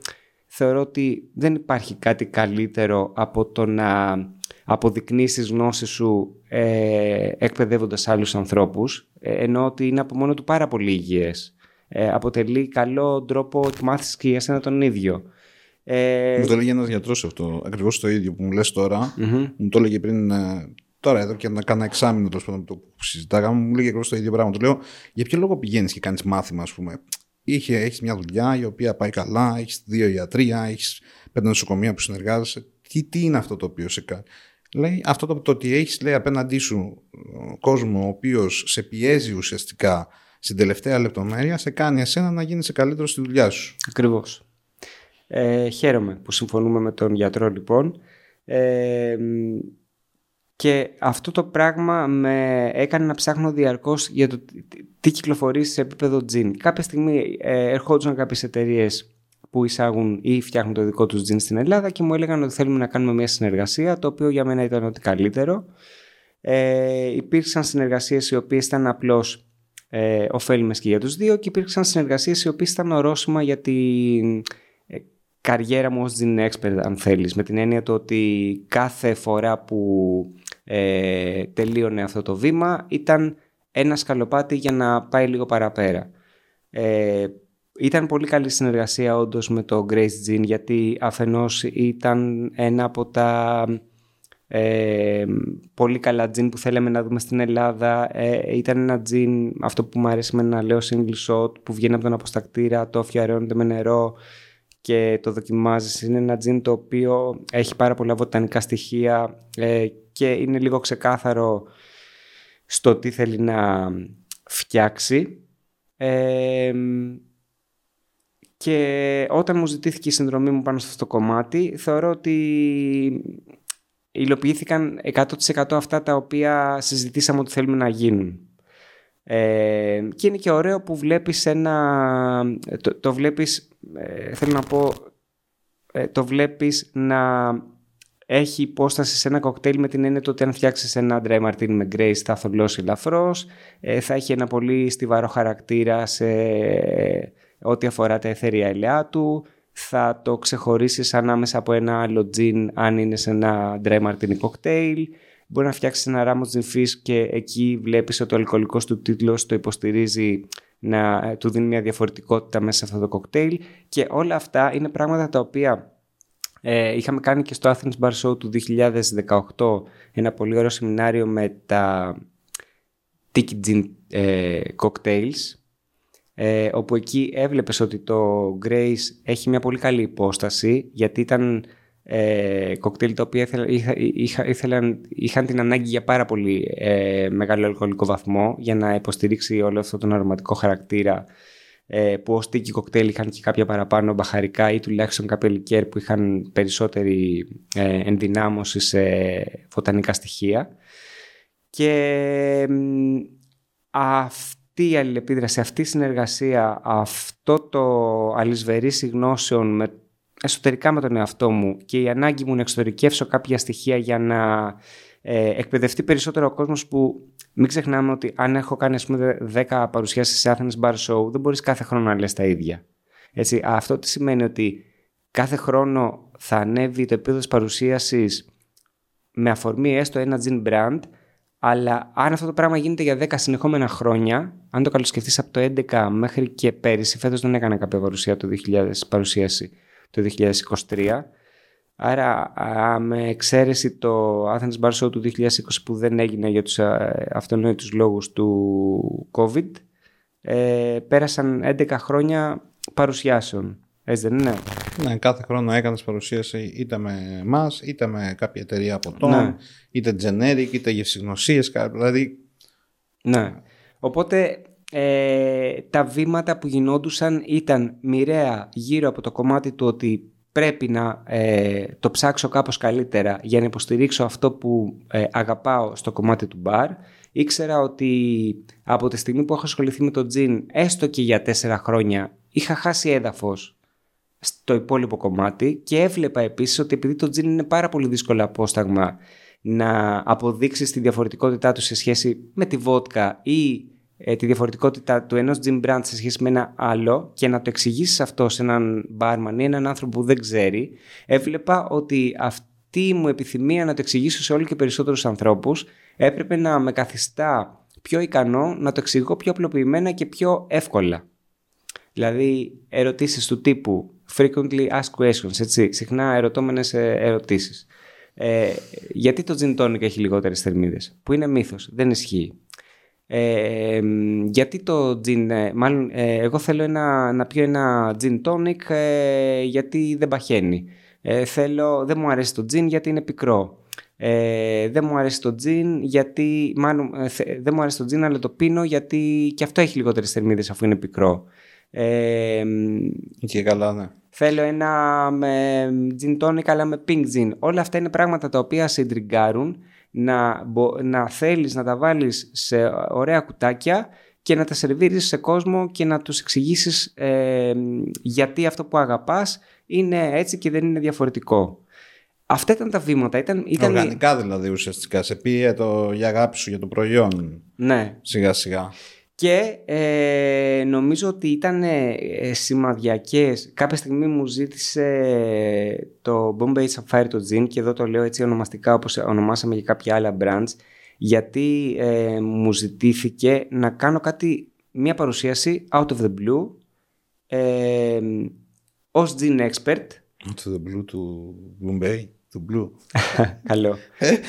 θεωρώ ότι δεν υπάρχει κάτι καλύτερο από το να αποδεικνύεις τις γνώσεις σου ε, εκπαιδεύοντας άλλους ανθρώπους ε, ενώ ότι είναι από μόνο του πάρα πολύ υγιές. Ε, αποτελεί καλό τρόπο εκμάθησης και για σένα τον ίδιο. Ε, Μου το έλεγε ένας γιατρός αυτό, ακριβώς το ίδιο που μου λες τώρα. μμμ. Μου το έλεγε πριν, ε, τώρα εδώ και να κάνω εξάμεινο τέλος πάντων το που συζητάγαμε, μου λέγε ακριβώς το ίδιο πράγμα. Του λέω, για ποιο λόγο πηγαίνεις και κάνεις μάθημα, ας πούμε; Είχε, έχεις μια δουλειά η οποία πάει καλά, έχεις δύο ιατρία, έχεις πέντε νοσοκομεία που συνεργάζεσαι. Τι, τι είναι αυτό το οποίο σε κάνει. Λέει, αυτό το, το ότι έχεις λέει, απέναντί σου ε, κόσμο ο οποίος σε πιέζει ουσιαστικά στην τελευταία λεπτομέρεια, σε κάνει εσένα να γίνεις καλύτερο στη δουλειά σου. Ακριβώς. Ε, χαίρομαι που συμφωνούμε με τον γιατρό λοιπόν. Ε, και αυτό το πράγμα με έκανε να ψάχνω διαρκώς για το τι- τι κυκλοφορεί σε επίπεδο τζιν. Κάποια στιγμή ε, ερχόντουσαν κάποιες εταιρείες που εισάγουν ή φτιάχνουν το δικό τους τζιν στην Ελλάδα και μου έλεγαν ότι θέλουμε να κάνουμε μια συνεργασία, το οποίο για μένα ήταν ό,τι καλύτερο. Ε, υπήρξαν συνεργασίες οι οποίες ήταν απλώς ε, ωφέλιμες και για τους δύο και υπήρξαν συνεργασίες οι οποίες ήταν ορόσημα για την ε, καριέρα μου ως Gin Expert αν θέλεις με την έννοια το ότι κάθε φορά που ε, τελείωνε αυτό το βήμα ήταν ένα σκαλοπάτι για να πάει λίγο παραπέρα. Ε, ήταν πολύ καλή συνεργασία όντως με το Grace Gin γιατί αφενός ήταν ένα από τα ε, πολύ καλά τζιν που θέλαμε να δούμε στην Ελλάδα. Ε, ήταν ένα τζιν, αυτό που μου αρέσει με να λέω single shot, που βγαίνει από τον αποστακτήρα, το αφιερώνεται με νερό και το δοκιμάζεις. Είναι ένα τζιν το οποίο έχει πάρα πολλά βοτανικά στοιχεία ε, και είναι λίγο ξεκάθαρο στο τι θέλει να φτιάξει ε, και όταν μου ζητήθηκε η συνδρομή μου πάνω σε αυτό το κομμάτι θεωρώ ότι υλοποιήθηκαν 100% αυτά τα οποία συζητήσαμε ότι θέλουμε να γίνουν. Ε, και είναι και ωραίο που βλέπεις ένα... Το, το βλέπεις, ε, θέλω να πω, ε, το βλέπεις να έχει υπόσταση σε ένα κοκτέιλ με την έννοια ότι αν φτιάξεις ένα dry martini με grace θα θολώσει ελαφρώς, ε, θα έχει ένα πολύ στιβαρό χαρακτήρα σε ό,τι αφορά τα εθέρια ελαιά του, θα το ξεχωρίσεις ανάμεσα από ένα άλλο gin αν είναι σε ένα dry martini cocktail, μπορεί να φτιάξεις ένα ράμο gin και εκεί βλέπεις ότι ο αλκοολικός του τίτλος το υποστηρίζει να του δίνει μια διαφορετικότητα μέσα σε αυτό το κοκτέιλ και όλα αυτά είναι πράγματα τα οποία ε, είχαμε κάνει και στο Athens Bar Show του 2018 ένα πολύ ωραίο σεμινάριο με τα Tiki Gin ε, Cocktails ε, όπου εκεί έβλεπες ότι το Grace έχει μια πολύ καλή υπόσταση γιατί ήταν ε, κοκτέιλ τα οποία ήθελαν, είχαν την ανάγκη για πάρα πολύ ε, μεγάλο αλκοολικό βαθμό για να υποστηρίξει όλο αυτό τον αρωματικό χαρακτήρα ε, που ως τίκη κοκτέιλ είχαν και κάποια παραπάνω μπαχαρικά ή τουλάχιστον κάποια λικέρ που είχαν περισσότερη ε, ενδυνάμωση σε φωτανικά στοιχεία. Και αυτή η αλληλεπίδραση, αυτή η συνεργασία, αυτό το αλυσβερίσι γνώσεων με, εσωτερικά με τον εαυτό μου και η ανάγκη μου να εξωτερικεύσω κάποια στοιχεία για να ε, εκπαιδευτεί περισσότερο ο κόσμος που μην ξεχνάμε ότι αν έχω κάνει ας πούμε 10 παρουσιάσεις σε Athens Bar Show δεν μπορείς κάθε χρόνο να λες τα ίδια. Έτσι, αυτό τι σημαίνει ότι κάθε χρόνο θα ανέβει το επίπεδο της παρουσίασης με αφορμή έστω ένα gin brand αλλά αν αυτό το πράγμα γίνεται για 10 συνεχόμενα χρόνια, αν το καλοσκεφτείς από το 2011 μέχρι και πέρυσι, φέτος δεν έκανα κάποια παρουσία το 2000, παρουσίαση το 2023, Άρα με εξαίρεση το Athens Bar Show του 2020 που δεν έγινε για τους αυτονόητους λόγους του COVID, ε, πέρασαν 11 χρόνια παρουσιάσεων. Έτσι δεν είναι. Ναι, κάθε χρόνο έκανες παρουσίαση είτε με εμάς, είτε με κάποια εταιρεία από ναι. είτε generic, είτε γευσηγνωσίες. Δηλαδή. Ναι. Οπότε ε, τα βήματα που γινόντουσαν ήταν μοιραία γύρω από το κομμάτι του ότι πρέπει να ε, το ψάξω κάπως καλύτερα για να υποστηρίξω αυτό που ε, αγαπάω στο κομμάτι του μπαρ. Ήξερα ότι από τη στιγμή που έχω ασχοληθεί με το τζιν, έστω και για τέσσερα χρόνια, είχα χάσει έδαφος στο υπόλοιπο κομμάτι και έβλεπα επίσης ότι επειδή το τζιν είναι πάρα πολύ δύσκολο απόσταγμα να αποδείξει τη διαφορετικότητά του σε σχέση με τη βότκα ή ε, τη διαφορετικότητα του ενός gym brand σε σχέση με ένα άλλο και να το εξηγήσεις αυτό σε έναν barman ή έναν άνθρωπο που δεν ξέρει, έβλεπα ότι αυτή μου επιθυμία να το εξηγήσω σε όλο και περισσότερους ανθρώπους έπρεπε να με καθιστά πιο ικανό να το εξηγώ πιο απλοποιημένα και πιο εύκολα. Δηλαδή ερωτήσεις του τύπου frequently asked questions, έτσι, συχνά ερωτώμενες ε, ερωτήσεις. Ε, γιατί το gin tonic έχει λιγότερες θερμίδες, που είναι μύθος, δεν ισχύει. Ε, γιατί το gin, ε, μάλλον ε, εγώ θέλω ένα, να πιω ένα gin tonic ε, γιατί δεν παχαίνει. θέλω, δεν μου αρέσει το gin γιατί είναι πικρό. δεν μου αρέσει το gin γιατί, μάλλον δεν μου αρέσει το gin αλλά το πίνω γιατί και αυτό έχει λιγότερες θερμίδες αφού είναι πικρό. Και καλά, ναι. Θέλω ένα με gin tonic αλλά με pink gin. Όλα αυτά είναι πράγματα τα οποία σε να, να θέλεις να τα βάλεις σε ωραία κουτάκια και να τα σερβίρεις σε κόσμο και να τους εξηγήσεις ε, γιατί αυτό που αγαπάς είναι έτσι και δεν είναι διαφορετικό. Αυτά ήταν τα βήματα. Ήταν, ήταν... Οργανικά δηλαδή ουσιαστικά. Σε πήγε το, για αγάπη σου για το προϊόν. Ναι. Σιγά σιγά. Και ε, νομίζω ότι ήταν ε, σημαδιακές. Κάποια στιγμή μου ζήτησε το Bombay Sapphire το Gin και εδώ το λέω έτσι ονομαστικά όπως ονομάσαμε και κάποια άλλα brands γιατί ε, μου ζητήθηκε να κάνω κάτι, μια παρουσίαση out of the blue ε, ως Gin Expert. Out of the blue του Bombay, του Blue. Καλό.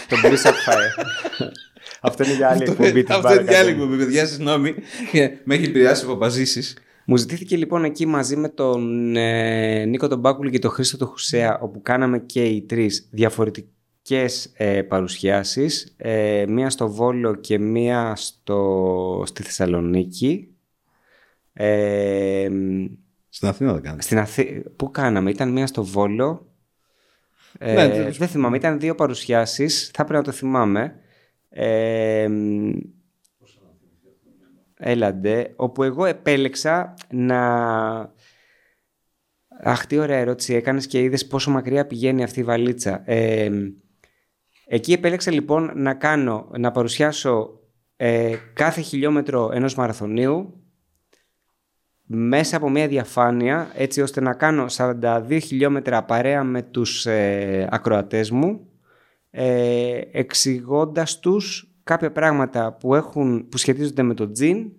το Blue Sapphire. Αυτό είναι για άλλη εκπομπή. Αυτό είναι για άλλη εκπομπή, παιδιά. Συγγνώμη. Με έχει επηρεάσει από παζήσει. Μου ζητήθηκε λοιπόν εκεί μαζί με τον ε, Νίκο τον Μπάκουλ και τον Χρήστο τον Χουσέα, όπου κάναμε και οι τρεις διαφορετικές διαφορετικές ε, παρουσιάσεις, ε, μία στο Βόλο και μία στο, στη Θεσσαλονίκη. Ε, Στην Αθήνα δεν κάνει. στην Αθή... Πού κάναμε, ήταν μία στο Βόλο. Ε, Ναι, δεν- δεν θυμάμαι, ήταν δύο παρουσιάσεις, θα πρέπει να το θυμάμαι. Ε, έλαντε, όπου εγώ επέλεξα να... Αχ, τι ωραία ερώτηση έκανες και είδες πόσο μακριά πηγαίνει αυτή η βαλίτσα. Ε, εκεί επέλεξα λοιπόν να κάνω, να παρουσιάσω ε, κάθε χιλιόμετρο ενός μαραθωνίου μέσα από μια διαφάνεια έτσι ώστε να κάνω 42 χιλιόμετρα παρέα με τους ε, ακροατές μου ε, εξηγώντας τους κάποια πράγματα που, έχουν, που σχετίζονται με το τζιν,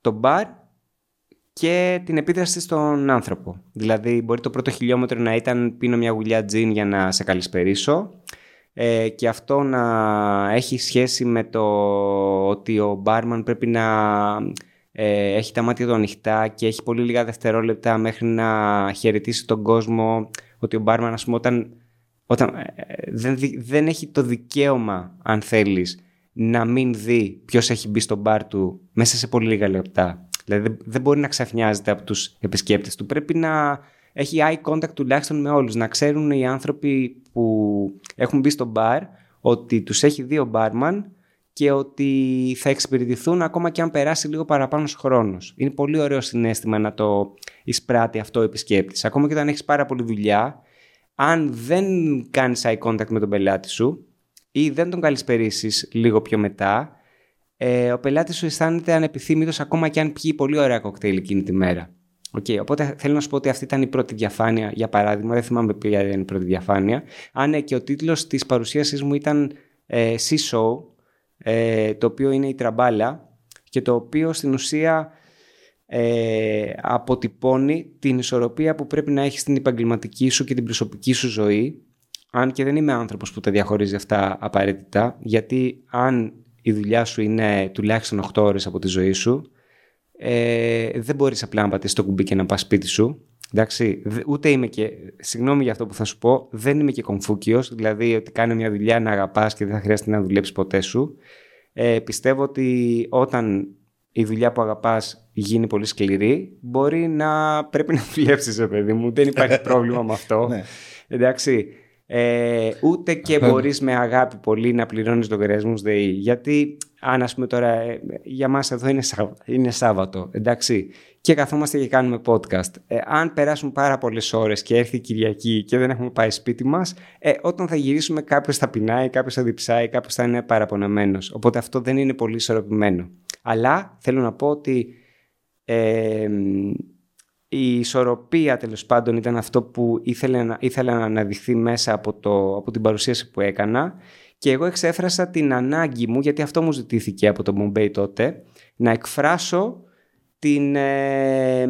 το μπαρ και την επίδραση στον άνθρωπο. Δηλαδή μπορεί το πρώτο χιλιόμετρο να ήταν πίνω μια γουλιά τζιν για να σε καλησπερίσω ε, και αυτό να έχει σχέση με το ότι ο μπάρμαν πρέπει να ε, έχει τα μάτια του ανοιχτά και έχει πολύ λίγα δευτερόλεπτα μέχρι να χαιρετήσει τον κόσμο ότι ο μπάρμαν ας πούμε όταν, όταν ε, δεν, δι- δεν έχει το δικαίωμα αν θέλεις να μην δει ποιος έχει μπει στο μπαρ του μέσα σε πολύ λίγα λεπτά. Δηλαδή δεν- δεν μπορεί να ξαφνιάζεται από τους επισκέπτες του. Πρέπει να έχει eye contact τουλάχιστον με όλους. Να ξέρουν οι άνθρωποι που έχουν μπει στο μπαρ ότι τους έχει δει ο μπάρμαν και ότι θα εξυπηρετηθούν ακόμα και αν περάσει λίγο παραπάνω χρόνος. Είναι πολύ ωραίο συνέστημα να το εισπράττει αυτό ο επισκέπτης. Ακόμα και όταν έχεις πάρα πολύ δουλειά, αν δεν κάνεις eye contact με τον πελάτη σου ή δεν τον καλησπερίσεις λίγο πιο μετά, ε, ο πελάτης σου αισθάνεται ανεπιθύμητος ακόμα και αν πιει πολύ ωραία κοκτέιλ εκείνη τη μέρα. Okay, οπότε θέλω να σου πω ότι αυτή ήταν η πρώτη διαφάνεια, για παράδειγμα, δεν θυμάμαι ποια ήταν η πρώτη διαφάνεια. Αν ναι, και ο τίτλος της παρουσίασης μου ήταν ε, Sea Show, ε, το οποίο είναι η τραμπάλα και το οποίο στην ουσία ε, αποτυπώνει την ισορροπία που πρέπει να έχεις στην επαγγελματική σου και την προσωπική σου ζωή αν και δεν είμαι άνθρωπος που τα διαχωρίζει αυτά απαραίτητα γιατί αν η δουλειά σου είναι τουλάχιστον 8 ώρες από τη ζωή σου ε, δεν μπορείς απλά να πατήσεις το κουμπί και να πας σπίτι σου Εντάξει, δε- ούτε είμαι και, συγγνώμη για αυτό που θα σου πω, δεν είμαι και κομφούκιος, δηλαδή ότι κάνω μια δουλειά να αγαπάς και δεν θα χρειάζεται να δουλέψεις ποτέ σου. Ε, πιστεύω ότι όταν η δουλειά που αγαπάς γίνει πολύ σκληρή, μπορεί να πρέπει να δουλέψεις, ρε παιδί μου. Δεν υπάρχει πρόβλημα με αυτό. Ναι. Εντάξει. Ε, ούτε και μπορείς με αγάπη πολύ να πληρώνεις λογαριασμούς ΔΕΗ. Γιατί αν ας πούμε τώρα ε, για μας εδώ είναι, Σάβ- είναι Σάββατο, εντάξει, και καθόμαστε και κάνουμε podcast. Ε, αν περάσουν πάρα πολλές ώρες και έρθει η Κυριακή και δεν έχουμε πάει σπίτι μας, ε, όταν θα γυρίσουμε κάποιος θα πεινάει, κάποιος θα διψάει, κάποιος θα είναι παραπονεμένος. Οπότε αυτό δεν είναι πολύ ισορροπημένο. Αλλά θέλω να πω ότι ε, η ισορροπία τέλος πάντων ήταν αυτό που ήθελε να, ήθελα να αναδειχθεί μέσα από, το, από την παρουσίαση που έκανα και εγώ εξέφρασα την ανάγκη μου, γιατί αυτό μου ζητήθηκε από το Mumbai τότε, να εκφράσω την, ε,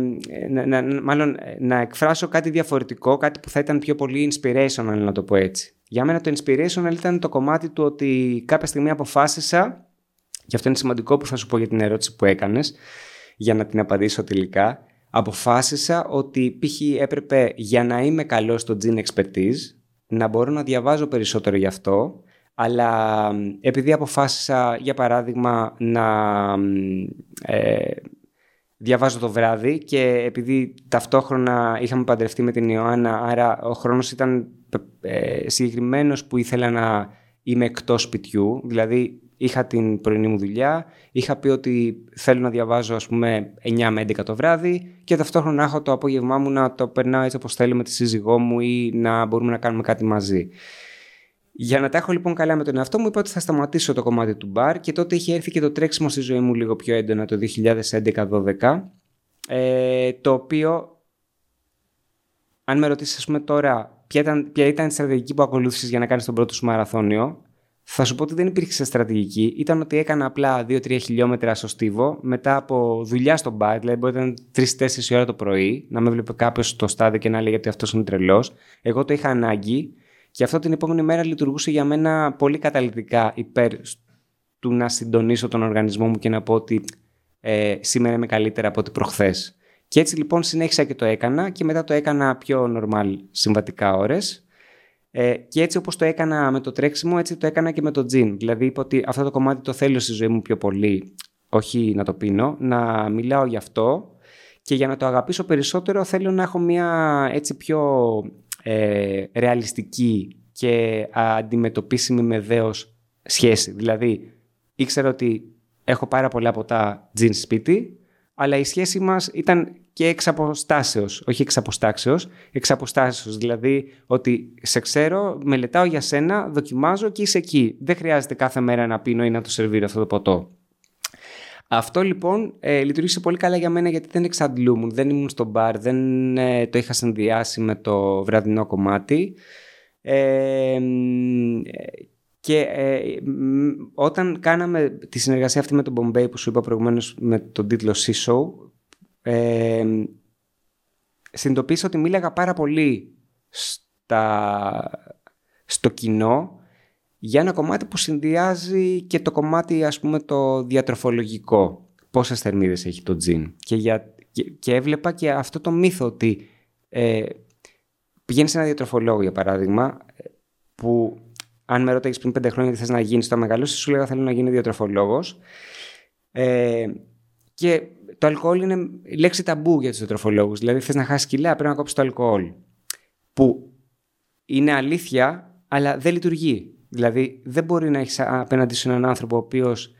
να, να- να- μάλλον ε, να εκφράσω κάτι διαφορετικό, κάτι που θα ήταν πιο πολύ inspirational να το πω έτσι. Για μένα το inspirational ήταν το κομμάτι του ότι κάποια στιγμή αποφάσισα, και αυτό είναι σημαντικό που θα σου πω για την ερώτηση που έκανες, για να την απαντήσω τελικά, αποφάσισα ότι π.χ. έπρεπε για να είμαι καλός στο gene expertise να μπορώ να διαβάζω περισσότερο γι' αυτό, αλλά μ, επειδή αποφάσισα, για παράδειγμα, να μ, ε, διαβάζω το βράδυ και επειδή ταυτόχρονα είχαμε παντρευτεί με την Ιωάννα, άρα ο χρόνος ήταν ε, συγκεκριμένος που ήθελα να είμαι εκτός σπιτιού, δηλαδή είχα την πρωινή μου δουλειά, είχα πει ότι θέλω να διαβάζω ας πούμε 9 με 11 το βράδυ και ταυτόχρονα να έχω το απόγευμά μου να το περνάω έτσι όπως θέλω με τη σύζυγό μου ή να μπορούμε να κάνουμε κάτι μαζί. Για να τα έχω λοιπόν καλά με τον εαυτό μου, είπα ότι θα σταματήσω το κομμάτι του μπαρ και τότε είχε έρθει και το τρέξιμο στη ζωή μου λίγο πιο έντονα το 2011-12. Ε, το οποίο, αν με ρωτήσεις, ας πούμε τώρα, ποια ήταν, ποια ήταν η στρατηγική που ακολούθησες για να κάνεις τον πρώτο σου μαραθώνιο, θα σου πω ότι δεν υπήρξε στρατηγική. Ήταν ότι έκανα απλά 2-3 χιλιόμετρα στο στίβο μετά από δουλειά στο μπαρ. Δηλαδή, μπορεί να ήταν 3-4 ώρα το πρωί, να με βλέπει κάποιος στο στάδιο και να λέει ότι αυτός είναι τρελός. Εγώ το είχα ανάγκη και αυτό την επόμενη μέρα λειτουργούσε για μένα πολύ καταλητικά υπέρ του να συντονίσω τον οργανισμό μου και να πω ότι ε, σήμερα είμαι καλύτερα από ό,τι προχθές. Και έτσι λοιπόν συνέχισα και το έκανα και μετά το έκανα πιο normal συμβατικά ώρες. Ε, και έτσι όπως το έκανα με το τρέξιμο, έτσι το έκανα και με το τζιν. Δηλαδή είπα ότι αυτό το κομμάτι το θέλω στη ζωή μου πιο πολύ, όχι να το πίνω, να μιλάω γι' αυτό και για να το αγαπήσω περισσότερο θέλω να έχω μια έτσι πιο ε, ρεαλιστική και αντιμετωπίσιμη με δέος σχέση. Δηλαδή ήξερα ότι έχω πάρα πολλά από τα τζιν σπίτι, αλλά η σχέση μας ήταν και εξ αποστάσεως, όχι εξ αποστάξεως, εξ αποστάσεως. Δηλαδή ότι σε ξέρω, μελετάω για σένα, δοκιμάζω και είσαι εκεί. Δεν χρειάζεται κάθε μέρα να πίνω ή να το σερβίρω αυτό το ποτό. Αυτό λοιπόν ε, λειτουργήσε πολύ καλά για μένα γιατί δεν εξαντλούμουν, δεν ήμουν στο μπαρ, δεν ε, το είχα συνδυάσει με το βραδινό κομμάτι. Ε, και ε, όταν κάναμε τη συνεργασία αυτή με τον Bombay που σου είπα προηγουμένως με τον τίτλο Sea Show, ε, συνειδητοποίησα ότι μίλαγα πάρα πολύ στα, στο κοινό για ένα κομμάτι που συνδυάζει και το κομμάτι ας πούμε το διατροφολογικό. Πόσες θερμίδες έχει το τζιν. Και, για, και, έβλεπα και αυτό το μύθο ότι ε, πηγαίνεις σε ένα διατροφολόγο για παράδειγμα που αν με ρώταγες πριν πέντε χρόνια τι θες να γίνεις στο μεγαλώσει, σου λέγα θέλω να γίνει διατροφολόγος. Ε, και το αλκοόλ είναι λέξη ταμπού για τους διατροφολόγου. Δηλαδή, θες να χάσεις κιλά, πρέπει να κόψεις το αλκοόλ. Που είναι αλήθεια, αλλά δεν λειτουργεί. Δηλαδή, δεν μπορεί να έχεις απέναντι σου έναν άνθρωπο ο οποίος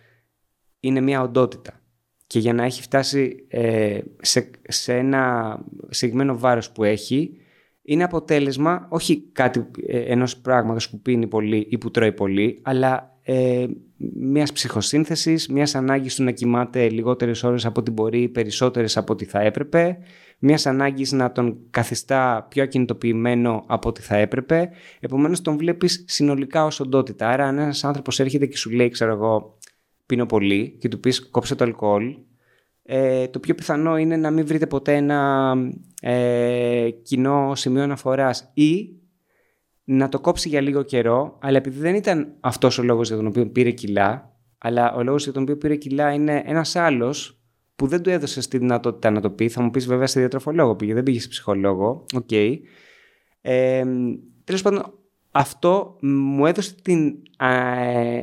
είναι μια οντότητα. Και για να έχει φτάσει ε, σε, σε ένα συγκεκριμένο βάρος που έχει, είναι αποτέλεσμα όχι κάτι ε, ενός πράγματος που πίνει πολύ ή που τρώει πολύ, αλλά ε, μιας ψυχοσύνθεσης, μιας ανάγκης του να κοιμάται λιγότερες ώρες από ό,τι μπορεί, περισσότερες από ό,τι θα έπρεπε, μιας ανάγκης να τον καθιστά πιο ακινητοποιημένο από ό,τι θα έπρεπε. Επομένως τον βλέπεις συνολικά ως οντότητα. Άρα αν ένας άνθρωπος έρχεται και σου λέει, ξέρω εγώ, πίνω πολύ και του πεις κόψε το αλκοόλ, ε, το πιο πιθανό είναι να μην βρείτε ποτέ ένα ε, κοινό σημείο αναφοράς ή να το κόψει για λίγο καιρό, αλλά επειδή δεν ήταν αυτός ο λόγος για τον οποίο πήρε κιλά, αλλά ο λόγος για τον οποίο πήρε κιλά είναι ένας άλλος που δεν του έδωσε τη δυνατότητα να το πει. Θα μου πεις βέβαια σε διατροφολόγο πήγε, δεν πήγε σε ψυχολόγο. OK. Okay. Ε, τέλος πάντων, αυτό μου έδωσε την... Ε,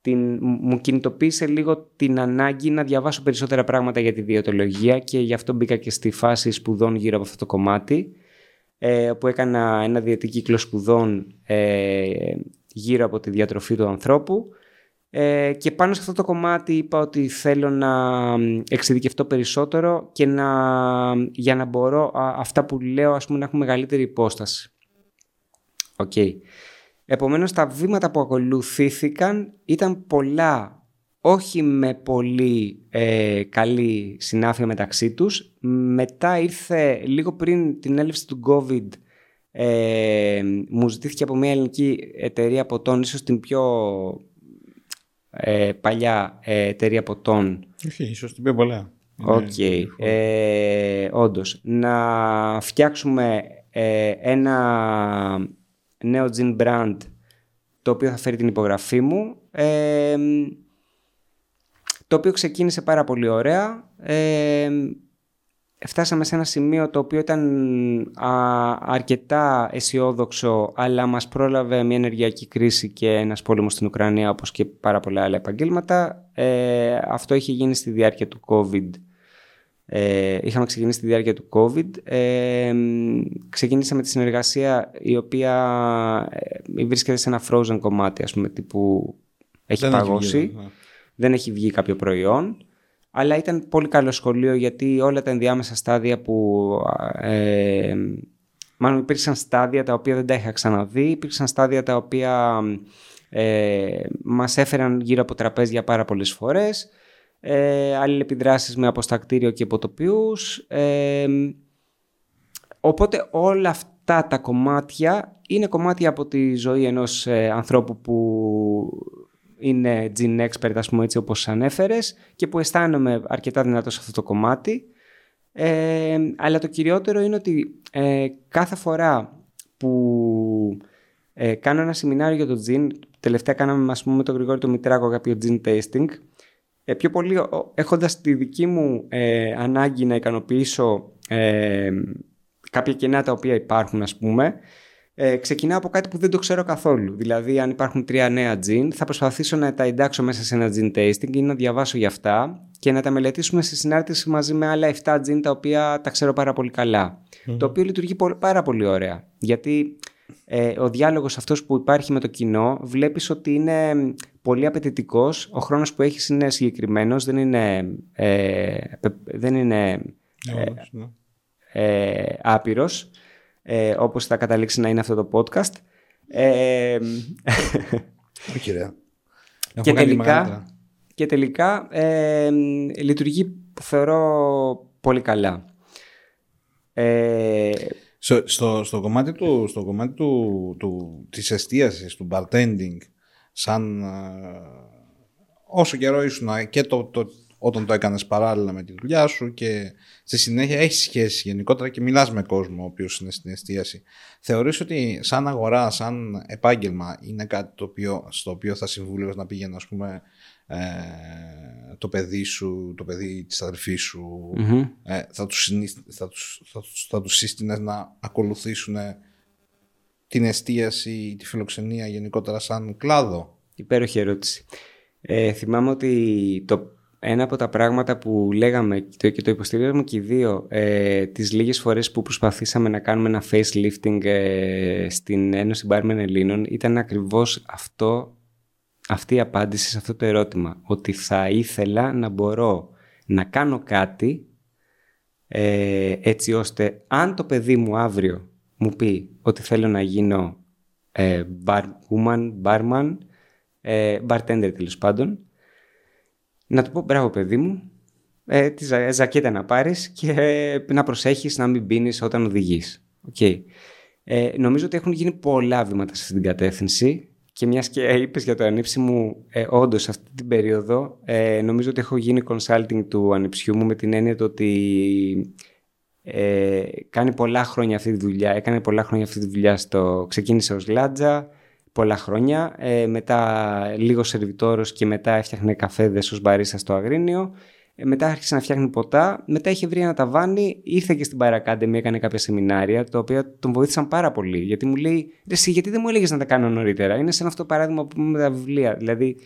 την, μου κινητοποίησε λίγο την ανάγκη να διαβάσω περισσότερα πράγματα για τη διαιτολογία και γι' αυτό μπήκα και στη φάση σπουδών γύρω από αυτό το κομμάτι ε, που έκανα ένα διετή κύκλο σπουδών ε, γύρω από τη διατροφή του ανθρώπου ε, και πάνω σε αυτό το κομμάτι είπα ότι θέλω να εξειδικευτώ περισσότερο και να, για να μπορώ αυτά που λέω ας πούμε, να έχουν μεγαλύτερη υπόσταση. OK. Okay. Επομένως τα βήματα που ακολουθήθηκαν ήταν πολλά, όχι με πολύ ε, καλή συνάφεια μεταξύ τους. Μετά ήρθε λίγο πριν την έλευση του COVID ε, μου ζητήθηκε από μια ελληνική εταιρεία ποτών, ίσως την πιο ε, παλιά ε, εταιρεία ποτών. Όχι, ίσως την πιο παλιά. Οκ, okay. ε, όντως. Να φτιάξουμε ένα νέο gin brand το οποίο θα φέρει την υπογραφή μου ε, το οποίο ξεκίνησε πάρα πολύ ωραία ε, φτάσαμε σε ένα σημείο το οποίο ήταν αρκετά αισιόδοξο αλλά μας πρόλαβε μια ενεργειακή κρίση και ένας πόλεμος στην Ουκρανία όπως και πάρα πολλά άλλα επαγγέλματα ε, αυτό είχε γίνει στη διάρκεια του COVID ε, είχαμε ξεκινήσει τη διάρκεια του COVID. Ε, ξεκινήσαμε τη συνεργασία η οποία ε, βρίσκεται σε ένα frozen κομμάτι, ας πούμε, τύπου έχει Δεν παγώσει. Έχει βγει, ναι. Δεν έχει βγει κάποιο προϊόν. Αλλά ήταν πολύ καλό σχολείο γιατί όλα τα ενδιάμεσα στάδια που... Ε, μάλλον υπήρξαν στάδια τα οποία δεν τα είχα ξαναδεί. Υπήρξαν στάδια τα οποία ε, μας έφεραν γύρω από τραπέζια πάρα πολλές φορές ε, αλληλεπιδράσεις με αποστακτήριο και υποτοπίους. Ε, οπότε όλα αυτά τα κομμάτια είναι κομμάτια από τη ζωή ενός ε, ανθρώπου που είναι gene expert, ας πούμε έτσι όπως ανέφερες και που αισθάνομαι αρκετά δυνατός σε αυτό το κομμάτι. Ε, αλλά το κυριότερο είναι ότι ε, κάθε φορά που ε, κάνω ένα σεμινάριο για το gin, τελευταία κάναμε ας πούμε, με τον Γρηγόρη το Μητράκο κάποιο gin tasting, ε, πιο πολύ έχοντας τη δική μου ε, ανάγκη να ικανοποιήσω ε, κάποια κενά τα οποία υπάρχουν ας πούμε Ε, ξεκινάω από κάτι που δεν το ξέρω καθόλου. Δηλαδή, αν υπάρχουν τρία νέα τζιν, θα προσπαθήσω να τα εντάξω μέσα σε ένα gin tasting ή να διαβάσω για αυτά και να τα μελετήσουμε σε συνάρτηση μαζί με άλλα 7 τζιν τα οποία τα ξέρω πάρα πολύ καλά. Το οποίο λειτουργεί πο- πάρα πολύ ωραία. Γιατί ε, ο διάλογος αυτός που υπάρχει με το κοινό βλέπεις ότι είναι πολύ απαιτητικός, ο χρόνος που έχεις είναι συγκεκριμένος, δεν είναι, ε, πε- δεν είναι Όντως, ναι. ε, άπειρος, ε, όπως θα καταλήξει να είναι αυτό το podcast. Ε, Όχι, ρε. Έχω και, κάνει τελικά, μεγαλύτερα. και τελικά ε, λειτουργεί, θεωρώ, πολύ καλά. Ε, Στο, στο, στο κομμάτι, του, στο κομμάτι του, του, της εστίασης, του bartending, σαν ε, όσο καιρό ήσουν και το, το, όταν το έκανες παράλληλα με τη δουλειά σου και στη συνέχεια έχεις σχέση γενικότερα και μιλάς με κόσμο ο οποίος είναι στην εστίαση. Θεωρείς ότι σαν αγορά, σαν επάγγελμα είναι κάτι το οποίο, στο οποίο θα συμβούλευες να πήγαινε ας πούμε ε, το παιδί σου, το παιδί της αδερφής σου μμμ. ε, θα, τους, συνίσ- θα, τους, θα, τους, θα τους σύστηνες να ακολουθήσουν την εστίαση ή τη φιλοξενία γενικότερα σαν κλάδο; Υπέροχη ερώτηση. Ε, θυμάμαι ότι το, ένα από τα πράγματα που λέγαμε και το, και το υποστηρίζαμε και οι δύο ε, τις λίγες φορές που προσπαθήσαμε να κάνουμε ένα facelifting ε, στην Ένωση Μπάρμεν Ελλήνων ήταν ακριβώς αυτό, αυτή η απάντηση σε αυτό το ερώτημα. Ότι θα ήθελα να μπορώ να κάνω κάτι ε, έτσι ώστε αν το παιδί μου αύριο μου πει ότι θέλω να γίνω ε, bar woman, barman, ε, bartender τέλος πάντων, να του πω μπράβο παιδί μου, ε, τη ζα- ζακέτα να πάρεις και ε, να προσέχεις να μην πίνεις όταν οδηγείς. Οκ. Ε, νομίζω ότι έχουν γίνει πολλά βήματα σε αυτή την κατεύθυνση και μιας και είπες για το ανίψι μου, ε, όντως αυτή την περίοδο ε, νομίζω ότι έχω γίνει consulting του ανιψιού μου με την έννοια το ότι ε, κάνει πολλά χρόνια αυτή τη δουλειά, έκανε πολλά χρόνια αυτή τη δουλειά στο... Ξεκίνησε ως λάτζα, πολλά χρόνια, ε, μετά λίγο σερβιτόρος και μετά έφτιαχνε καφέδες ως μπαρίστα στο Αγρίνιο. Ε, μετά άρχισε να φτιάχνει ποτά, μετά είχε βρει ένα ταβάνι, ήρθε και στην Παρακάντεμι, έκανε κάποια σεμινάρια, τα οποία τον βοήθησαν πάρα πολύ. Γιατί μου λέει, «Ρε εσύ, γιατί δεν μου έλεγες να τα κάνω νωρίτερα; Είναι σαν αυτό το παράδειγμα που πούμε με τα βιβλία. Δηλαδή,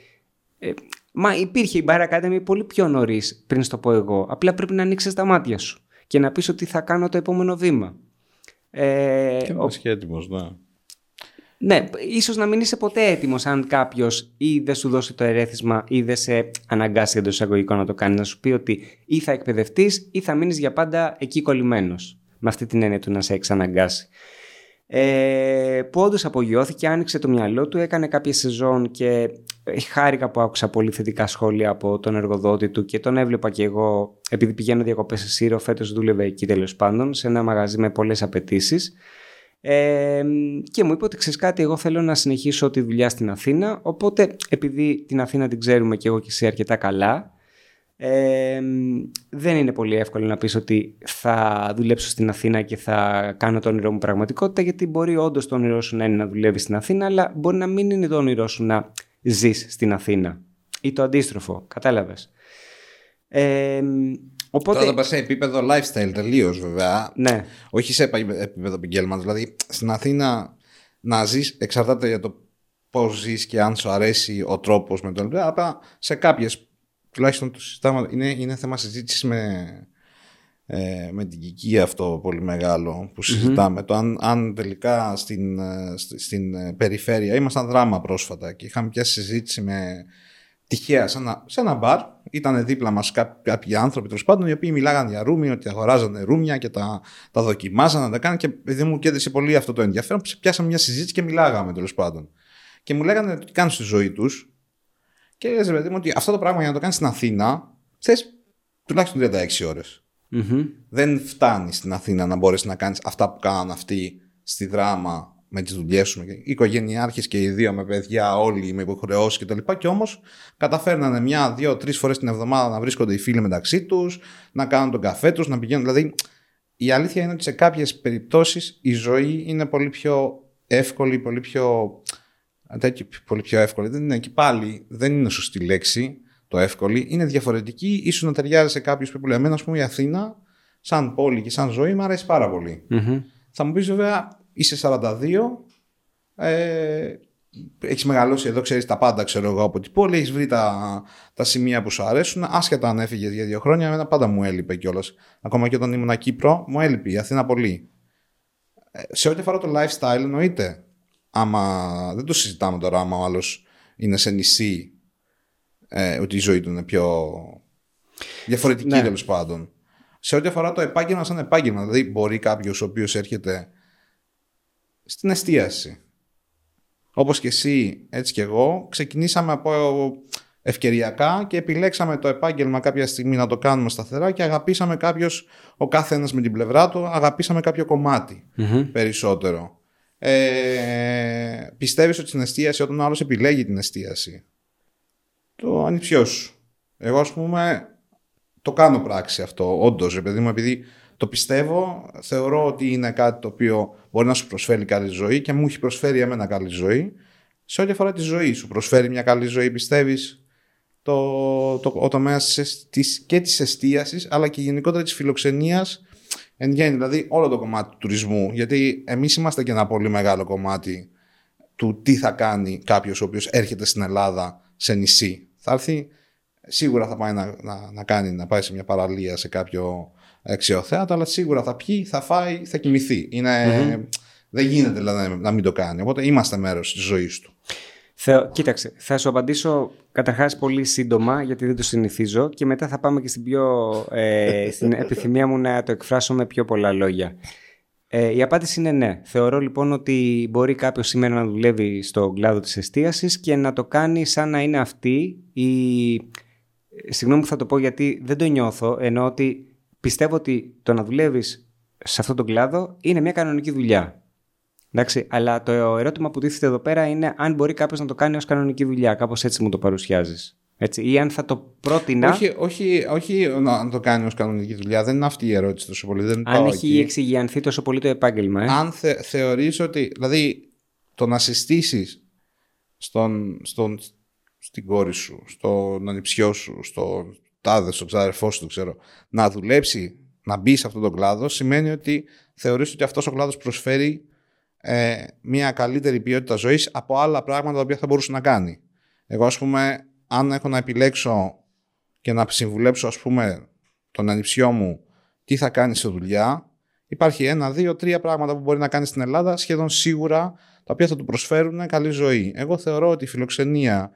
ε, μα υπήρχε η Bar Academy πολύ πιο νωρίς πριν στο πω εγώ. Απλά πρέπει να ανοίξεις τα μάτια σου και να πεις ότι θα κάνω το επόμενο βήμα. Ε, Και ο- είμαστε και έτοιμος, ναι. Ναι, ίσως να μην είσαι ποτέ έτοιμος αν κάποιος ή δεν σου δώσει το ερέθισμα ή δεν σε αναγκάσει εντός εισαγωγικών να το κάνει, να σου πει ότι ή θα εκπαιδευτείς ή θα μείνεις για πάντα εκεί κολλημένος. Με αυτή την έννοια του να σε εξαναγκάσει. Ε, που όντως απογειώθηκε, άνοιξε το μυαλό του, έκανε κάποια σεζόν και χάρηκα που άκουσα πολύ θετικά σχόλια από τον εργοδότη του και τον έβλεπα και εγώ, επειδή πηγαίνω διακοπές σε Σύρο, φέτος δούλευε εκεί τέλος πάντων, σε ένα μαγαζί με πολλές απαιτήσεις. Ε, και μου είπε ότι ξέρεις κάτι, εγώ θέλω να συνεχίσω τη δουλειά στην Αθήνα. Οπότε, επειδή την Αθήνα την ξέρουμε και εγώ και εσύ αρκετά καλά, ε, δεν είναι πολύ εύκολο να πεις ότι θα δουλέψω στην Αθήνα και θα κάνω το όνειρό μου πραγματικότητα, γιατί μπορεί όντως το όνειρό σου να είναι να δουλεύεις στην Αθήνα, αλλά μπορεί να μην είναι το όνειρό σου να ζεις στην Αθήνα. Ή το αντίστροφο, κατάλαβες. Ε, οπότε, Τώρα θα πας σε επίπεδο lifestyle τελείως βέβαια. ναι, Όχι σε επα- επίπεδο επαγγέλματος. Δηλαδή στην Αθήνα να ζεις εξαρτάται για το πώς ζεις και αν σου αρέσει ο τρόπος με τον. Αλλά σε κάποιες, τουλάχιστον το συζητάμε, είναι, είναι θέμα συζήτησης με, ε, με την Κική αυτό πολύ μεγάλο που συζητάμε. Το αν, αν τελικά στην, ε, στη- στην ε, περιφέρεια ήμασταν δράμα πρόσφατα και είχαμε πια συζήτηση με τυχαία σε ένα, σε ένα μπαρ. Ήταν δίπλα μας κάποιοι άνθρωποι τέλος πάντων οι οποίοι μιλάγαν για ρούμι, ότι αγοράζανε ρούμια και τα, τα δοκιμάζανε να τα κάνουν. Και επειδή μου κέντρισε πολύ αυτό το ενδιαφέρον, πιάσαμε μια συζήτηση και μιλάγαμε τέλος πάντων. Και μου λέγανε τι κάνουν στη ζωή τους. Και λες, ρε παιδί μου, ότι αυτό το πράγμα για να το κάνεις στην Αθήνα, θες τουλάχιστον 36 ώρες. Μμμ. Δεν φτάνει στην Αθήνα να μπορέσει να κάνεις αυτά που κάναν αυτοί στη δράμα με τις δουλειές σου. Οικογενειάρχες και οι δύο με παιδιά, όλοι με υποχρεώσεις κτλ. Και, και όμως καταφέρνανε μια, δύο, τρεις φορές την εβδομάδα να βρίσκονται οι φίλοι μεταξύ τους, να κάνουν τον καφέ τους, να πηγαίνουν. Δηλαδή, η αλήθεια είναι ότι σε κάποιες περιπτώσεις η ζωή είναι πολύ πιο εύκολη, πολύ πιο. τέτοιο, πολύ πιο εύκολη. Δεν είναι και πάλι, δεν είναι σωστή λέξη το εύκολη. Είναι διαφορετική, ίσως να ταιριάζει σε κάποιους που λένε, ας πούμε, η Αθήνα, σαν πόλη και σαν ζωή, μου αρέσει πάρα πολύ. Μμμ. Θα μου πεις βέβαια, είσαι 42, ε, έχεις μεγαλώσει εδώ, ξέρεις τα πάντα, ξέρω εγώ από την πόλη. Έχεις βρει τα, τα σημεία που σου αρέσουν. Άσχετα αν έφυγες για δύο χρόνια, εμένα πάντα μου έλειπε κιόλας. Ακόμα και όταν ήμουν Κύπρο, μου έλειπε η Αθήνα πολύ. Ε, σε ό,τι αφορά το lifestyle, εννοείται. Άμα δεν το συζητάμε τώρα, άμα ο άλλος είναι σε νησί, ε, ότι η ζωή του είναι πιο διαφορετική ναι. τέλος πάντων. Σε ό,τι αφορά το επάγγελμα σαν επάγγελμα, δηλαδή μπορεί κάποιος ο οποίος έρχεται στην εστίαση όπως και εσύ, έτσι και εγώ, ξεκινήσαμε από ευκαιριακά και επιλέξαμε το επάγγελμα κάποια στιγμή να το κάνουμε σταθερά και αγαπήσαμε κάποιος, ο κάθε ένας με την πλευρά του, αγαπήσαμε κάποιο περισσότερο. Ε, πιστεύεις ότι στην εστίαση όταν ο άλλος επιλέγει την εστίαση, το ανιψιό σου. Εγώ ας πούμε το κάνω πράξη αυτό, όντως, επειδή μου, επειδή το πιστεύω, θεωρώ ότι είναι κάτι το οποίο μπορεί να σου προσφέρει καλή ζωή και μου έχει προσφέρει εμένα καλή ζωή. Σε ό,τι αφορά τη ζωή, σου προσφέρει μια καλή ζωή, πιστεύεις το, το, ο τομέα και της εστίασης, αλλά και γενικότερα της φιλοξενίας εν γέννη, δηλαδή όλο το κομμάτι του τουρισμού. Γιατί εμείς είμαστε και ένα πολύ μεγάλο κομμάτι του τι θα κάνει κάποιος ο οποίος έρχεται στην Ελλάδα σε νησί. Θα έρθει, σίγουρα θα πάει να, να, να, κάνει, να πάει σε μια παραλία σε κάποιο αξιοθέατο, αλλά σίγουρα θα πιει, θα φάει, θα κοιμηθεί. Δεν γίνεται δηλαδή, να μην το κάνει. Οπότε είμαστε μέρος της ζωής του. Θα, κοίταξε, θα σου απαντήσω καταρχάς πολύ σύντομα γιατί δεν το συνηθίζω και μετά θα πάμε και στην, πιο, ε, στην επιθυμία μου να το εκφράσω με πιο πολλά λόγια. Ε, η απάντηση είναι ναι. Θεωρώ λοιπόν ότι μπορεί κάποιο σήμερα να δουλεύει στον κλάδο της εστίασης και να το κάνει σαν να είναι αυτή η... Συγγνώμη που θα το πω γιατί δεν το νιώθω, ενώ ότι πιστεύω ότι το να δουλεύεις σε αυτόν τον κλάδο είναι μια κανονική δουλειά. Εντάξει, αλλά το ερώτημα που τίθεται εδώ πέρα είναι αν μπορεί κάποιος να το κάνει ως κανονική δουλειά. Κάπως έτσι μου το παρουσιάζεις. Έτσι, ή αν θα το πρότεινα. Όχι, όχι, όχι να το κάνει ως κανονική δουλειά. Δεν είναι αυτή η ερώτηση τόσο πολύ. Δεν αν έχει εκεί. εξηγιανθεί τόσο πολύ το επάγγελμα. Ε; Αν θε, θεωρείς ότι. Δηλαδή, το να συστήσεις στον, στον, στην κόρη σου, στον ανιψιό σου, στον τάδε, στον ξαδερφό σου, ξέρω, να δουλέψει, να μπει σε αυτόν τον κλάδο, σημαίνει ότι θεωρείς ότι αυτός ο κλάδος προσφέρει ε, μια καλύτερη ποιότητα ζωής από άλλα πράγματα τα οποία θα μπορούσε να κάνει. Εγώ ας πούμε αν έχω να επιλέξω και να συμβουλέψω ας πούμε τον ανιψιό μου τι θα κάνει σε δουλειά υπάρχει ένα, δύο, τρία πράγματα που μπορεί να κάνει στην Ελλάδα σχεδόν σίγουρα τα οποία θα του προσφέρουν καλή ζωή. Εγώ θεωρώ ότι η φιλοξενία,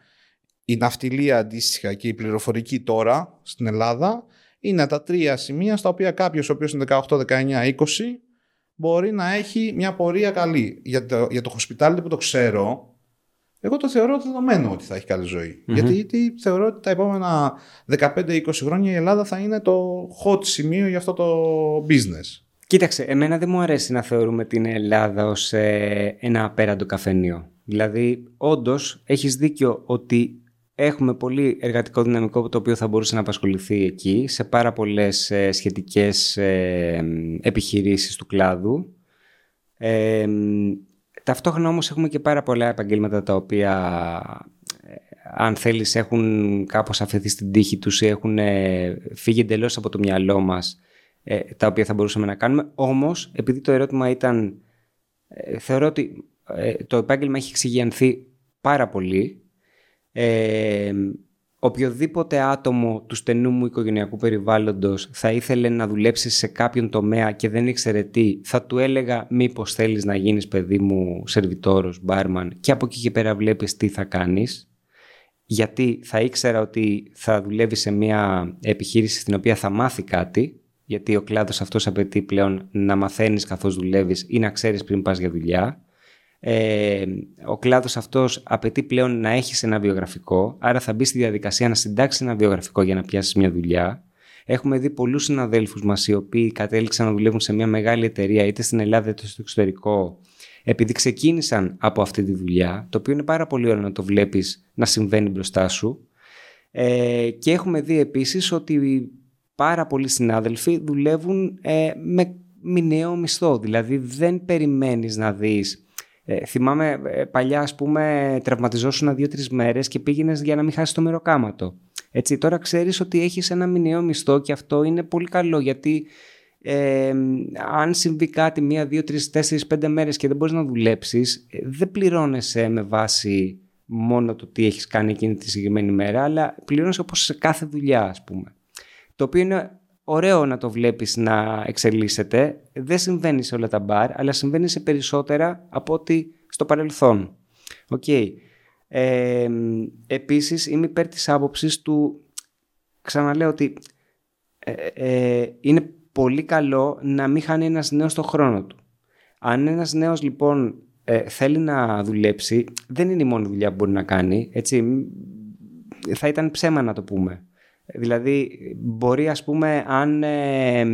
η ναυτιλία αντίστοιχα και η πληροφορική τώρα στην Ελλάδα είναι τα τρία σημεία στα οποία κάποιος ο οποίος είναι 18, 19, 20 μπορεί να έχει μια πορεία καλή. Για το, για το hospitality που το ξέρω, εγώ το θεωρώ δεδομένο ότι θα έχει καλή Γιατί, γιατί θεωρώ ότι τα επόμενα 15-20 χρόνια η Ελλάδα θα είναι το hot σημείο για αυτό το business. Κοίταξε, εμένα δεν μου αρέσει να θεωρούμε την Ελλάδα ως ε, ένα απέραντο καφενείο. Δηλαδή, όντως, έχεις δίκιο ότι Έχουμε πολύ εργατικό δυναμικό το οποίο θα μπορούσε να απασχοληθεί εκεί σε πάρα πολλές ε, σχετικές ε, επιχειρήσεις του κλάδου. Ε, ταυτόχρονα όμως έχουμε και πάρα πολλά επαγγέλματα τα οποία ε, αν θέλεις έχουν κάπως αφαιθεί στην τύχη τους ή έχουν φύγει εντελώς από το μυαλό μας τα οποία θα μπορούσαμε να κάνουμε. Όμως επειδή το ερώτημα ήταν θεωρώ ότι το επάγγελμα έχει εξηγιανθεί πάρα πολύ ε, οποιοδήποτε άτομο του στενού μου οικογενειακού περιβάλλοντος θα ήθελε να δουλέψει σε κάποιον τομέα και δεν ήξερε τι, θα του έλεγα μήπως θέλεις να γίνεις παιδί μου σερβιτόρος, μπάρμαν και από εκεί και πέρα βλέπεις τι θα κάνεις γιατί θα ήξερα ότι θα δουλεύει σε μια επιχείρηση στην οποία θα μάθει κάτι γιατί ο κλάδος αυτός απαιτεί πλέον να μαθαίνεις καθώς δουλεύεις ή να ξέρεις πριν πας για δουλειά ε, ο κλάδος αυτός απαιτεί πλέον να έχεις ένα βιογραφικό, άρα θα μπεις στη διαδικασία να συντάξεις ένα βιογραφικό για να πιάσεις μια δουλειά. Έχουμε δει πολλούς συναδέλφους μας οι οποίοι κατέληξαν να δουλεύουν σε μια μεγάλη εταιρεία είτε στην Ελλάδα είτε στο εξωτερικό επειδή ξεκίνησαν από αυτή τη δουλειά, το οποίο είναι πάρα πολύ ωραίο να το βλέπεις να συμβαίνει μπροστά σου. Ε, και έχουμε δει επίσης ότι πάρα πολλοί συνάδελφοι δουλεύουν ε, με μηνιαίο μισθό. Δηλαδή δεν περιμένεις να δεις ε, θυμάμαι ε, παλιά, ας πούμε, τραυματιζόσουν δύο-τρεις μέρες και πήγαινες για να μην χάσεις το μεροκάματο. Έτσι, τώρα ξέρεις ότι έχεις ένα μηνιαίο μισθό και αυτό είναι πολύ καλό γιατί ε, αν συμβεί κάτι μία, δύο, τρεις, τέσσερις, πέντε μέρες και δεν μπορείς να δουλέψεις, ε, δεν πληρώνεσαι με βάση μόνο το τι έχεις κάνει εκείνη τη συγκεκριμένη μέρα, αλλά πληρώνεσαι όπως σε κάθε δουλειά, ας πούμε. Το οποίο είναι ωραίο να το βλέπεις να εξελίσσεται. Δεν συμβαίνει σε όλα τα μπαρ, αλλά συμβαίνει σε περισσότερα από ό,τι στο παρελθόν. OK. Okay. Ε, επίσης, είμαι υπέρ της άποψης του... Ξαναλέω ότι ε, ε, είναι πολύ καλό να μην χάνει ένας νέος το χρόνο του. Αν ένας νέος λοιπόν ε, θέλει να δουλέψει, δεν είναι η μόνη δουλειά που μπορεί να κάνει. Έτσι, θα ήταν ψέμα να το πούμε. Δηλαδή, μπορεί ας πούμε αν ε,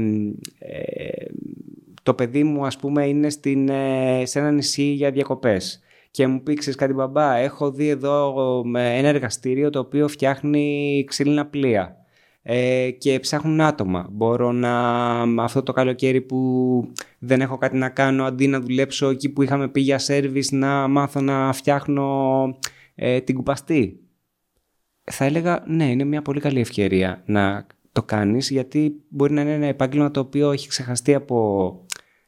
το παιδί μου ας πούμε είναι στην, σε ένα νησί για διακοπές και μου πει κάτι μπαμπά, έχω δει εδώ ένα εργαστήριο το οποίο φτιάχνει ξύλινα πλοία ε, και ψάχνουν άτομα. Μπορώ να αυτό το καλοκαίρι που δεν έχω κάτι να κάνω αντί να δουλέψω εκεί που είχαμε πει για σέρβις να μάθω να φτιάχνω ε, την κουπαστή. Θα έλεγα ναι είναι μια πολύ καλή ευκαιρία να το κάνεις γιατί μπορεί να είναι ένα επάγγελμα το οποίο έχει ξεχαστεί από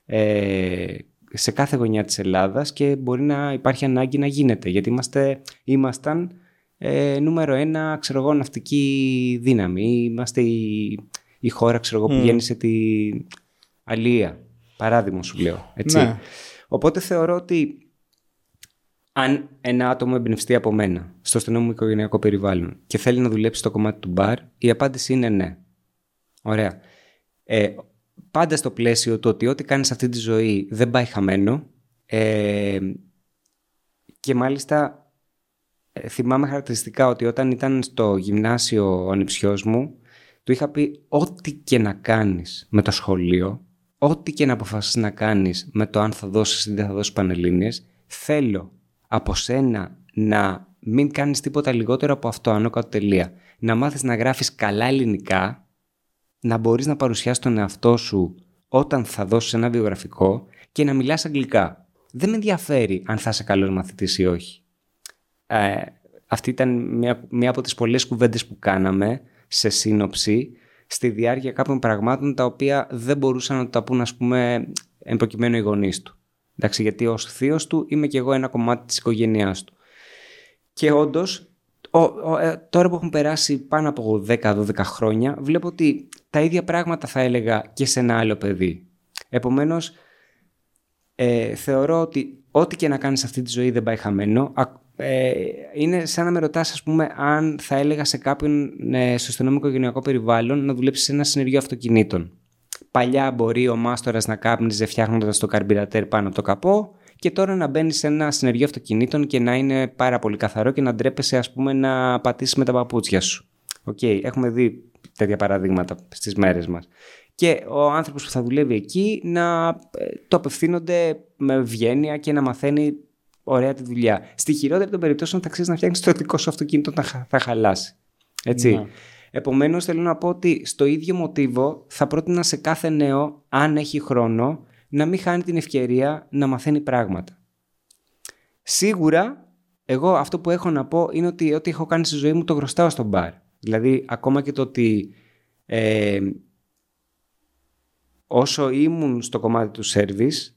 ε, σε κάθε γωνιά της Ελλάδας και μπορεί να υπάρχει ανάγκη να γίνεται γιατί είμαστε, ήμασταν ε, νούμερο ένα, ξέρω εγώ, ναυτική δύναμη. Είμαστε η, η χώρα, ξέρω εγώ, που γέννησε τη Αλία. Παράδειγμα σου λέω, έτσι. Ναι. Οπότε θεωρώ ότι αν ένα άτομο εμπνευστεί από μένα στο στενό μου οικογενειακό περιβάλλον και θέλει να δουλέψει στο κομμάτι του μπαρ, η απάντηση είναι ναι. Ωραία. Ε, πάντα στο πλαίσιο του ότι ό,τι κάνεις αυτή τη ζωή δεν πάει χαμένο ε, και μάλιστα ε, θυμάμαι χαρακτηριστικά ότι όταν ήταν στο γυμνάσιο ο ανιψιός μου, του είχα πει ό,τι και να κάνεις με το σχολείο, ό,τι και να αποφασίσεις να κάνεις με το αν θα δώσεις ή δεν θα δώσεις πανελλήνιες, θέλω από σένα να μην κάνεις τίποτα λιγότερο από αυτό, άνω κάτω τελεία. Να μάθεις να γράφεις καλά ελληνικά, να μπορείς να παρουσιάσεις τον εαυτό σου όταν θα δώσεις ένα βιογραφικό και να μιλάς αγγλικά. Δεν με ενδιαφέρει αν θα είσαι καλός μαθητής ή όχι. Ε, αυτή ήταν μια, μια από τις πολλές κουβέντες που κάναμε σε σύνοψη στη διάρκεια κάποιων πραγμάτων τα οποία δεν μπορούσαν να τα πούν ας πούμε εν προκειμένου οι γονείς του. Εντάξει, γιατί ως θείος του είμαι και εγώ ένα κομμάτι της οικογένειάς του. Και όντως, ε, τώρα που έχουν περάσει πάνω από 10-12 χρόνια, βλέπω ότι τα ίδια πράγματα θα έλεγα και σε ένα άλλο παιδί. Επομένως, ε, θεωρώ ότι ό,τι και να κάνεις αυτή τη ζωή δεν πάει χαμένο. Ε, είναι σαν να με ρωτάς, ας πούμε, αν θα έλεγα σε κάποιον ε, στο στενό μου οικογενειακό περιβάλλον να δουλέψεις σε ένα συνεργείο αυτοκινήτων. Παλιά μπορεί ο μάστορας να κάπνιζε φτιάχνοντας το καρμπυρατέρ πάνω από το καπό και τώρα να μπαίνει σε ένα συνεργείο αυτοκινήτων και να είναι πάρα πολύ καθαρό και να ντρέπεσαι, ας πούμε, να πατήσεις με τα παπούτσια σου. OK, okay, έχουμε δει τέτοια παραδείγματα στις μέρες μας. Και ο άνθρωπος που θα δουλεύει εκεί να ε, το απευθύνονται με ευγένεια και να μαθαίνει ωραία τη δουλειά. Στη χειρότερη των περιπτώσεων θα ξέρεις να φτιάχνεις το δικό σου αυτοκίνητο να θα χαλάσει. Έτσι. Ναι. Επομένως θέλω να πω ότι στο ίδιο μοτίβο θα πρότεινα σε κάθε νέο, αν έχει χρόνο, να μην χάνει την ευκαιρία να μαθαίνει πράγματα. Σίγουρα, εγώ αυτό που έχω να πω είναι ότι ό,τι έχω κάνει στη ζωή μου το χρωστάω στο μπαρ. Δηλαδή, ακόμα και το ότι ε, όσο ήμουν στο κομμάτι του service,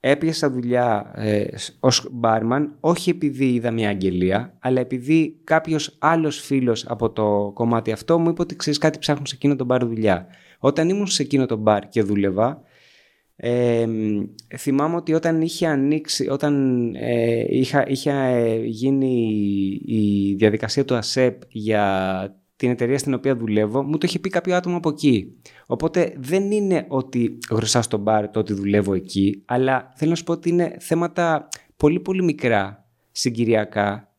έπιασα δουλειά ε, ως μπάρμαν όχι επειδή είδα μια αγγελία αλλά επειδή κάποιος άλλος φίλος από το κομμάτι αυτό μου είπε ότι ξέρεις κάτι ψάχνουν σε εκείνο το μπαρ δουλειά. Όταν ήμουν σε εκείνο το μπαρ και δούλευα ε, θυμάμαι ότι όταν είχε ανοίξει, όταν ε, είχα, είχε γίνει η διαδικασία του ΑΣΕΠ για την εταιρεία στην οποία δουλεύω, μου το είχε πει κάποιο άτομο από εκεί. Οπότε δεν είναι ότι γνωστά στο μπαρ το ότι δουλεύω εκεί, αλλά θέλω να σου πω ότι είναι θέματα πολύ πολύ μικρά συγκυριακά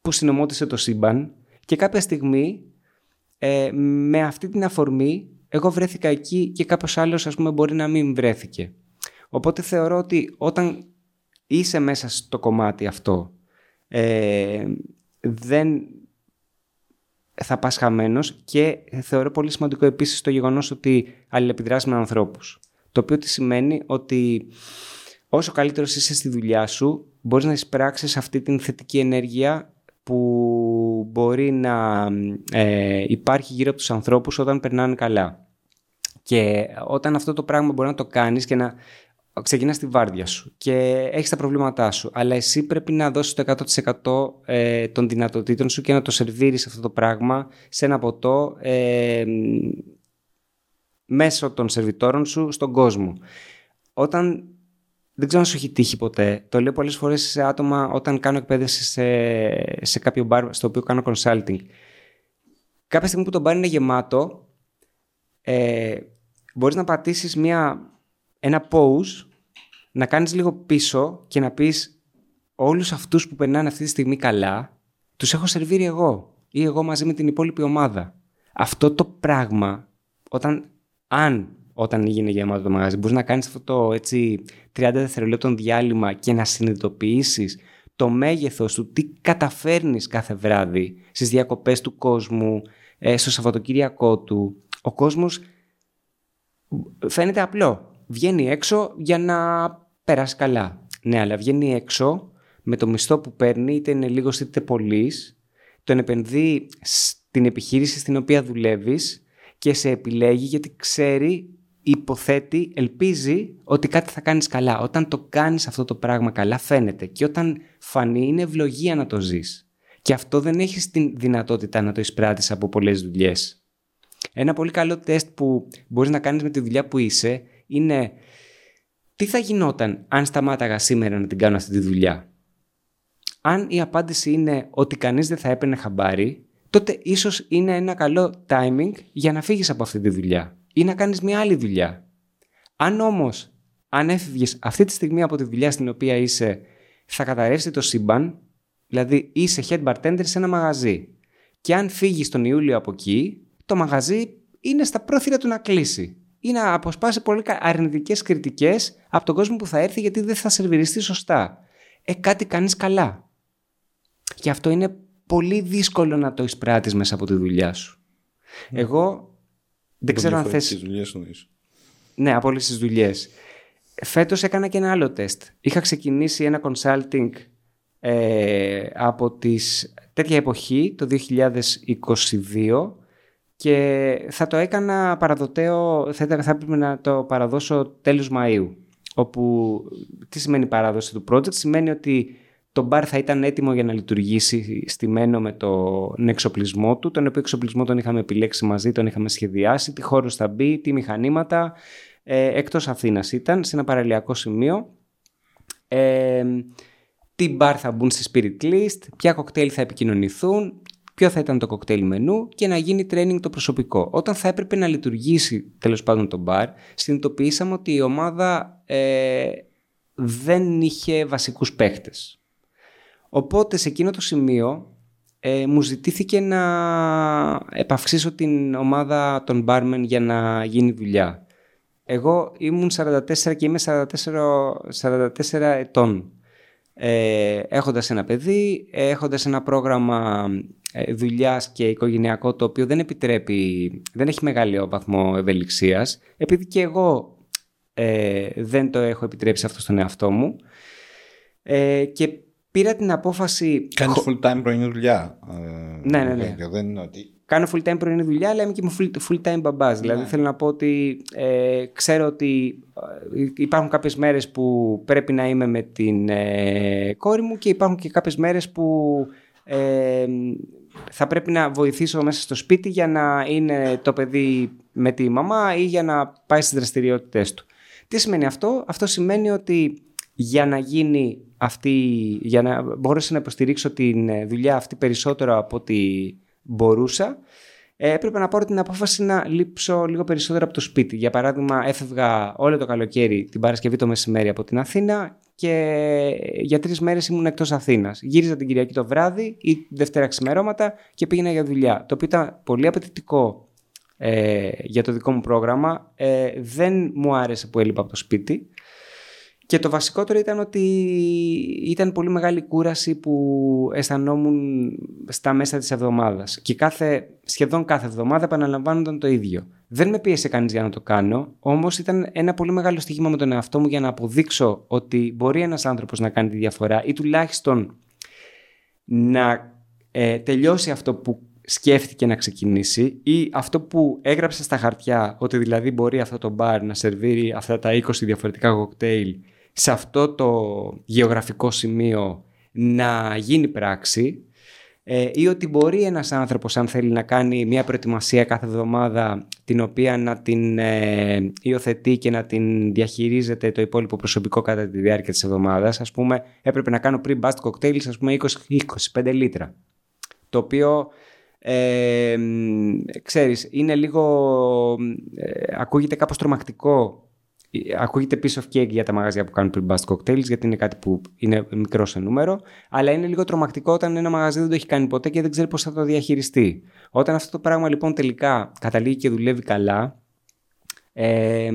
που συνομώτησε το σύμπαν και κάποια στιγμή ε, με αυτή την αφορμή εγώ βρέθηκα εκεί και κάποιος άλλος ας πούμε μπορεί να μην βρέθηκε. Οπότε θεωρώ ότι όταν είσαι μέσα στο κομμάτι αυτό ε, δεν θα πας χαμένος και θεωρώ πολύ σημαντικό επίσης το γεγονός ότι αλληλεπιδράς με ανθρώπους. Το οποίο τι σημαίνει ότι όσο καλύτερος είσαι στη δουλειά σου μπορείς να εισπράξεις αυτή την θετική ενέργεια που μπορεί να ε, υπάρχει γύρω από τους ανθρώπους όταν περνάνε καλά. Και όταν αυτό το πράγμα μπορεί να το κάνεις και να ξεκινάς τη βάρδια σου και έχεις τα προβλήματά σου, αλλά εσύ πρέπει να δώσεις το 100% ε, των δυνατοτήτων σου και να το σερβίρεις αυτό το πράγμα σε ένα ποτό ε, μέσω των σερβιτόρων σου στον κόσμο. Όταν δεν ξέρω αν σου έχει τύχει ποτέ. Το λέω πολλές φορές σε άτομα όταν κάνω εκπαίδευση σε, σε κάποιο μπαρ στο οποίο κάνω consulting. Κάποια στιγμή που το μπαρ είναι γεμάτο, ε, μπορείς να πατήσεις μια, ένα pause, να κάνεις λίγο πίσω και να πεις όλους αυτούς που περνάνε αυτή τη στιγμή καλά, τους έχω σερβίρει εγώ ή εγώ μαζί με την υπόλοιπη ομάδα. Αυτό το πράγμα, όταν, αν όταν γίνει γεμάτο το μαγαζί, μπορείς να κάνεις αυτό το έτσι 30 δευτερολέπτων διάλειμμα και να συνειδητοποιήσεις το μέγεθος του τι καταφέρνεις κάθε βράδυ στις διακοπές του κόσμου, ε, στο Σαββατοκύριακό του. Ο κόσμος φαίνεται απλό. Βγαίνει έξω για να περάσει καλά. Ναι, αλλά βγαίνει έξω με το μισθό που παίρνει, είτε είναι λίγος είτε πολύ, τον επενδύει στην επιχείρηση στην οποία δουλεύεις και σε επιλέγει γιατί ξέρει υποθέτει, ελπίζει ότι κάτι θα κάνεις καλά. Όταν το κάνεις αυτό το πράγμα καλά φαίνεται και όταν φανεί είναι ευλογία να το ζεις. Και αυτό δεν έχεις την δυνατότητα να το εισπράττεις από πολλές δουλειές. Ένα πολύ καλό τεστ που μπορείς να κάνεις με τη δουλειά που είσαι είναι τι θα γινόταν αν σταμάταγα σήμερα να την κάνω αυτή τη δουλειά; Αν η απάντηση είναι ότι κανείς δεν θα έπαιρνε χαμπάρι, τότε ίσως είναι ένα καλό timing για να φύγεις από αυτή τη δουλειά ή να κάνεις μια άλλη δουλειά. Αν όμως, αν έφυγες αυτή τη στιγμή από τη δουλειά στην οποία είσαι, θα καταρρεύσει το σύμπαν, δηλαδή είσαι head bartender σε ένα μαγαζί. Και αν φύγεις τον Ιούλιο από εκεί, το μαγαζί είναι στα πρόθυρα του να κλείσει ή να αποσπάσει πολύ αρνητικές κριτικές από τον κόσμο που θα έρθει γιατί δεν θα σερβιριστεί σωστά. Ε, κάτι κάνεις καλά. Και αυτό είναι πολύ δύσκολο να το εισπράττεις μέσα από τη δουλειά σου. Ναι. Εγώ δεν ξέρω αν θες... δουλειές Ναι, από όλες τις δουλειές. Φέτος έκανα και ένα άλλο τεστ. Είχα ξεκινήσει ένα consulting ε, από τις τέτοια εποχή, το 2022 και θα το έκανα παραδοτέο, θα, θα έπρεπε να το παραδώσω τέλος Μαΐου. Όπου, τι σημαίνει παράδοση του project, σημαίνει ότι το μπαρ θα ήταν έτοιμο για να λειτουργήσει στημένο με τον εξοπλισμό του, τον οποίο εξοπλισμό τον είχαμε επιλέξει μαζί, τον είχαμε σχεδιάσει, τι χώρους θα μπει, τι μηχανήματα, ε, εκτός Αθήνας ήταν, σε ένα παραλιακό σημείο. Ε, τι μπαρ θα μπουν στη Spirit List, ποια κοκτέιλ θα επικοινωνηθούν, ποιο θα ήταν το κοκτέιλ μενού και να γίνει training το προσωπικό. Όταν θα έπρεπε να λειτουργήσει τέλος πάντων το μπαρ, συνειδητοποιήσαμε ότι η ομάδα ε, δεν είχε βασικούς παίχτες. Οπότε σε εκείνο το σημείο ε, μου ζητήθηκε να επαυξήσω την ομάδα των barmen για να γίνει δουλειά. Εγώ ήμουν 44 και είμαι 44, 44 ετών. Ε, έχοντας ένα παιδί, έχοντας ένα πρόγραμμα ε, δουλειάς και οικογενειακό το οποίο δεν επιτρέπει, δεν έχει μεγάλο βαθμό ευελιξίας, επειδή και εγώ ε, δεν το έχω επιτρέψει αυτό στον εαυτό μου ε, και πήρα την απόφαση. Κάνεις full time πρωινή δουλειά. Ναι, ναι, ναι. Δεν είναι ότι... Κάνω full time πρωινή δουλειά, αλλά είμαι και full time μπαμπάς. Ναι. Δηλαδή θέλω να πω ότι ε, ξέρω ότι ε, υπάρχουν κάποιες μέρες που πρέπει να είμαι με την ε, κόρη μου και υπάρχουν και κάποιες μέρες που ε, θα πρέπει να βοηθήσω μέσα στο σπίτι για να είναι το παιδί με τη μαμά ή για να πάει στις δραστηριότητες του. Τι σημαίνει αυτό; Αυτό σημαίνει ότι για να γίνει αυτή, για να μπορέσω να υποστηρίξω τη ε, δουλειά αυτή περισσότερο από ό,τι μπορούσα, ε, έπρεπε να πάρω την απόφαση να λείψω λίγο περισσότερο από το σπίτι. Για παράδειγμα, έφευγα όλο το καλοκαίρι την Παρασκευή το μεσημέρι από την Αθήνα και για τρεις μέρες ήμουν εκτός Αθήνας. Γύριζα την Κυριακή το βράδυ ή Δευτέρα ξημερώματα και πήγαινα για δουλειά. Το οποίο ήταν πολύ απαιτητικό ε, για το δικό μου πρόγραμμα. Ε, δεν μου άρεσε που έλειπα από το σπίτι. Και το βασικότερο ήταν ότι ήταν πολύ μεγάλη κούραση που αισθανόμουν στα μέσα της εβδομάδας. Και κάθε, σχεδόν κάθε εβδομάδα επαναλαμβάνονταν το ίδιο. Δεν με πίεσε κανείς για να το κάνω, όμως ήταν ένα πολύ μεγάλο στοιχείο με τον εαυτό μου για να αποδείξω ότι μπορεί ένας άνθρωπος να κάνει τη διαφορά ή τουλάχιστον να ε, τελειώσει αυτό που σκέφτηκε να ξεκινήσει ή αυτό που έγραψε στα χαρτιά ότι δηλαδή μπορεί αυτό το μπαρ να σερβίρει αυτά τα 20 διαφορετικά κοκτέιλ σε αυτό το γεωγραφικό σημείο να γίνει πράξη ε, ή ότι μπορεί ένας άνθρωπος αν θέλει να κάνει μια προετοιμασία κάθε εβδομάδα την οποία να την ε, υιοθετεί και να την διαχειρίζεται το υπόλοιπο προσωπικό κατά τη διάρκεια της εβδομάδας. Ας πούμε έπρεπε να κάνω πριν bust cocktails ας πούμε 20, 25 λίτρα. Το οποίο ε, ξέρεις είναι λίγο ε, ακούγεται κάπως τρομακτικό Ακούγεται piece of cake για τα μαγαζιά που κάνουν pre-bust cocktails, γιατί είναι κάτι που είναι μικρό σε νούμερο, αλλά είναι λίγο τρομακτικό όταν ένα μαγαζί δεν το έχει κάνει ποτέ και δεν ξέρει πώς θα το διαχειριστεί. Όταν αυτό το πράγμα λοιπόν τελικά καταλήγει και δουλεύει καλά. Ε,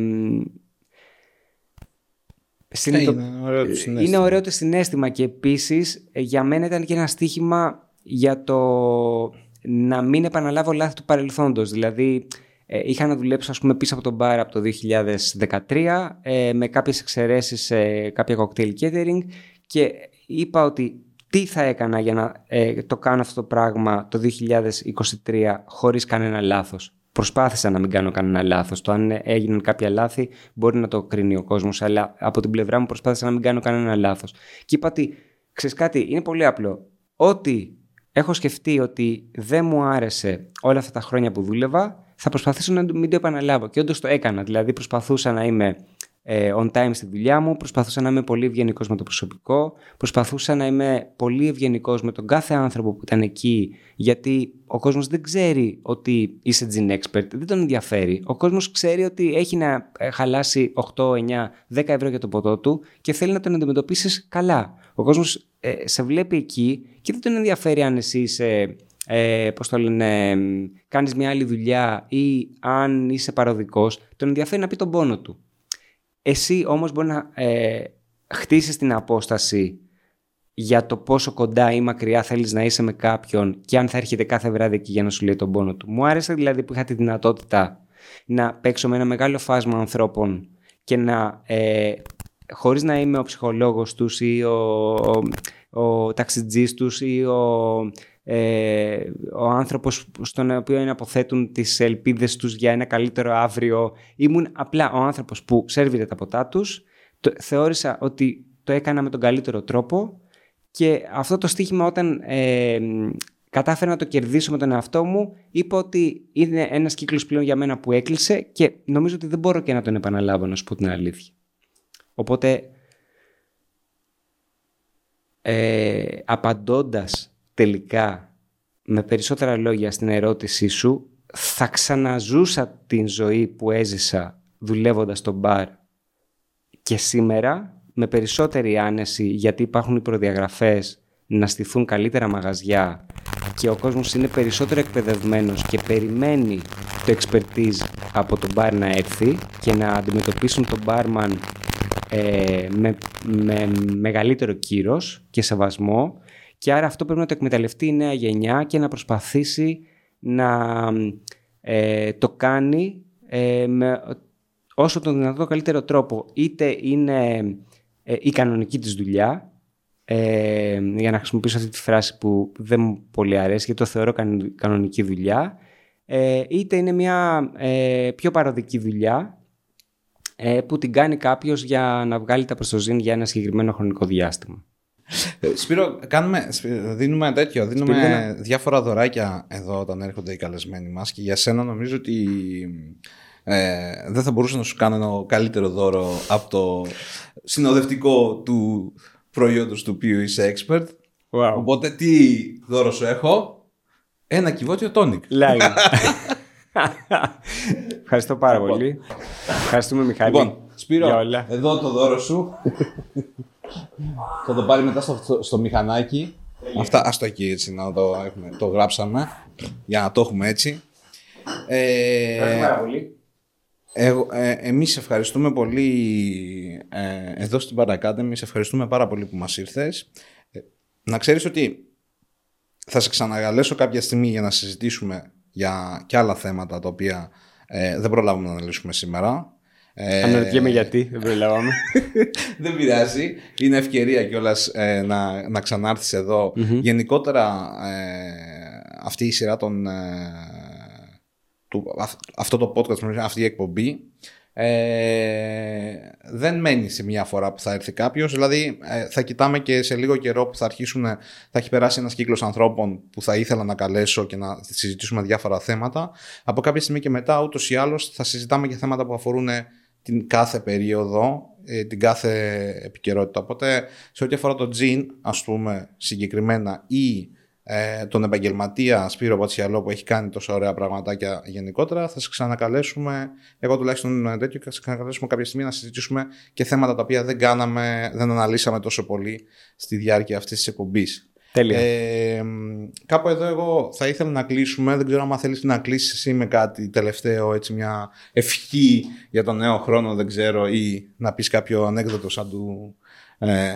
είναι, ωραίο το συνέστημα. είναι ωραίο το συνέστημα και επίσης για μένα ήταν και ένα στοίχημα για το να μην επαναλάβω λάθη του παρελθόντος. Δηλαδή ε, είχα να δουλέψω ας πούμε, πίσω από τον μπαρ από το 2013 ε, με κάποιες εξαιρέσεις σε κάποια cocktail catering και είπα ότι τι θα έκανα για να ε, το κάνω αυτό το πράγμα το 2023 χωρίς κανένα λάθος. Προσπάθησα να μην κάνω κανένα λάθος. Το αν έγιναν κάποια λάθη μπορεί να το κρίνει ο κόσμος, αλλά από την πλευρά μου προσπάθησα να μην κάνω κανένα λάθος. Και είπα ότι, ξέρεις κάτι, είναι πολύ απλό. Ό,τι έχω σκεφτεί ότι δεν μου άρεσε όλα αυτά τα χρόνια που δούλευα, θα προσπαθήσω να μην το επαναλάβω. Και όντως το έκανα. Δηλαδή, προσπαθούσα να είμαι ε, on time στη δουλειά μου, προσπαθούσα να είμαι πολύ ευγενικός με το προσωπικό, προσπαθούσα να είμαι πολύ ευγενικός με τον κάθε άνθρωπο που ήταν εκεί, γιατί ο κόσμος δεν ξέρει ότι είσαι gin expert, δεν τον ενδιαφέρει. Ο κόσμος ξέρει ότι έχει να ε, χαλάσει 8, 9, 10 ευρώ για το ποτό του και θέλει να τον αντιμετωπίσεις καλά. Ο κόσμος ε, σε βλέπει εκεί και δεν τον ενδιαφέρει αν εσύ είσαι ε, πώς το λένε, κάνεις μια άλλη δουλειά ή αν είσαι παροδικός, τον ενδιαφέρει να πει τον πόνο του. Εσύ όμως μπορεί να ε, χτίσεις την απόσταση για το πόσο κοντά ή μακριά θέλεις να είσαι με κάποιον και αν θα έρχεται κάθε βράδυ εκεί για να σου λέει τον πόνο του. Μου άρεσε δηλαδή που είχα τη δυνατότητα να παίξω με ένα μεγάλο φάσμα ανθρώπων και να, ε, χωρίς να είμαι ο ψυχολόγος τους ή ο, ο, ο ταξιτζής τους ή ο ε, ο άνθρωπος στον οποίο είναι αποθέτουν τις ελπίδες τους για ένα καλύτερο αύριο. Ήμουν απλά ο άνθρωπος που σέρβιρε τα ποτά τους. Το, θεώρησα ότι το έκανα με τον καλύτερο τρόπο και αυτό το στοίχημα όταν ε, κατάφερα να το κερδίσω με τον εαυτό μου είπα ότι είναι ένας κύκλος πλέον για μένα που έκλεισε και νομίζω ότι δεν μπορώ και να τον επαναλάβω να σου πω την αλήθεια. Οπότε ε, απαντώντας τελικά με περισσότερα λόγια στην ερώτησή σου θα ξαναζούσα την ζωή που έζησα δουλεύοντας στο μπαρ και σήμερα με περισσότερη άνεση γιατί υπάρχουν οι προδιαγραφές να στηθούν καλύτερα μαγαζιά και ο κόσμος είναι περισσότερο εκπαιδευμένος και περιμένει το expertise από τον μπαρ να έρθει και να αντιμετωπίσουν τον μπάρμαν ε, με, με μεγαλύτερο κύρος και σεβασμό και άρα αυτό πρέπει να το εκμεταλλευτεί η νέα γενιά και να προσπαθήσει να ε, το κάνει ε, με όσο τον δυνατό καλύτερο τρόπο. Είτε είναι ε, η κανονική της δουλειά, ε, για να χρησιμοποιήσω αυτή τη φράση που δεν μου πολύ αρέσει γιατί το θεωρώ κανονική δουλειά, είτε είναι μια πιο παροδική δουλειά που την κάνει κάποιος για να βγάλει τα προστοζήν για ένα συγκεκριμένο χρονικό διάστημα. Ε, Σπύρο, κάνουμε, δίνουμε τέτοιο, δίνουμε διάφορα δωράκια εδώ όταν έρχονται οι καλεσμένοι μας και για σένα νομίζω ότι ε, δεν θα μπορούσα να σου κάνω ένα καλύτερο δώρο από το συνοδευτικό του προϊόντος του οποίου είσαι expert. Wow. Οπότε τι δώρο σου έχω, ένα κυβότιο τόνικ. Λάγι. Ευχαριστώ πάρα πολύ. Ευχαριστούμε Μιχάλη. Λοιπόν, Σπύρο, εδώ το δώρο σου. Θα το πάρει μετά στο, στο μηχανάκι. Αυτά, ας το εκεί έτσι, να το, έχουμε, το γράψαμε, για να το έχουμε έτσι. Ε, πάρα πολύ. Εγώ, ε, εμείς ευχαριστούμε πολύ ε, εδώ στην Bar σε ευχαριστούμε πάρα πολύ που μας ήρθες. Ε, να ξέρεις ότι θα σε ξαναγαλέσω κάποια στιγμή για να συζητήσουμε για και άλλα θέματα τα οποία ε, δεν προλάβουμε να αναλύσουμε σήμερα. Ε, Αναρωτιέμαι γιατί, δεν προλάβαμε. δεν πειράζει. Είναι ευκαιρία κιόλας ε, να, να ξανάρθεις εδώ. Γενικότερα, ε, αυτή η σειρά των, ε, του, αυτό το podcast, αυτή η εκπομπή ε, δεν μένει σε μια φορά που θα έρθει κάποιος. Δηλαδή, ε, θα κοιτάμε και σε λίγο καιρό που θα αρχίσουν, θα έχει περάσει ένας κύκλος ανθρώπων που θα ήθελα να καλέσω και να συζητήσουμε διάφορα θέματα. Από κάποια στιγμή και μετά, ούτως ή άλλως, θα συζητάμε και θέματα που αφορούν την κάθε περίοδο, ε, την κάθε επικαιρότητα. Οπότε, σε ό,τι αφορά το τζιν, ας πούμε, συγκεκριμένα ή ε, τον επαγγελματία Σπύρο Πατσιαλό που έχει κάνει τόσα ωραία πραγματάκια γενικότερα. Θα σα ξανακαλέσουμε, εγώ τουλάχιστον τέτοιο, θα σα ξανακαλέσουμε κάποια στιγμή να συζητήσουμε και θέματα τα οποία δεν κάναμε, δεν αναλύσαμε τόσο πολύ στη διάρκεια αυτής της εκπομπής. Τέλεια. Ε, κάπου εδώ εγώ θα ήθελα να κλείσουμε. Δεν ξέρω αν θέλεις να κλείσεις εσύ με κάτι τελευταίο, έτσι μια ευχή για τον νέο χρόνο, δεν ξέρω, ή να πεις κάποιο ανέκδοτο σαν του ε,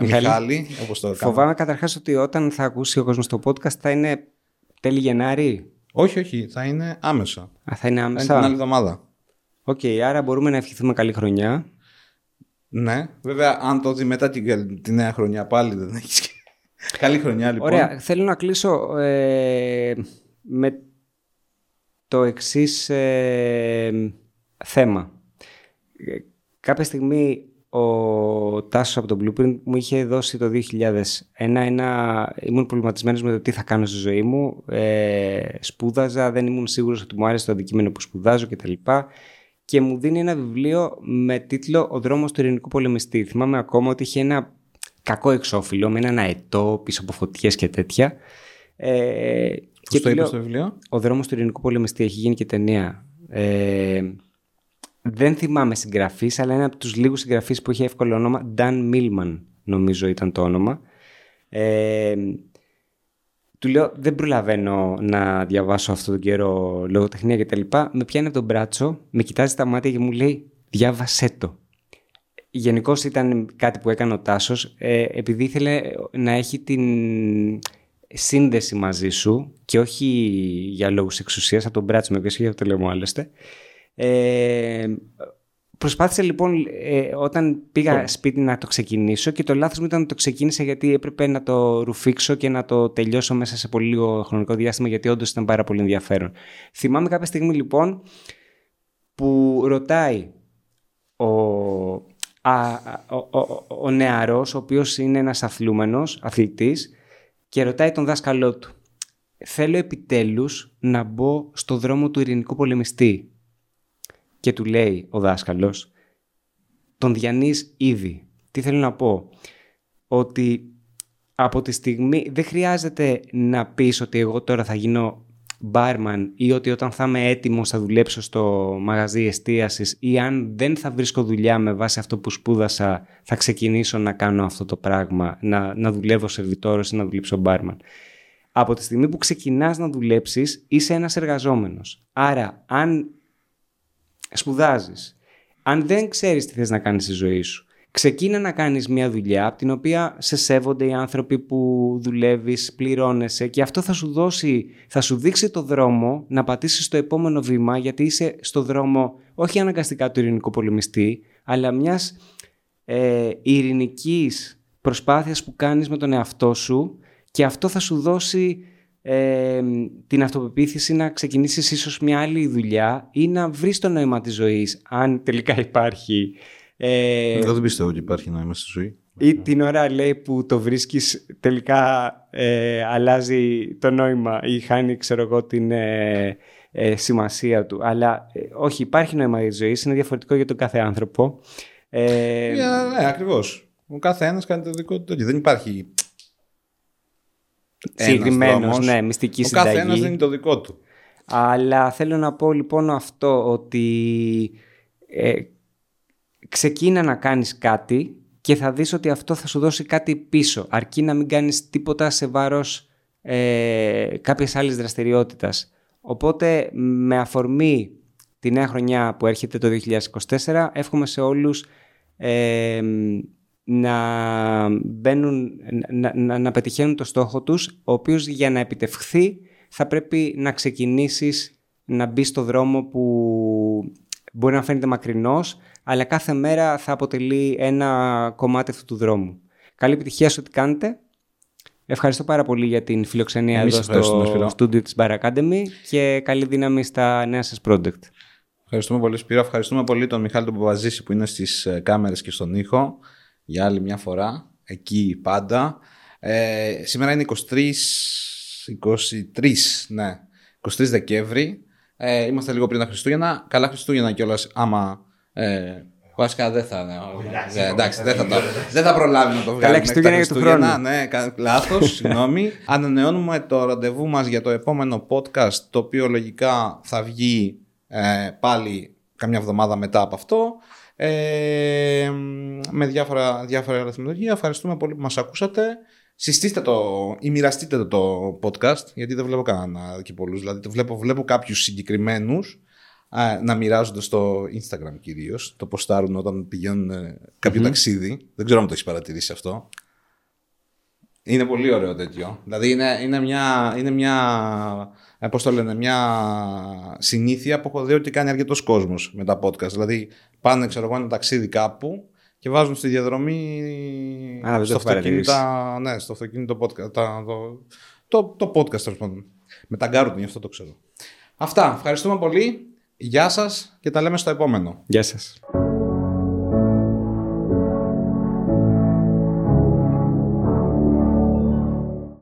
Μιχάλη, όπως το Φοβάμαι καταρχάς ότι όταν θα ακούσει ο κόσμος το podcast θα είναι τέλη Γενάρη. Όχι, όχι, θα είναι άμεσα. Α, θα είναι άμεσα. Θα είναι την άλλη εβδομάδα. OK, okay, άρα μπορούμε να ευχηθούμε καλή χρονιά. Ναι, βέβαια αν το δει μετά την, τη νέα χρονιά πάλι δεν έχεις Καλή χρονιά λοιπόν. Ωραία, θέλω να κλείσω ε, με το εξής ε, θέμα. Ε, κάποια στιγμή ο Τάσος από το Blueprint μου είχε δώσει το 2001 ένα... Ήμουν προβληματισμένος με το τι θα κάνω στη ζωή μου. Ε, σπούδαζα, δεν ήμουν σίγουρος ότι μου άρεσε το αντικείμενο που σπουδάζω κτλ. Και μου δίνει ένα βιβλίο με τίτλο «Ο δρόμος του ειρηνικού πολεμιστή». Θυμάμαι ακόμα ότι είχε ένα κακό εξώφυλλο με έναν αετό πίσω από φωτιές και τέτοια. Ε, Πώς και το είπες το βιβλίο; «Ο δρόμος του ειρηνικού πολεμιστή» έχει γίνει και ταινία. Ε, δεν θυμάμαι συγγραφή, αλλά είναι από τους λίγους συγγραφείς που είχε εύκολο όνομα. Dan Millman, νομίζω ήταν το όνομα. Ε, του λέω, δεν προλαβαίνω να διαβάσω αυτόν τον καιρό λογοτεχνία και τα λοιπά. Με πιάνει από τον μπράτσο, με κοιτάζει τα μάτια και μου λέει, διάβασέ το. Γενικώς ήταν κάτι που έκανε ο Τάσος, ε, επειδή ήθελε να έχει την σύνδεση μαζί σου και όχι για λόγους εξουσίας, από τον μπράτσο με οποίος το λέμε άλλωστε. Ε, προσπάθησα λοιπόν ε, όταν πήγα σπίτι να το ξεκινήσω και το λάθος μου ήταν να το ξεκίνησα γιατί έπρεπε να το ρουφήξω και να το τελειώσω μέσα σε πολύ λίγο χρονικό διάστημα γιατί όντως ήταν πάρα πολύ ενδιαφέρον. Θυμάμαι κάποια στιγμή λοιπόν που ρωτάει ο, α, ο, ο, ο νεαρός, ο οποίος είναι ένας αθλούμενος, αθλητής και ρωτάει τον δάσκαλό του θέλω επιτέλους να μπω στο δρόμο του ειρηνικού πολεμιστή και του λέει ο δάσκαλος τον διανύεις ήδη. Τι θέλω να πω. Ότι από τη στιγμή δεν χρειάζεται να πεις ότι εγώ τώρα θα γίνω μπάρμαν ή ότι όταν θα είμαι έτοιμος θα δουλέψω στο μαγαζί εστίασης ή αν δεν θα βρίσκω δουλειά με βάση αυτό που σπούδασα θα ξεκινήσω να κάνω αυτό το πράγμα, να, να δουλεύω σερβιτόρος ή να δουλέψω μπάρμαν. Από τη στιγμή που ξεκινάς να δουλέψεις είσαι ένας εργαζόμενος. Άρα αν σπουδάζεις. Αν δεν ξέρεις τι θες να κάνεις στη ζωή σου, ξεκίνα να κάνεις μια δουλειά από την οποία σε σέβονται οι άνθρωποι που δουλεύεις, πληρώνεσαι και αυτό θα σου δώσει, θα σου δείξει το δρόμο να πατήσεις το επόμενο βήμα γιατί είσαι στο δρόμο όχι αναγκαστικά του ειρηνικού πολεμιστή, αλλά μιας ε, ειρηνικής προσπάθειας που κάνεις με τον εαυτό σου και αυτό θα σου δώσει ε, την αυτοπεποίθηση να ξεκινήσεις ίσως μια άλλη δουλειά ή να βρεις το νόημα της ζωής, αν τελικά υπάρχει. Ε, δεν πιστεύω ότι υπάρχει νόημα στη ζωή. Ή την ώρα λέει που το βρίσκεις τελικά ε, αλλάζει το νόημα ή χάνει ξέρω εγώ την ε, ε, σημασία του. Αλλά όχι υπάρχει νόημα της ζωής, είναι διαφορετικό για τον κάθε άνθρωπο. Ε, ναι, ακριβώς. Ο κάθε ένας κάνει το δικό του. Δεν υπάρχει Συγκεκριμένος, ναι, μυστική ο συνταγή. Ο καθένας δεν είναι το δικό του. Αλλά θέλω να πω λοιπόν αυτό ότι ε, ξεκίνα να κάνεις κάτι και θα δεις ότι αυτό θα σου δώσει κάτι πίσω αρκεί να μην κάνεις τίποτα σε βάρος ε, κάποιες άλλες δραστηριότητας. Οπότε με αφορμή τη νέα χρονιά που έρχεται το 2024 εύχομαι σε όλους ε, να, μπαίνουν, να, να, να πετυχαίνουν το στόχο τους, ο οποίος για να επιτευχθεί θα πρέπει να ξεκινήσεις να μπεις στο δρόμο που μπορεί να φαίνεται μακρινός, αλλά κάθε μέρα θα αποτελεί ένα κομμάτι αυτού του δρόμου. Καλή επιτυχία σε ό,τι κάνετε. Ευχαριστώ πάρα πολύ για την φιλοξενία Εμείς εδώ ευχαριστούμε, στο Σπύρο. στούντιο της Bar Academy και καλή δύναμη στα νέα σας project. Ευχαριστούμε πολύ Σπύρο. Ευχαριστούμε πολύ τον Μιχάλη τον Παπαζήση που είναι στις ε, κάμερες και στον ήχο για άλλη μια φορά. Εκεί πάντα. Ε, σήμερα είναι 23, 23, ναι, 23 Δεκέμβρη. Ε, είμαστε λίγο πριν τα Χριστούγεννα. Καλά Χριστούγεννα κιόλας άμα... Ε, Βασικά δεν θα. Ναι, ε, εντάξει, δεν θα, το, δεν θα προλάβει να το βγάλει. μέχρι τα Χριστούγεννα για του Χριστούγεννα. χρόνου. Ναι, κα- λάθος, συγγνώμη. Ανανεώνουμε το ραντεβού μας για το επόμενο podcast, το οποίο λογικά θα βγει ε, πάλι καμιά εβδομάδα μετά από αυτό. Ε, με διάφορα, διάφορα άλλα θεματολογία. Ευχαριστούμε πολύ που μας ακούσατε. Συστήστε το ή μοιραστείτε το, το podcast, γιατί δεν βλέπω κανένα και πολλούς. Δηλαδή το βλέπω, βλέπω κάποιους συγκεκριμένους α, να μοιράζονται στο Instagram κυρίως. Το ποστάρουν όταν πηγαίνουν ε, κάποιο ταξίδι. Δεν ξέρω αν το έχεις παρατηρήσει αυτό. Είναι πολύ ωραίο τέτοιο. Δηλαδή είναι, είναι μια, είναι μια, ε, πώς το λένε, μια συνήθεια που έχω δει ότι κάνει αρκετός κόσμος με τα podcast. Δηλαδή πάνε, ξέρω εγώ, ένα ταξίδι κάπου και βάζουν στη διαδρομή Α, δεν το στο, έχω παρατηρήσει. αυτοκίνητο, ναι, στο αυτοκίνητο podcast. Τα, το, το, το podcast, τέλος πάντων. Με τα γκάρουτ, γι' αυτό το ξέρω. Αυτά. Ευχαριστούμε πολύ. Γεια σας και τα λέμε στο επόμενο. Γεια σας.